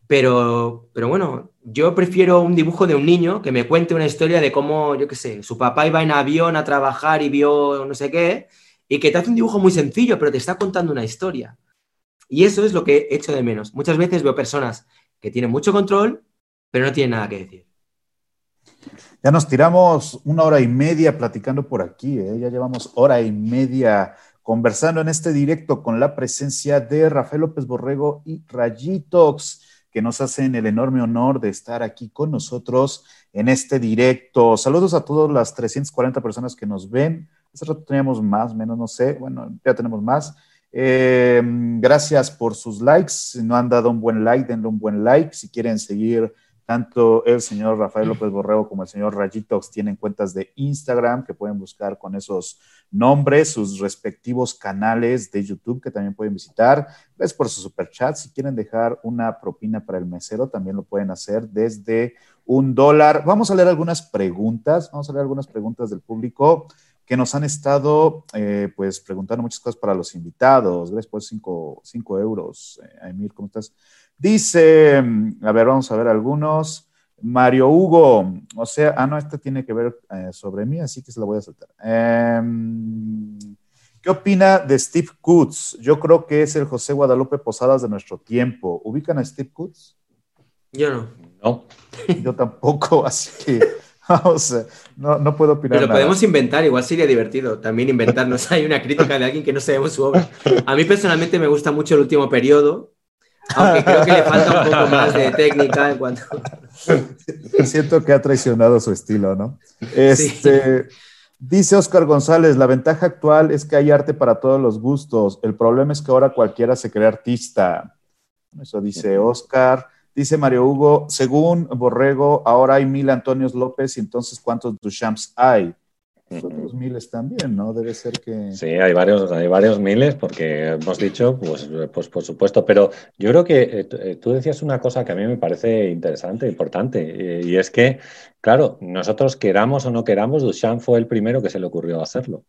pero, pero bueno, yo prefiero un dibujo de un niño que me cuente una historia de cómo, yo qué sé, su papá iba en avión a trabajar y vio no sé qué, y que te hace un dibujo muy sencillo, pero te está contando una historia. Y eso es lo que echo de menos. Muchas veces veo personas que tiene mucho control, pero no tiene nada que decir. Ya nos tiramos una hora y media platicando por aquí, ¿eh? ya llevamos hora y media conversando en este directo con la presencia de Rafael López Borrego y Rayitox, que nos hacen el enorme honor de estar aquí con nosotros en este directo. Saludos a todas las 340 personas que nos ven. Hace rato teníamos más, menos, no sé. Bueno, ya tenemos más. Eh, gracias por sus likes. Si no han dado un buen like, denle un buen like. Si quieren seguir tanto el señor Rafael López Borrego como el señor Rayitox tienen cuentas de Instagram que pueden buscar con esos nombres, sus respectivos canales de YouTube que también pueden visitar. Gracias por su super chat. Si quieren dejar una propina para el mesero, también lo pueden hacer desde un dólar. Vamos a leer algunas preguntas. Vamos a leer algunas preguntas del público que nos han estado eh, pues preguntando muchas cosas para los invitados. Gracias por cinco, cinco euros. Eh, ¿cómo estás? Dice, a ver, vamos a ver algunos. Mario Hugo, o sea, ah, no, este tiene que ver eh, sobre mí, así que se lo voy a saltar. Em, ¿Qué opina de Steve Kutz? Yo creo que es el José Guadalupe Posadas de nuestro tiempo. ¿Ubican a Steve Kutz? Yo no. No. Yo tampoco, [laughs] así que [laughs] no, no puedo opinar. Pero nada. podemos inventar, igual sería divertido también inventarnos. Hay una crítica de alguien que no sabemos su obra. A mí personalmente me gusta mucho el último periodo, aunque creo que le falta un poco más de técnica en cuanto. [laughs] Siento que ha traicionado su estilo, ¿no? Este, Dice Oscar González, la ventaja actual es que hay arte para todos los gustos. El problema es que ahora cualquiera se cree artista. Eso dice Oscar. Dice Mario Hugo, según Borrego, ahora hay mil Antonios López y entonces ¿cuántos Duchamps hay? Otros miles también, ¿no? Debe ser que... Sí, hay varios, hay varios miles porque hemos dicho, pues, pues por supuesto, pero yo creo que eh, eh, tú decías una cosa que a mí me parece interesante, importante, y es que, claro, nosotros queramos o no queramos, Duchamp fue el primero que se le ocurrió hacerlo.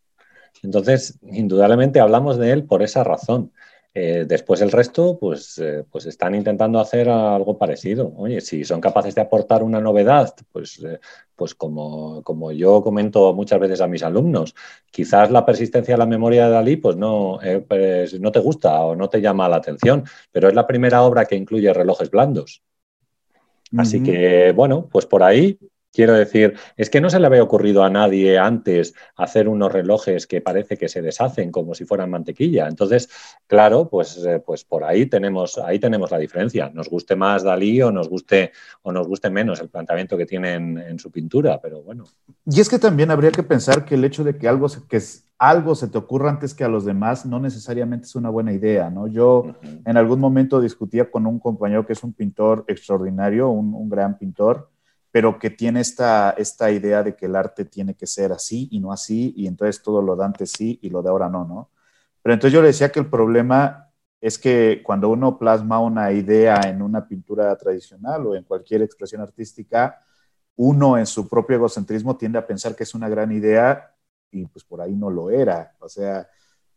Entonces, indudablemente hablamos de él por esa razón. Eh, después el resto, pues, eh, pues están intentando hacer algo parecido. Oye, si son capaces de aportar una novedad, pues, eh, pues como, como, yo comento muchas veces a mis alumnos, quizás la persistencia de la memoria de Dalí pues no, pues no te gusta o no te llama la atención, pero es la primera obra que incluye relojes blandos. Así uh -huh. que, bueno, pues por ahí Quiero decir, es que no se le había ocurrido a nadie antes hacer unos relojes que parece que se deshacen como si fueran mantequilla. Entonces, claro, pues, eh, pues por ahí tenemos, ahí tenemos la diferencia. Nos guste más Dalí o nos guste, o nos guste menos el planteamiento que tiene en, en su pintura, pero bueno. Y es que también habría que pensar que el hecho de que algo se, que algo se te ocurra antes que a los demás no necesariamente es una buena idea, ¿no? Yo uh -huh. en algún momento discutía con un compañero que es un pintor extraordinario, un, un gran pintor, pero que tiene esta, esta idea de que el arte tiene que ser así y no así, y entonces todo lo de antes sí y lo de ahora no, ¿no? Pero entonces yo le decía que el problema es que cuando uno plasma una idea en una pintura tradicional o en cualquier expresión artística, uno en su propio egocentrismo tiende a pensar que es una gran idea y pues por ahí no lo era. O sea,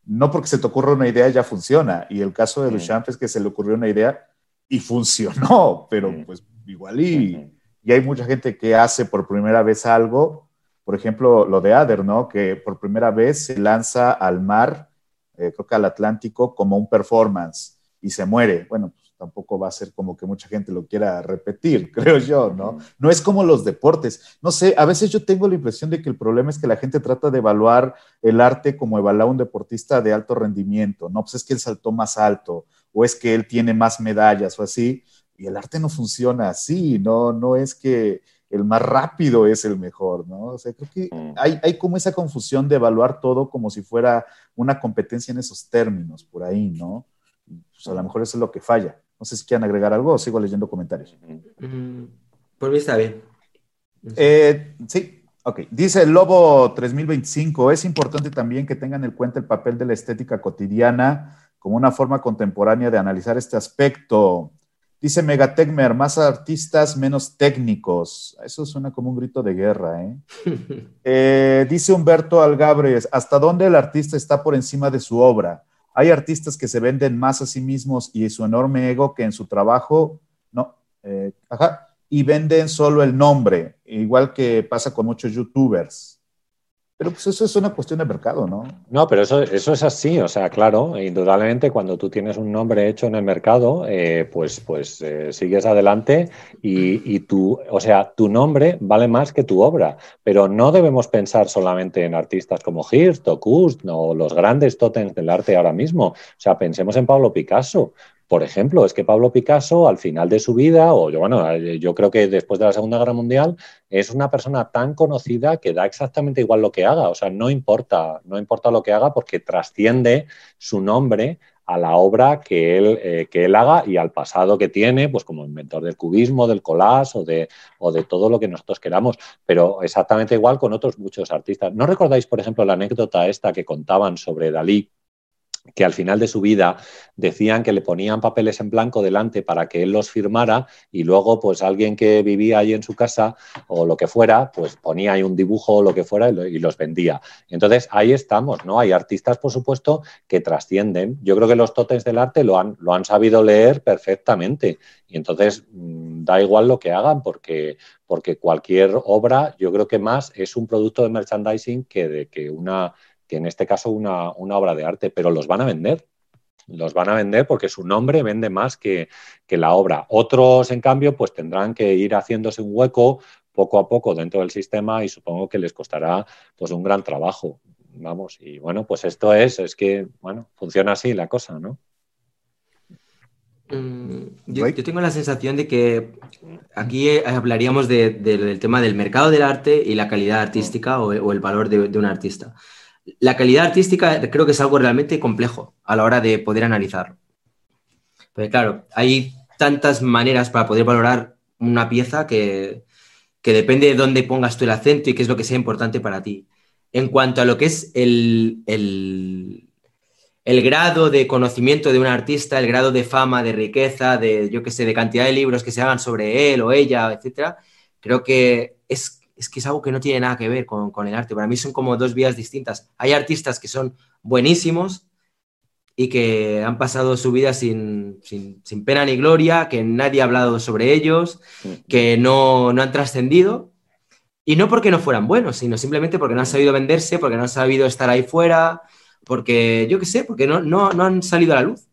no porque se te ocurra una idea ya funciona. Y el caso de Duchamp es que se le ocurrió una idea y funcionó, pero pues igual y y hay mucha gente que hace por primera vez algo, por ejemplo, lo de Ader, ¿no? Que por primera vez se lanza al mar, eh, creo que al Atlántico, como un performance y se muere. Bueno, pues tampoco va a ser como que mucha gente lo quiera repetir, [laughs] creo yo, ¿no? No es como los deportes. No sé, a veces yo tengo la impresión de que el problema es que la gente trata de evaluar el arte como evaluar a un deportista de alto rendimiento, ¿no? Pues es que él saltó más alto o es que él tiene más medallas o así y el arte no funciona así, no, no es que el más rápido es el mejor, ¿no? O sea, creo que hay, hay como esa confusión de evaluar todo como si fuera una competencia en esos términos, por ahí, ¿no? Pues a lo mejor eso es lo que falla. No sé si quieren agregar algo o sigo leyendo comentarios. Mm, por mí está bien. Eh, sí, ok. Dice el Lobo 3025, es importante también que tengan en cuenta el papel de la estética cotidiana como una forma contemporánea de analizar este aspecto. Dice Megatecmer, más artistas, menos técnicos. Eso suena como un grito de guerra, ¿eh? [laughs] eh dice Humberto Algabres, ¿hasta dónde el artista está por encima de su obra? Hay artistas que se venden más a sí mismos y su enorme ego que en su trabajo, no, eh, ajá, y venden solo el nombre, igual que pasa con muchos youtubers. Pero pues eso es una cuestión de mercado, ¿no? No, pero eso, eso es así, o sea, claro, indudablemente cuando tú tienes un nombre hecho en el mercado, eh, pues, pues eh, sigues adelante y, y tu, o sea, tu nombre vale más que tu obra, pero no debemos pensar solamente en artistas como Hirst o Kust o los grandes tótems del arte ahora mismo, o sea, pensemos en Pablo Picasso, por ejemplo, es que Pablo Picasso, al final de su vida, o yo, bueno, yo creo que después de la Segunda Guerra Mundial, es una persona tan conocida que da exactamente igual lo que haga. O sea, no importa, no importa lo que haga porque trasciende su nombre a la obra que él, eh, que él haga y al pasado que tiene, pues como inventor del cubismo, del collage o de, o de todo lo que nosotros queramos, pero exactamente igual con otros muchos artistas. ¿No recordáis, por ejemplo, la anécdota esta que contaban sobre Dalí? Que al final de su vida decían que le ponían papeles en blanco delante para que él los firmara y luego pues alguien que vivía ahí en su casa o lo que fuera, pues ponía ahí un dibujo o lo que fuera y los vendía. Entonces ahí estamos, ¿no? Hay artistas, por supuesto, que trascienden. Yo creo que los totems del arte lo han, lo han sabido leer perfectamente y entonces mmm, da igual lo que hagan porque, porque cualquier obra yo creo que más es un producto de merchandising que de que una que en este caso una, una obra de arte, pero los van a vender. los van a vender porque su nombre vende más que, que, la obra. Otros, en cambio, pues tendrán que ir haciéndose un hueco poco a poco dentro del sistema y supongo que les costará pues un gran trabajo. Vamos, y bueno, pues esto es, es que, bueno, funciona así la cosa, ¿no? Mm, yo, tengo la sensación de que aquí hablaríamos del tema del mercado del arte y la calidad artística o, el valor de, de, un artista. La calidad artística creo que es algo realmente complejo a la hora de poder analizarlo. Porque claro, hay tantas maneras para poder valorar una pieza que, que depende de dónde pongas tú el acento y qué es lo que sea importante para ti. En cuanto a lo que es el, el, el grado de conocimiento de un artista, el grado de fama, de riqueza, de, yo qué sé, de cantidad de libros que se hagan sobre él o ella, etcétera, creo que es, es que es algo que no tiene nada que ver con, con el arte. Para mí son como dos vías distintas. Hay artistas que son buenísimos y que han pasado su vida sin, sin, sin, pena ni gloria, que nadie ha hablado sobre ellos, que no, no han trascendido. Y no porque no fueran buenos, sino simplemente porque no han sabido venderse, porque no han sabido estar ahí fuera, porque yo qué sé, porque no, no, no, han salido a la luz.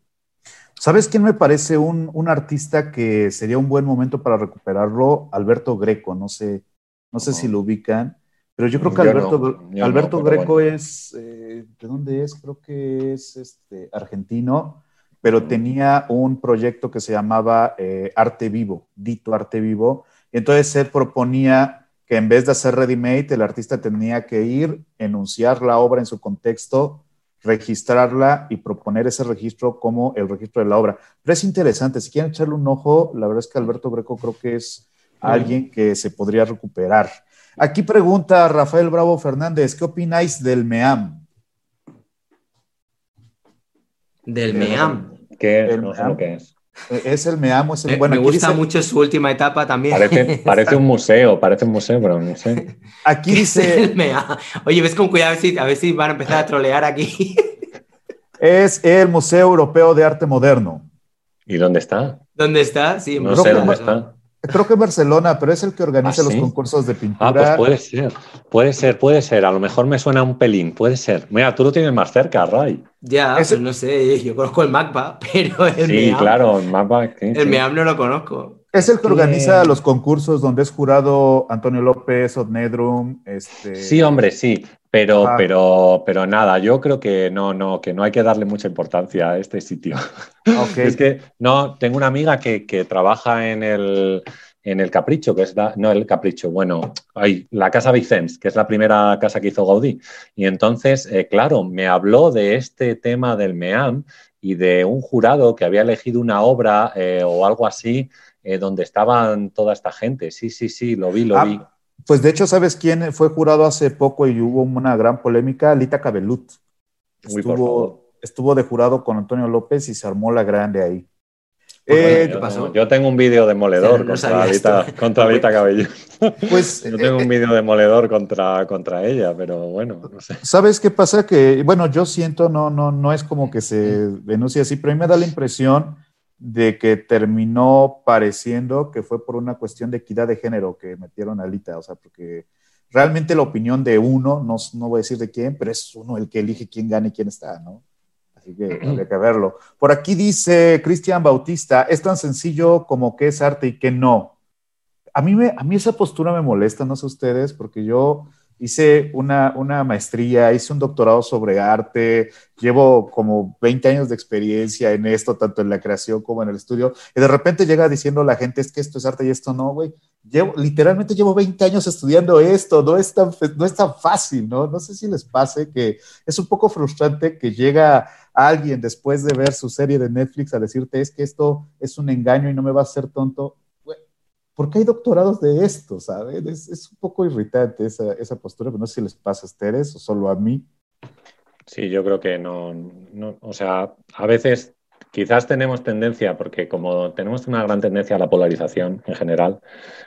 ¿Sabes quién me parece un, un, artista que sería un buen momento para recuperarlo? Alberto Greco, no sé, no sé si lo ubican. Pero yo creo que Alberto, no, Alberto Greco bueno. es, eh, ¿de dónde es? Creo que es este, argentino, pero tenía un proyecto que se llamaba eh, Arte Vivo, Dito Arte Vivo. Y entonces él proponía que en vez de hacer ready-made, el artista tenía que ir, enunciar la obra en su contexto, registrarla y proponer ese registro como el registro de la obra. Pero es interesante, si quieren echarle un ojo, la verdad es que Alberto Greco creo que es alguien que se podría recuperar. Aquí pregunta Rafael Bravo Fernández, ¿qué opináis del MEAM? Del MEAM. ¿Qué El no sé MEAM. lo que es. Es el MEAM, es el, Me, bueno, me gusta dice- mucho su última etapa también. Parece, [laughs] parece un museo, parece un museo, pero no sé. Aquí dice, El MEAM. Oye, ves con cuidado a ver, si, a ver si van a empezar a trolear aquí. [laughs] es el Museo Europeo de Arte Moderno. ¿Y dónde está? ¿Dónde está? Sí, No Creo sé dónde está. Creo que en Barcelona, pero es el que organiza ¿Ah, los concursos de pintura. Ah, pues puede ser, puede ser, puede ser. A lo mejor me suena un pelín, puede ser. Mira, tú lo tienes más cerca, Ray. Ya, Ese- pues no sé, yo conozco el MACBA, [laughs] pero el Sí, MEAM, claro, el sí, el sí. MEAM no lo conozco. Es el que organiza los concursos donde es jurado Antonio López, Odnedrum, este... Sí, hombre, sí, pero, Ah. pero, pero nada, yo creo que no, no, que no hay que darle mucha importancia a este sitio. [laughs] Ok. Es que no, tengo una amiga que, que trabaja en el, en el Capricho, que es la, no el Capricho, bueno, ay, la Casa Vicens, que es la primera casa que hizo Gaudí. Y entonces, eh, claro, me habló de este tema del MEAM y de un jurado que había elegido una obra eh, o algo así eh, donde estaban toda esta gente. Sí, sí, sí, lo vi, lo Ah, vi. Pues de hecho, ¿sabes quién fue jurado hace poco y hubo una gran polémica? Lita Cabelut. Estuvo, estuvo de jurado con Antonio López y se armó la grande ahí. Pues Eh, bueno, yo, pasó? tengo, yo tengo un vídeo demoledor [laughs] No contra, esto. contra Alita Cabello. [laughs] pues, Yo tengo eh, un vídeo demoledor contra, contra ella, pero bueno, no sé. ¿sabes qué pasa? Que, bueno, yo siento, no, no, no es como que se denuncie así, pero a mí me da la impresión de que terminó pareciendo que fue por una cuestión de equidad de género que metieron a Lita, o sea, porque realmente la opinión de uno, no, no voy a decir de quién, pero es uno el que elige quién gana y quién está, ¿no? Así que [clears throat] habría que verlo. Por aquí dice Cristian Bautista, es tan sencillo como que es arte y que no. A mí, me, a mí esa postura me molesta, no sé ustedes, porque yo hice una, una maestría, hice un doctorado sobre arte, llevo como 20 años de experiencia en esto, tanto en la creación como en el estudio, y de repente llega diciendo la gente, es que esto es arte y esto no, güey. Literalmente llevo 20 años estudiando esto, no es, tan, no fácil, ¿no? No sé si les pase que es un poco frustrante que llega alguien después de ver su serie de Netflix a decirte, es que esto es un engaño y no me va a hacer tonto. Güey, ¿Por qué hay doctorados de esto, sabes? Es, es un poco irritante esa, esa postura, pero no sé si les pasa a ustedes o solo a mí. Sí, yo creo que no, no, o sea, a veces quizás tenemos tendencia, porque como tenemos una gran tendencia a la polarización en general,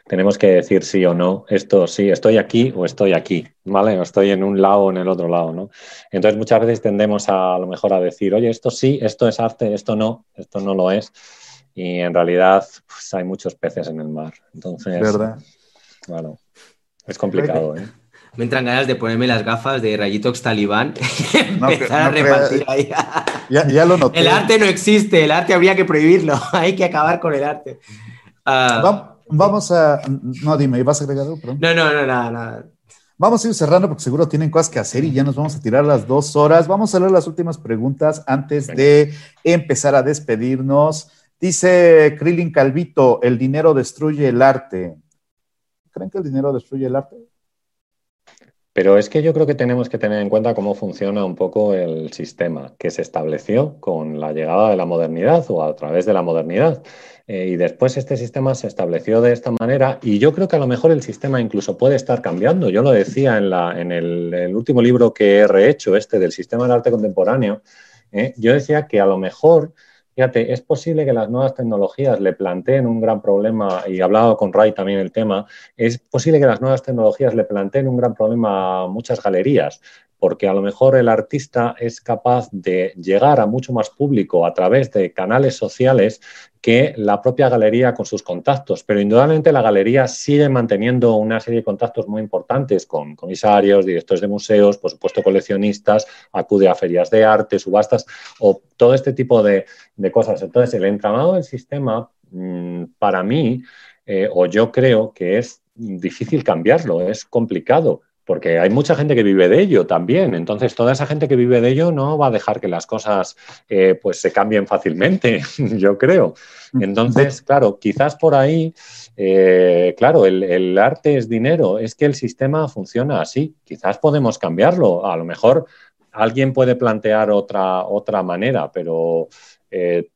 tenemos que decir sí o no, esto sí, estoy aquí o estoy aquí, ¿vale? O estoy en un lado o en el otro lado, ¿no? Entonces muchas veces tendemos a, a lo mejor a decir, oye, esto sí, esto es arte, esto no, esto no lo es. Y en realidad pues, hay muchos peces en el mar. Entonces, ¿Verdad? claro, es complicado, [laughs] ¿eh? me entran ganas de ponerme las gafas de Rayitox Talibán [laughs] y empezar a repartir ahí. [laughs] Ya, lo noté. El arte no existe, el arte habría que prohibirlo, hay que acabar con el arte. Ah, vamos a... No, dime, ¿vas a agregar algo? No, no, no, nada, nada. Vamos a ir cerrando porque seguro tienen cosas que hacer y ya nos vamos a tirar las dos horas. Vamos a leer las últimas preguntas antes de empezar a despedirnos. Dice Krillin Calvito, el dinero destruye el arte. ¿Creen que el dinero destruye el arte? Pero es que yo creo que tenemos que tener en cuenta cómo funciona un poco el sistema que se estableció con la llegada de la modernidad o a través de la modernidad. Eh, y después este sistema se estableció de esta manera y yo creo que a lo mejor el sistema incluso puede estar cambiando. Yo lo decía en, el, último libro que he rehecho, este del sistema del arte contemporáneo, eh, yo decía que a lo mejor Fíjate, es posible que las nuevas tecnologías le planteen un gran problema, y he hablado con Ray también el tema, es posible que las nuevas tecnologías le planteen un gran problema a muchas galerías, porque a lo mejor el artista es capaz de llegar a mucho más público a través de canales sociales que la propia galería con sus contactos. Pero indudablemente la galería sigue manteniendo una serie de contactos muy importantes con comisarios, directores de museos, por supuesto coleccionistas, acude a ferias de arte, subastas o todo este tipo de, cosas. Entonces, el entramado del sistema, mm, para mí, eh, o yo creo que es difícil cambiarlo, es complicado porque hay mucha gente que vive de ello también. Entonces, toda esa gente que vive de ello no va a dejar que las cosas eh, pues se cambien fácilmente, [laughs] yo creo. Entonces, claro, quizás por ahí, eh, claro, el, arte es dinero, es que el sistema funciona así. Quizás podemos cambiarlo. A lo mejor alguien puede plantear otra, otra manera, pero eh,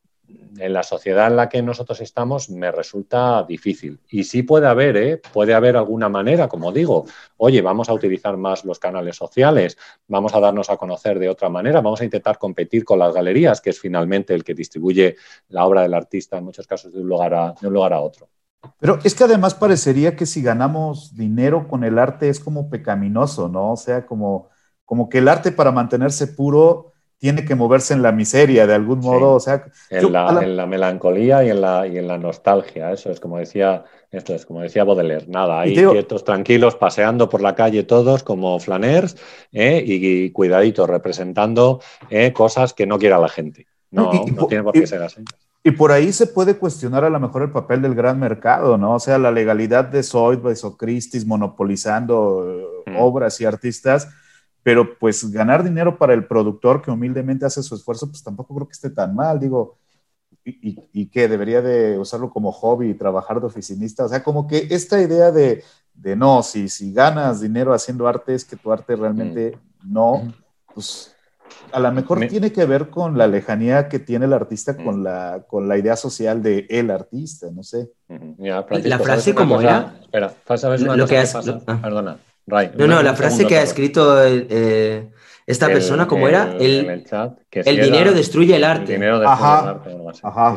en la sociedad en la que nosotros estamos me resulta difícil. Y sí puede haber, ¿eh? puede haber alguna manera, como digo, oye, vamos a utilizar más los canales sociales, vamos a darnos a conocer de otra manera, vamos a intentar competir con las galerías, que es finalmente el que distribuye la obra del artista en muchos casos de un lugar a, de un lugar a otro. Pero es que además parecería que si ganamos dinero con el arte es como pecaminoso, ¿no? O sea, como, como que el arte para mantenerse puro tiene que moverse en la miseria de algún modo. O sea, en, la, melancolía y en la, y en la nostalgia. Eso es como decía, esto es como decía Baudelaire. Nada, ahí quietos, tranquilos, paseando por la calle todos como flaners ¿eh? y, cuidaditos, representando ¿eh? cosas que no quiera la gente. No, no tiene por qué ser así. Y por ahí se puede cuestionar a lo mejor el papel del gran mercado, ¿no? O sea, la legalidad de Sotheby's o Christie's monopolizando mm. obras y artistas pero pues ganar dinero para el productor que humildemente hace su esfuerzo, pues tampoco creo que esté tan mal, digo, y, que debería de usarlo como hobby y trabajar de oficinista, o sea, como que esta idea de, no, si, si ganas dinero haciendo arte es que tu arte realmente mm. no, pues a lo mejor tiene que ver con la lejanía que tiene el artista con, mm. la, con la idea social de el artista, no sé. la frase como era... Espera, ¿sabes una lo que, ah. Perdona no, no, la frase que ha escrito eh, esta persona, ¿cómo era? El, el, dinero destruye el arte. El dinero destruye el arte.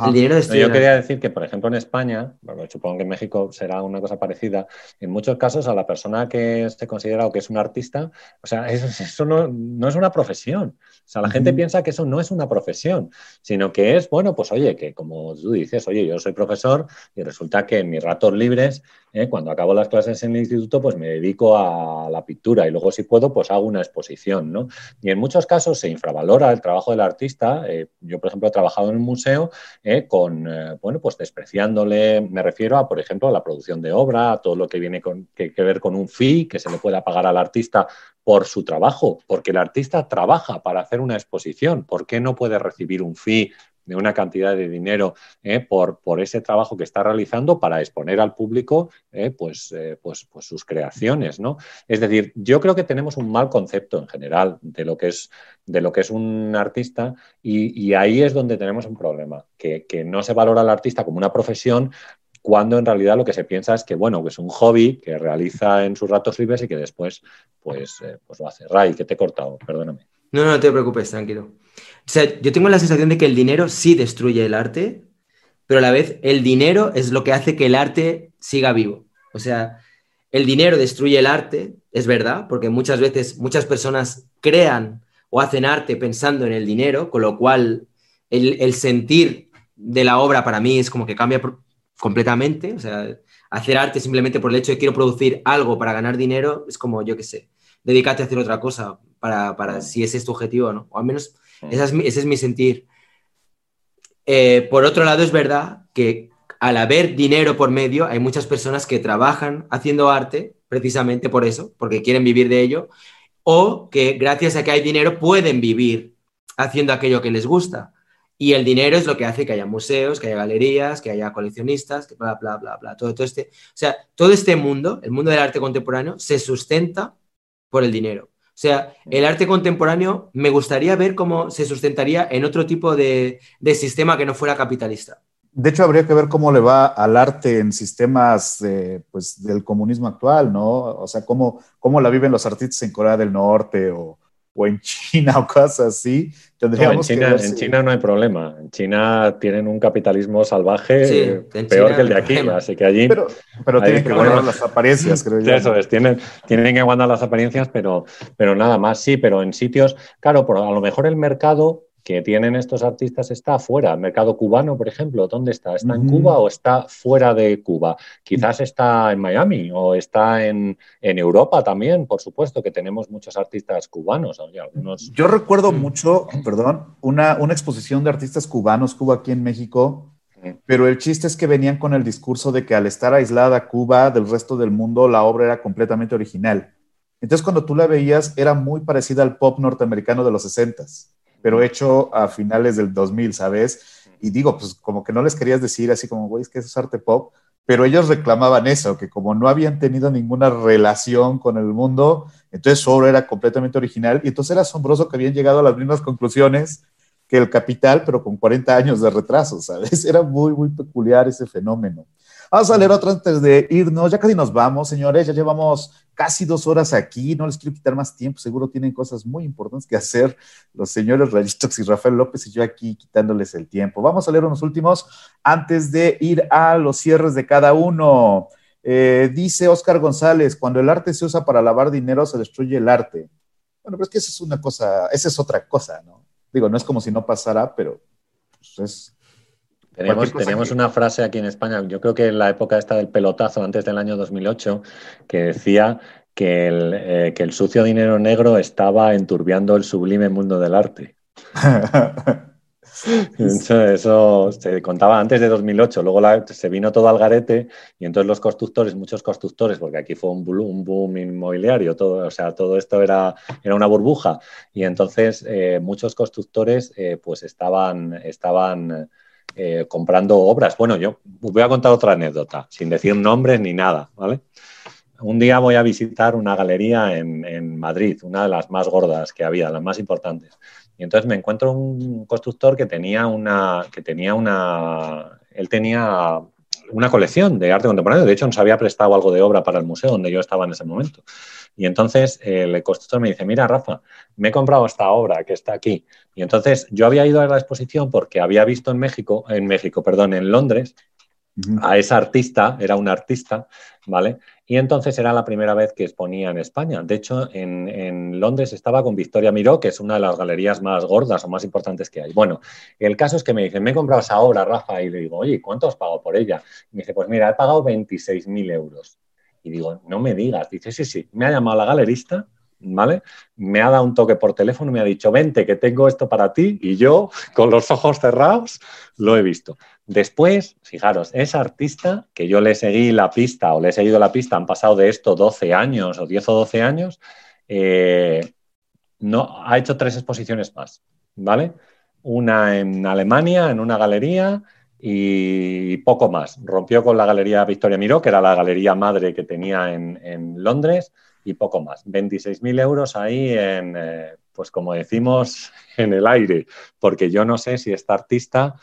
El dinero destruye Yo quería decir que, por ejemplo, en España, supongo que en México será una cosa parecida, en muchos casos a la persona que se considera o que es un artista, o sea, eso, no, no, es una profesión. O sea, la gente piensa que eso no es una profesión, sino que es, bueno, pues oye, que como tú dices, oye, yo soy profesor y resulta que en mis ratos libres ¿eh? Cuando acabo las clases en el instituto, pues me dedico a la pintura y luego si puedo, pues hago una exposición, ¿no? Y en muchos casos se infravalora el trabajo del artista. Eh, yo, por ejemplo, he trabajado en un museo eh, con, bueno, pues despreciándole, me refiero a, por ejemplo, a la producción de obra, a todo lo que viene con, que, que ver con un fee que se le pueda pagar al artista por su trabajo, porque el artista trabaja para hacer una exposición. ¿Por qué no puede recibir un fee de una cantidad de dinero eh, por, por, ese trabajo que está realizando para exponer al público eh, pues, eh, pues, pues, sus creaciones. ¿no? Es decir, yo creo que tenemos un mal concepto en general de lo que es, de lo que es un artista y, ahí es donde tenemos un problema, que, que no se valora al artista como una profesión cuando en realidad lo que se piensa es que, bueno, que es un hobby que realiza en sus ratos libres y que después pues, pues lo hace. Ray, que te he cortado, perdóname. No, no te preocupes, tranquilo. O sea, yo tengo la sensación de que el dinero sí destruye el arte, pero a la vez el dinero es lo que hace que el arte siga vivo. O sea, el dinero destruye el arte, es verdad, porque muchas veces muchas personas crean o hacen arte pensando en el dinero, con lo cual el, sentir de la obra para mí es como que cambia completamente. O sea, hacer arte simplemente por el hecho de quiero producir algo para ganar dinero es como, yo qué sé, dedícate a hacer otra cosa para, para si ese es tu objetivo, ¿no? O al menos ese es mi, ese es mi sentir. Eh, por otro lado, es verdad que al haber dinero por medio, hay muchas personas que trabajan haciendo arte precisamente por eso, porque quieren vivir de ello, o que gracias a que hay dinero pueden vivir haciendo aquello que les gusta. Y el dinero es lo que hace que haya museos, que haya galerías, que haya coleccionistas, que bla, bla, bla, bla. Todo, todo este, o sea, todo este mundo, el mundo del arte contemporáneo, se sustenta por el dinero. O sea, el arte contemporáneo me gustaría ver cómo se sustentaría en otro tipo de, de sistema que no fuera capitalista. De hecho, habría que ver cómo le va al arte en sistemas pues, del comunismo actual, ¿no? O sea, cómo, cómo la viven los artistas en Corea del Norte o, o en China o cosas así. Tendríamos en, China, en China no hay problema. En China tienen un capitalismo salvaje peor que el de aquí, así que allí... Pero, pero tienen que guardar las apariencias, creo yo. Eso es, tienen, tienen que guardar las apariencias, pero, pero nada más, sí, pero en sitios... Claro, a lo mejor el mercado que tienen estos artistas está afuera. El mercado cubano, por ejemplo, ¿dónde está? ¿Está en Cuba o está fuera de Cuba? Quizás está en Miami o está en, Europa también, por supuesto, que tenemos muchos artistas cubanos. Algunos... Yo recuerdo mucho, perdón, una, una exposición de artistas cubanos, Cuba aquí en México, pero el chiste es que venían con el discurso de que al estar aislada Cuba del resto del mundo, la obra era completamente original. Entonces, cuando tú la veías, era muy parecida al pop norteamericano de los 60 pero hecho a finales del 2000, ¿sabes? Y digo, pues como que no les querías decir así como, güey, es que eso es arte pop, pero ellos reclamaban eso, que como no habían tenido ninguna relación con el mundo, entonces su obra era completamente original y entonces era asombroso que habían llegado a las mismas conclusiones que el capital, pero con 40 años de retraso, ¿sabes? [laughs] Era muy, muy peculiar ese fenómeno. Vamos a leer otro antes de irnos. Ya casi nos vamos, señores. Ya llevamos casi dos horas aquí. No les quiero quitar más tiempo. Seguro tienen cosas muy importantes que hacer los señores Rayitos y Rafael López y yo aquí quitándoles el tiempo. Vamos a leer unos últimos antes de ir a los cierres de cada uno. Eh, dice Oscar González, cuando el arte se usa para lavar dinero, se destruye el arte. Bueno, pero es que esa es una cosa, esa es otra cosa, ¿no? Digo, no es como si no pasara, pero pues, es, tenemos, una frase aquí en España, yo creo que en la época esta del pelotazo, antes del año 2008, que decía que el, eh, que el sucio dinero negro estaba enturbiando el sublime mundo del arte. [laughs] Eso, se contaba antes de 2008, luego se vino todo al garete y entonces los constructores, muchos constructores, porque aquí fue un boom, inmobiliario, todo, o sea, todo esto era, era una burbuja y entonces eh, muchos constructores eh, pues estaban, estaban eh, comprando obras. Bueno, yo voy a contar otra anécdota, sin decir nombres ni nada, ¿vale? Un día voy a visitar una galería en, Madrid, una de las más gordas que había, las más importantes. Y entonces me encuentro un constructor que tenía una, que tenía una, él tenía una colección de arte contemporáneo. De hecho, nos había prestado algo de obra para el museo donde yo estaba en ese momento. Y entonces el constructor me dice, mira, Rafa, me he comprado esta obra que está aquí. Y entonces yo había ido a la exposición porque había visto en México, en México, perdón, en Londres, a esa artista, era una artista, ¿vale? Y entonces era la primera vez que exponía en España. De hecho, en, Londres estaba con Victoria Miró, que es una de las galerías más gordas o más importantes que hay. Bueno, el caso es que me dicen, me he comprado esa obra, Rafa, y le digo, oye, ¿cuánto has pagado por ella? Y me dice, pues mira, he pagado 26.000 euros. Y digo, no me digas. Dice, sí, sí, me ha llamado la galerista, Me ha dado un toque por teléfono, me ha dicho, vente, que tengo esto para ti. Y yo, con los ojos cerrados, lo he visto. Después, fijaros, esa artista que yo le seguí la pista o le he seguido la pista, han pasado de esto 12 años o 10 o 12 años, eh, no, ha hecho tres exposiciones más, ¿vale? Una en Alemania, en una galería, y poco más. Rompió con la Galería Victoria Miró, que era la galería madre que tenía en, Londres, y poco más. 26.000 euros ahí en, eh, pues como decimos, [laughs] en el aire, porque yo no sé si esta artista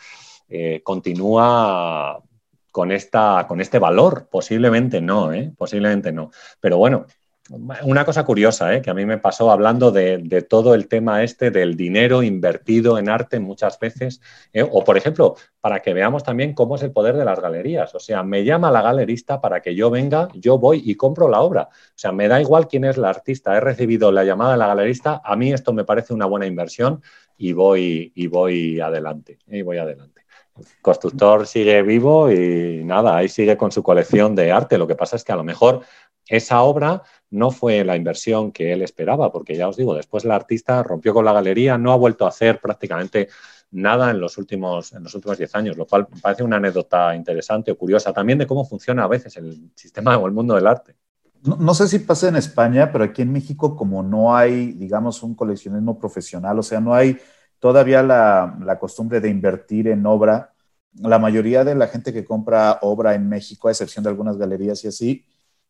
eh, continúa con, esta, con este valor. Posiblemente no, ¿eh? posiblemente no. Pero bueno, una cosa curiosa ¿eh? que a mí me pasó hablando de, todo el tema este del dinero invertido en arte muchas veces, ¿eh? o por ejemplo, para que veamos también cómo es el poder de las galerías. O sea, me llama la galerista para que yo venga, yo voy y compro la obra. O sea, me da igual quién es la artista, he recibido la llamada de la galerista, a mí esto me parece una buena inversión y voy, y voy adelante, y voy adelante. El constructor sigue vivo y nada, ahí sigue con su colección de arte. Lo que pasa es que a lo mejor esa obra no fue la inversión que él esperaba, porque ya os digo, después el artista rompió con la galería, no ha vuelto a hacer prácticamente nada en los últimos en los últimos 10 años, lo cual me parece una anécdota interesante o curiosa también de cómo funciona a veces el sistema o el mundo del arte. No, sé si pasa en España, pero aquí en México como no hay, digamos, un coleccionismo profesional, o sea, no hay todavía la, la costumbre de invertir en obra, la mayoría de la gente que compra obra en México, a excepción de algunas galerías y así,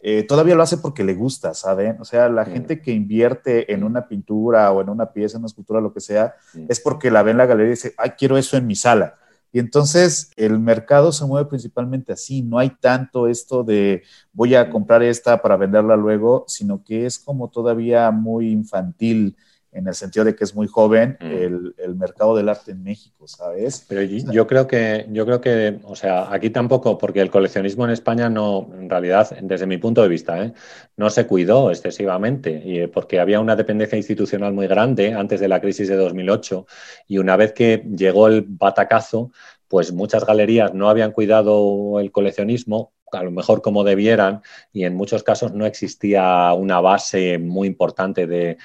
eh, todavía lo hace porque le gusta, ¿saben? O sea, la gente que invierte en una pintura o en una pieza, en una escultura, lo que sea, es porque la ve en la galería y dice, ay, quiero eso en mi sala. Y entonces el mercado se mueve principalmente así, no hay tanto esto de voy a comprar esta para venderla luego, sino que es como todavía muy infantil en el sentido de que es muy joven mm. el, el, mercado del arte en México, ¿sabes? Pero yo creo que, yo creo que, o sea, aquí tampoco, porque el coleccionismo en España no, en realidad, desde mi punto de vista, ¿eh? no se cuidó excesivamente, y, eh, porque había una dependencia institucional muy grande antes de la crisis de 2008, y una vez que llegó el batacazo, pues muchas galerías no habían cuidado el coleccionismo a lo mejor como debieran y en muchos casos no existía una base muy importante de,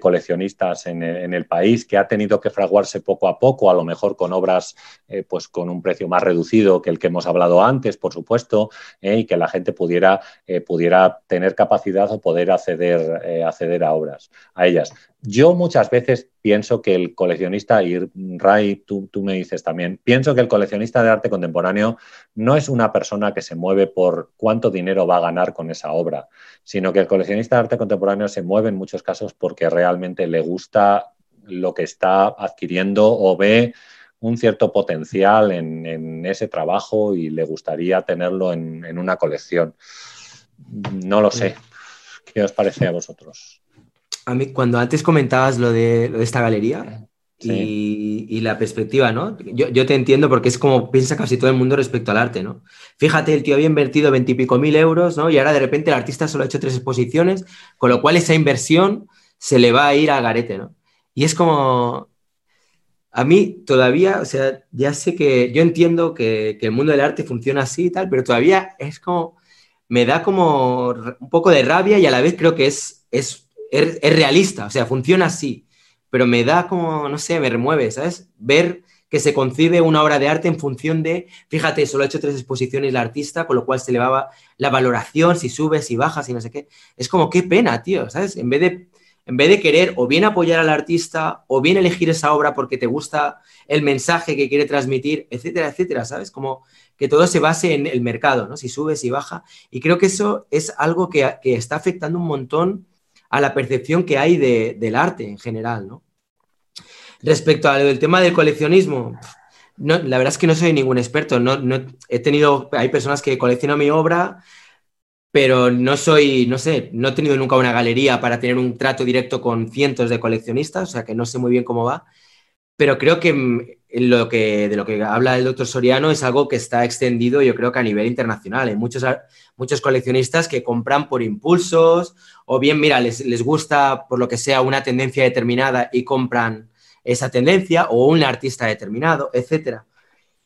coleccionistas en, el país que ha tenido que fraguarse poco a poco, a lo mejor con obras eh, pues con un precio más reducido que el que hemos hablado antes, por supuesto, eh, y que la gente pudiera, eh, pudiera tener capacidad o poder acceder, acceder a obras, a ellas. Yo muchas veces pienso que el coleccionista, y Ray, tú, tú, me dices también, pienso que el coleccionista de arte contemporáneo no es una persona que se mueve por cuánto dinero va a ganar con esa obra, sino que el coleccionista de arte contemporáneo se mueve en muchos casos porque realmente le gusta lo que está adquiriendo o ve un cierto potencial en, ese trabajo y le gustaría tenerlo en, en una colección. No lo sé. ¿Qué os parece a vosotros? a mí, cuando antes comentabas lo de, esta galería y, la perspectiva, ¿no? Yo, te entiendo porque es como piensa casi todo el mundo respecto al arte, ¿no? Fíjate, el tío había invertido veintipico mil euros, ¿no? Y ahora de repente el artista solo ha hecho tres exposiciones, con lo cual esa inversión se le va a ir al garete, ¿no? Y es como, a mí todavía, o sea, ya sé que yo entiendo que, el mundo del arte funciona así y tal, pero todavía es como, me da como un poco de rabia y a la vez creo que es, es es, realista, o sea, funciona así, pero me da como, no sé, me remueve, ¿sabes? Ver que se concibe una obra de arte en función de, fíjate, solo ha hecho tres exposiciones el artista, con lo cual se elevaba la valoración, si subes, si bajas, y no sé qué. Es como, qué pena, tío, ¿sabes? En vez de, en vez de querer o bien apoyar al artista, o bien elegir esa obra porque te gusta el mensaje que quiere transmitir, etcétera, etcétera, ¿sabes? Como que todo se base en el mercado, ¿no? Si subes si baja. Y creo que eso es algo que, que está afectando un montón a la percepción que hay del arte en general, ¿no? Respecto al tema del coleccionismo, la verdad es que no soy ningún experto. No, he tenido, hay personas que coleccionan mi obra, pero no soy, no sé, no he tenido nunca una galería para tener un trato directo con cientos de coleccionistas, o sea que no sé muy bien cómo va. Pero creo que, mm, lo que de lo que habla el doctor Soriano es algo que está extendido, yo creo que a nivel internacional. Hay muchos, muchos coleccionistas que compran por impulsos o bien, mira, les, les gusta por lo que sea una tendencia determinada y compran esa tendencia o un artista determinado, etc.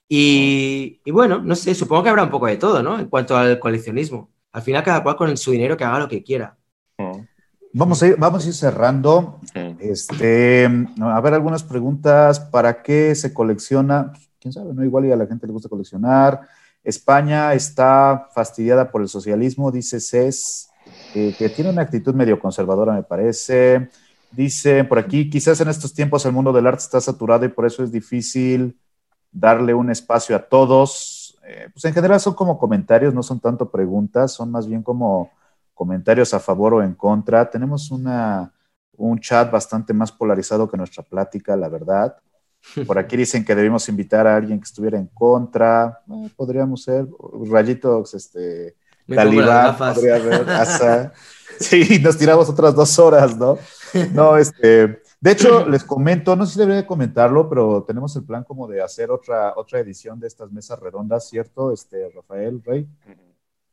Y, y, bueno, no sé, supongo que habrá un poco de todo, ¿no? En cuanto al coleccionismo. Al final, cada cual con su dinero que haga lo que quiera. Vamos a ir, vamos a ir cerrando. Este, a ver, algunas preguntas. ¿Para qué se colecciona? Quién sabe, ¿no? Igual y a la gente le gusta coleccionar. España está fastidiada por el socialismo, dice CES, eh, que tiene una actitud medio conservadora, me parece. Dice por aquí, quizás en estos tiempos el mundo del arte está saturado y por eso es difícil darle un espacio a todos. Eh, pues en general son como comentarios, no son tanto preguntas, son más bien como comentarios a favor o en contra. Tenemos una, un chat bastante más polarizado que nuestra plática, la verdad. Por aquí [laughs] dicen que debemos invitar a alguien que estuviera en contra. Eh, podríamos ser rayitos, este, talibán, podría haber, [laughs] Sí, nos tiramos otras dos horas, ¿no? No, este, de hecho, [clears throat] les comento, no sé si debería comentarlo, pero tenemos el plan como de hacer otra, otra edición de estas mesas redondas, ¿cierto, este, Rafael Rey?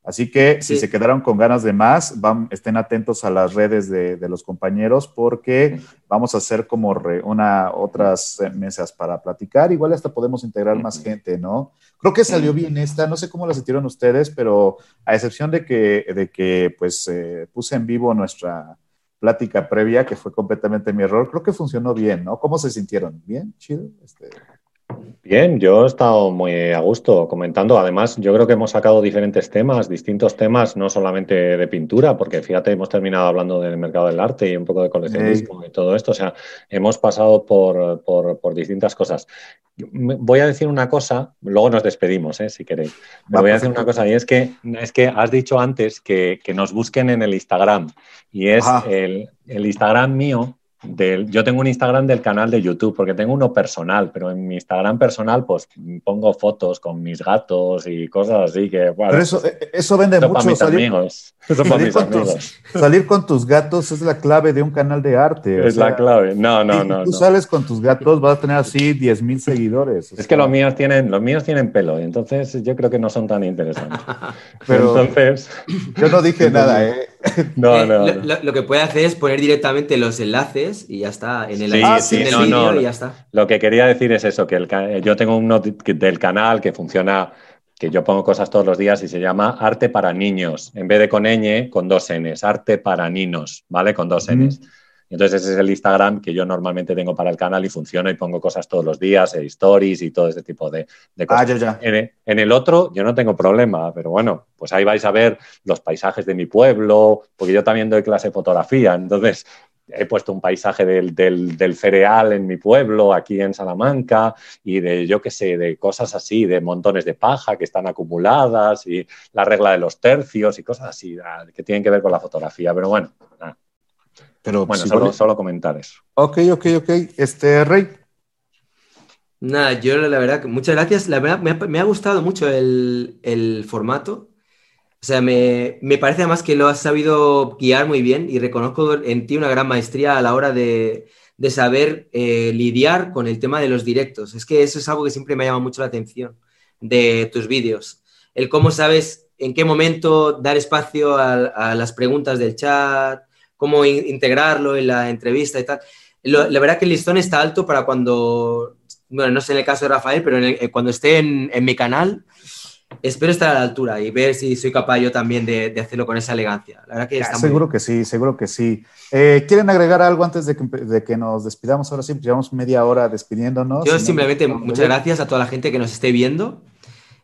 Así que si se quedaron con ganas de más, van, estén atentos a las redes de, los compañeros porque vamos a hacer como una, otras mesas para platicar. Igual hasta podemos integrar más gente, ¿no? Creo que salió bien esta, no sé cómo la sintieron ustedes, pero a excepción de que, de que pues eh, puse en vivo nuestra plática previa, que fue completamente mi error, creo que funcionó bien, ¿no? ¿Cómo se sintieron? ¿Bien? ¿Chido? Este... Bien, yo he estado muy a gusto comentando. Además, yo creo que hemos sacado diferentes temas, distintos temas, no solamente de pintura, porque fíjate, hemos terminado hablando del mercado del arte y un poco de coleccionismo y todo esto. O sea, hemos pasado por, por, distintas cosas. Voy a decir una cosa, luego nos despedimos, ¿eh? si queréis. Pero voy a decir una cosa, y es que, es que has dicho antes que, que nos busquen en el Instagram. Y es el, el Instagram mío, yo tengo un Instagram del canal de YouTube, porque tengo uno personal, pero en mi Instagram personal pues pongo fotos con mis gatos y cosas así que... Bueno, pero eso, eh, eso vende mucho. Para mis amigos. Salir, con tus, salir, con tus, gatos es la clave de un canal de arte. Es la clave. No, no, no. Tú sales con tus gatos, vas a tener así 10 mil seguidores. Es que los míos, tienen, los míos tienen pelo y entonces yo creo que no son tan interesantes. [laughs] pero entonces... Yo no dije [laughs] nada, ¿eh? No, eh, [laughs] no, Lo, que puede hacer es poner directamente los enlaces y ya está. En el, sí, vídeo y ya está. Lo que quería decir es eso, que el, yo tengo uno del canal que funciona, que yo pongo cosas todos los días y se llama Arte para Niños. En vez de con ñ, con dos Ns. Arte para Ninos, ¿vale? Con dos Ns. Entonces ese es el Instagram que yo normalmente tengo para el canal y funciona y pongo cosas todos los días, e stories y todo ese tipo de, cosas. Ah, ya, En, en, el otro yo no tengo problema, pero bueno, pues ahí vais a ver los paisajes de mi pueblo, porque yo también doy clase de fotografía, entonces he puesto un paisaje del, del, cereal en mi pueblo, aquí en Salamanca, y de, yo qué sé, de cosas así, de montones de paja que están acumuladas, y la regla de los tercios y cosas así, ah, que tienen que ver con la fotografía. Pero bueno, nada. Pero bueno, solo, solo, comentar eso. Ok, ok, ok. Este, Rey. Nada, yo la verdad, muchas gracias. La verdad, me ha, gustado mucho el, formato. O sea, me, parece además que lo has sabido guiar muy bien y reconozco en ti una gran maestría a la hora de, saber eh, lidiar con el tema de los directos. Es que eso es algo que siempre me ha llamado mucho la atención de tus vídeos. El cómo sabes en qué momento dar espacio a las preguntas del chat, cómo integrarlo en la entrevista y tal. la verdad que el listón está alto para cuando, bueno, no sé en el caso de Rafael, pero eh, cuando esté en, mi canal, espero estar a la altura y ver si soy capaz yo también de, hacerlo con esa elegancia. La verdad que está seguro que sí, seguro que sí. Eh, ¿Quieren agregar algo antes de que, nos despidamos? Ahora sí, pues llevamos media hora despidiéndonos. Yo simplemente muchas gracias a toda la gente que nos esté viendo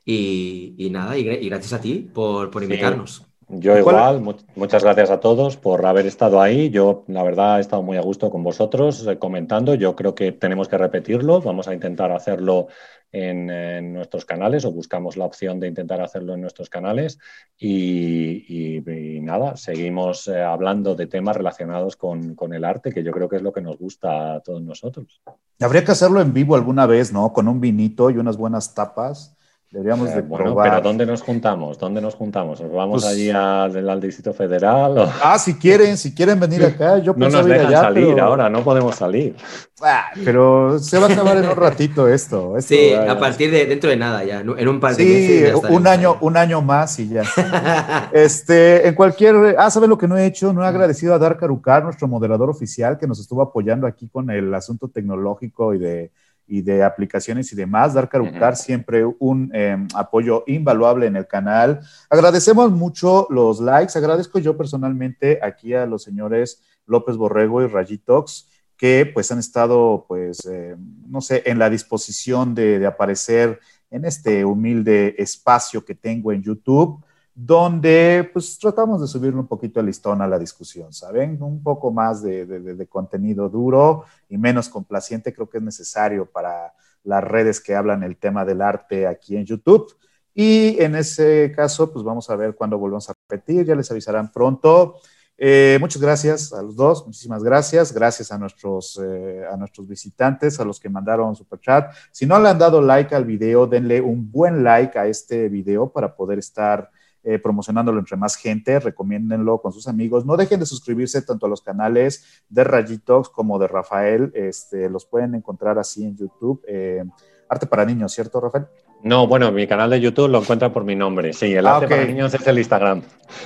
y, nada, y, gracias a ti por, por invitarnos. Yo igual, muchas gracias a todos por haber estado ahí. Yo, la verdad, he estado muy a gusto con vosotros eh, comentando. Yo creo que tenemos que repetirlo. Vamos a intentar hacerlo en, nuestros canales o buscamos la opción de intentar hacerlo en nuestros canales. Y, nada, seguimos eh, hablando de temas relacionados con, con, el arte, que yo creo que es lo que nos gusta a todos nosotros. Habría que hacerlo en vivo alguna vez, ¿no? Con un vinito y unas buenas tapas Deberíamos de bueno, pero ¿dónde nos juntamos? ¿Dónde nos juntamos? ¿Nos vamos pues allí al, Distrito Federal? Ah, si quieren, si quieren venir acá, yo No nos dejan salir ahora, no podemos salir. Ah, pero se va a acabar en un ratito esto. sí, a partir de dentro de nada ya, en un par de meses. Sí, un año, un año más y ya. [laughs] este, en cualquier, ah, ¿sabes lo que no he hecho? No he agradecido a Dark Arucar, nuestro moderador oficial, que nos estuvo apoyando aquí con el asunto tecnológico y de y de aplicaciones y demás. Dar Carucar siempre un em, apoyo invaluable en el canal. Agradecemos mucho los likes. Agradezco yo personalmente aquí a los señores López Borrego y Rayitox que pues han estado pues em, no sé en la disposición de, de aparecer en este humilde espacio que tengo en YouTube donde pues tratamos de subir un poquito el listón a la discusión, ¿saben? Un poco más de, contenido duro y menos complaciente creo que es necesario para las redes que hablan el tema del arte aquí en YouTube. Y en ese caso, pues vamos a ver cuándo volvemos a repetir, ya les avisarán pronto. Eh, muchas gracias a los dos, muchísimas gracias. Gracias a nuestros, eh, a nuestros visitantes, a los que mandaron super chat. Si no le han dado like al video, denle un buen like a este video para poder estar eh, promocionándolo entre más gente, recomiéndenlo con sus amigos. No dejen de suscribirse tanto a los canales de Rayitos como de Rafael, este, los pueden encontrar así en YouTube. Eh, Arte para niños, ¿cierto, Rafael? No, bueno, mi canal de YouTube lo encuentran por mi nombre. Sí, el Ah, arte para niños es el Instagram.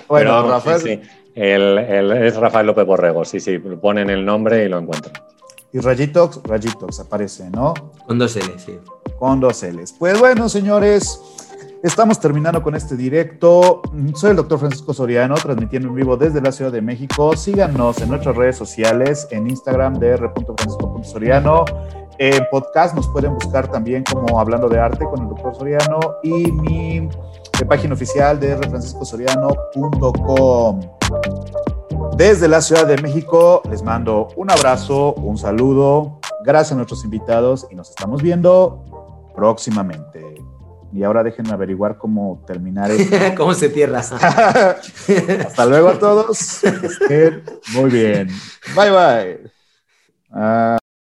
Bueno, Pero Rafael sí, sí. El- el- es Rafael López Borrego. Sí, sí, ponen el nombre y lo encuentran. y Rayitox, Rayitox aparece, ¿no? Con dos L, sí. con dos L's. Pues bueno, señores, estamos terminando con este directo. Soy el doctor Francisco Soriano, transmitiendo en vivo desde la Ciudad de México. Síganos en nuestras redes sociales, en Instagram de r.francisco.soriano. En podcast nos pueden buscar también como Hablando de Arte con el doctor Soriano y mi página oficial de rfranciscosoriano.com. Desde la Ciudad de México les mando un abrazo, un saludo. Gracias a nuestros invitados y nos estamos viendo próximamente. Y ahora déjenme averiguar cómo terminar esto. [laughs] ¿Cómo se cierra? [laughs] Hasta luego a todos. Muy bien. Bye bye. Ah.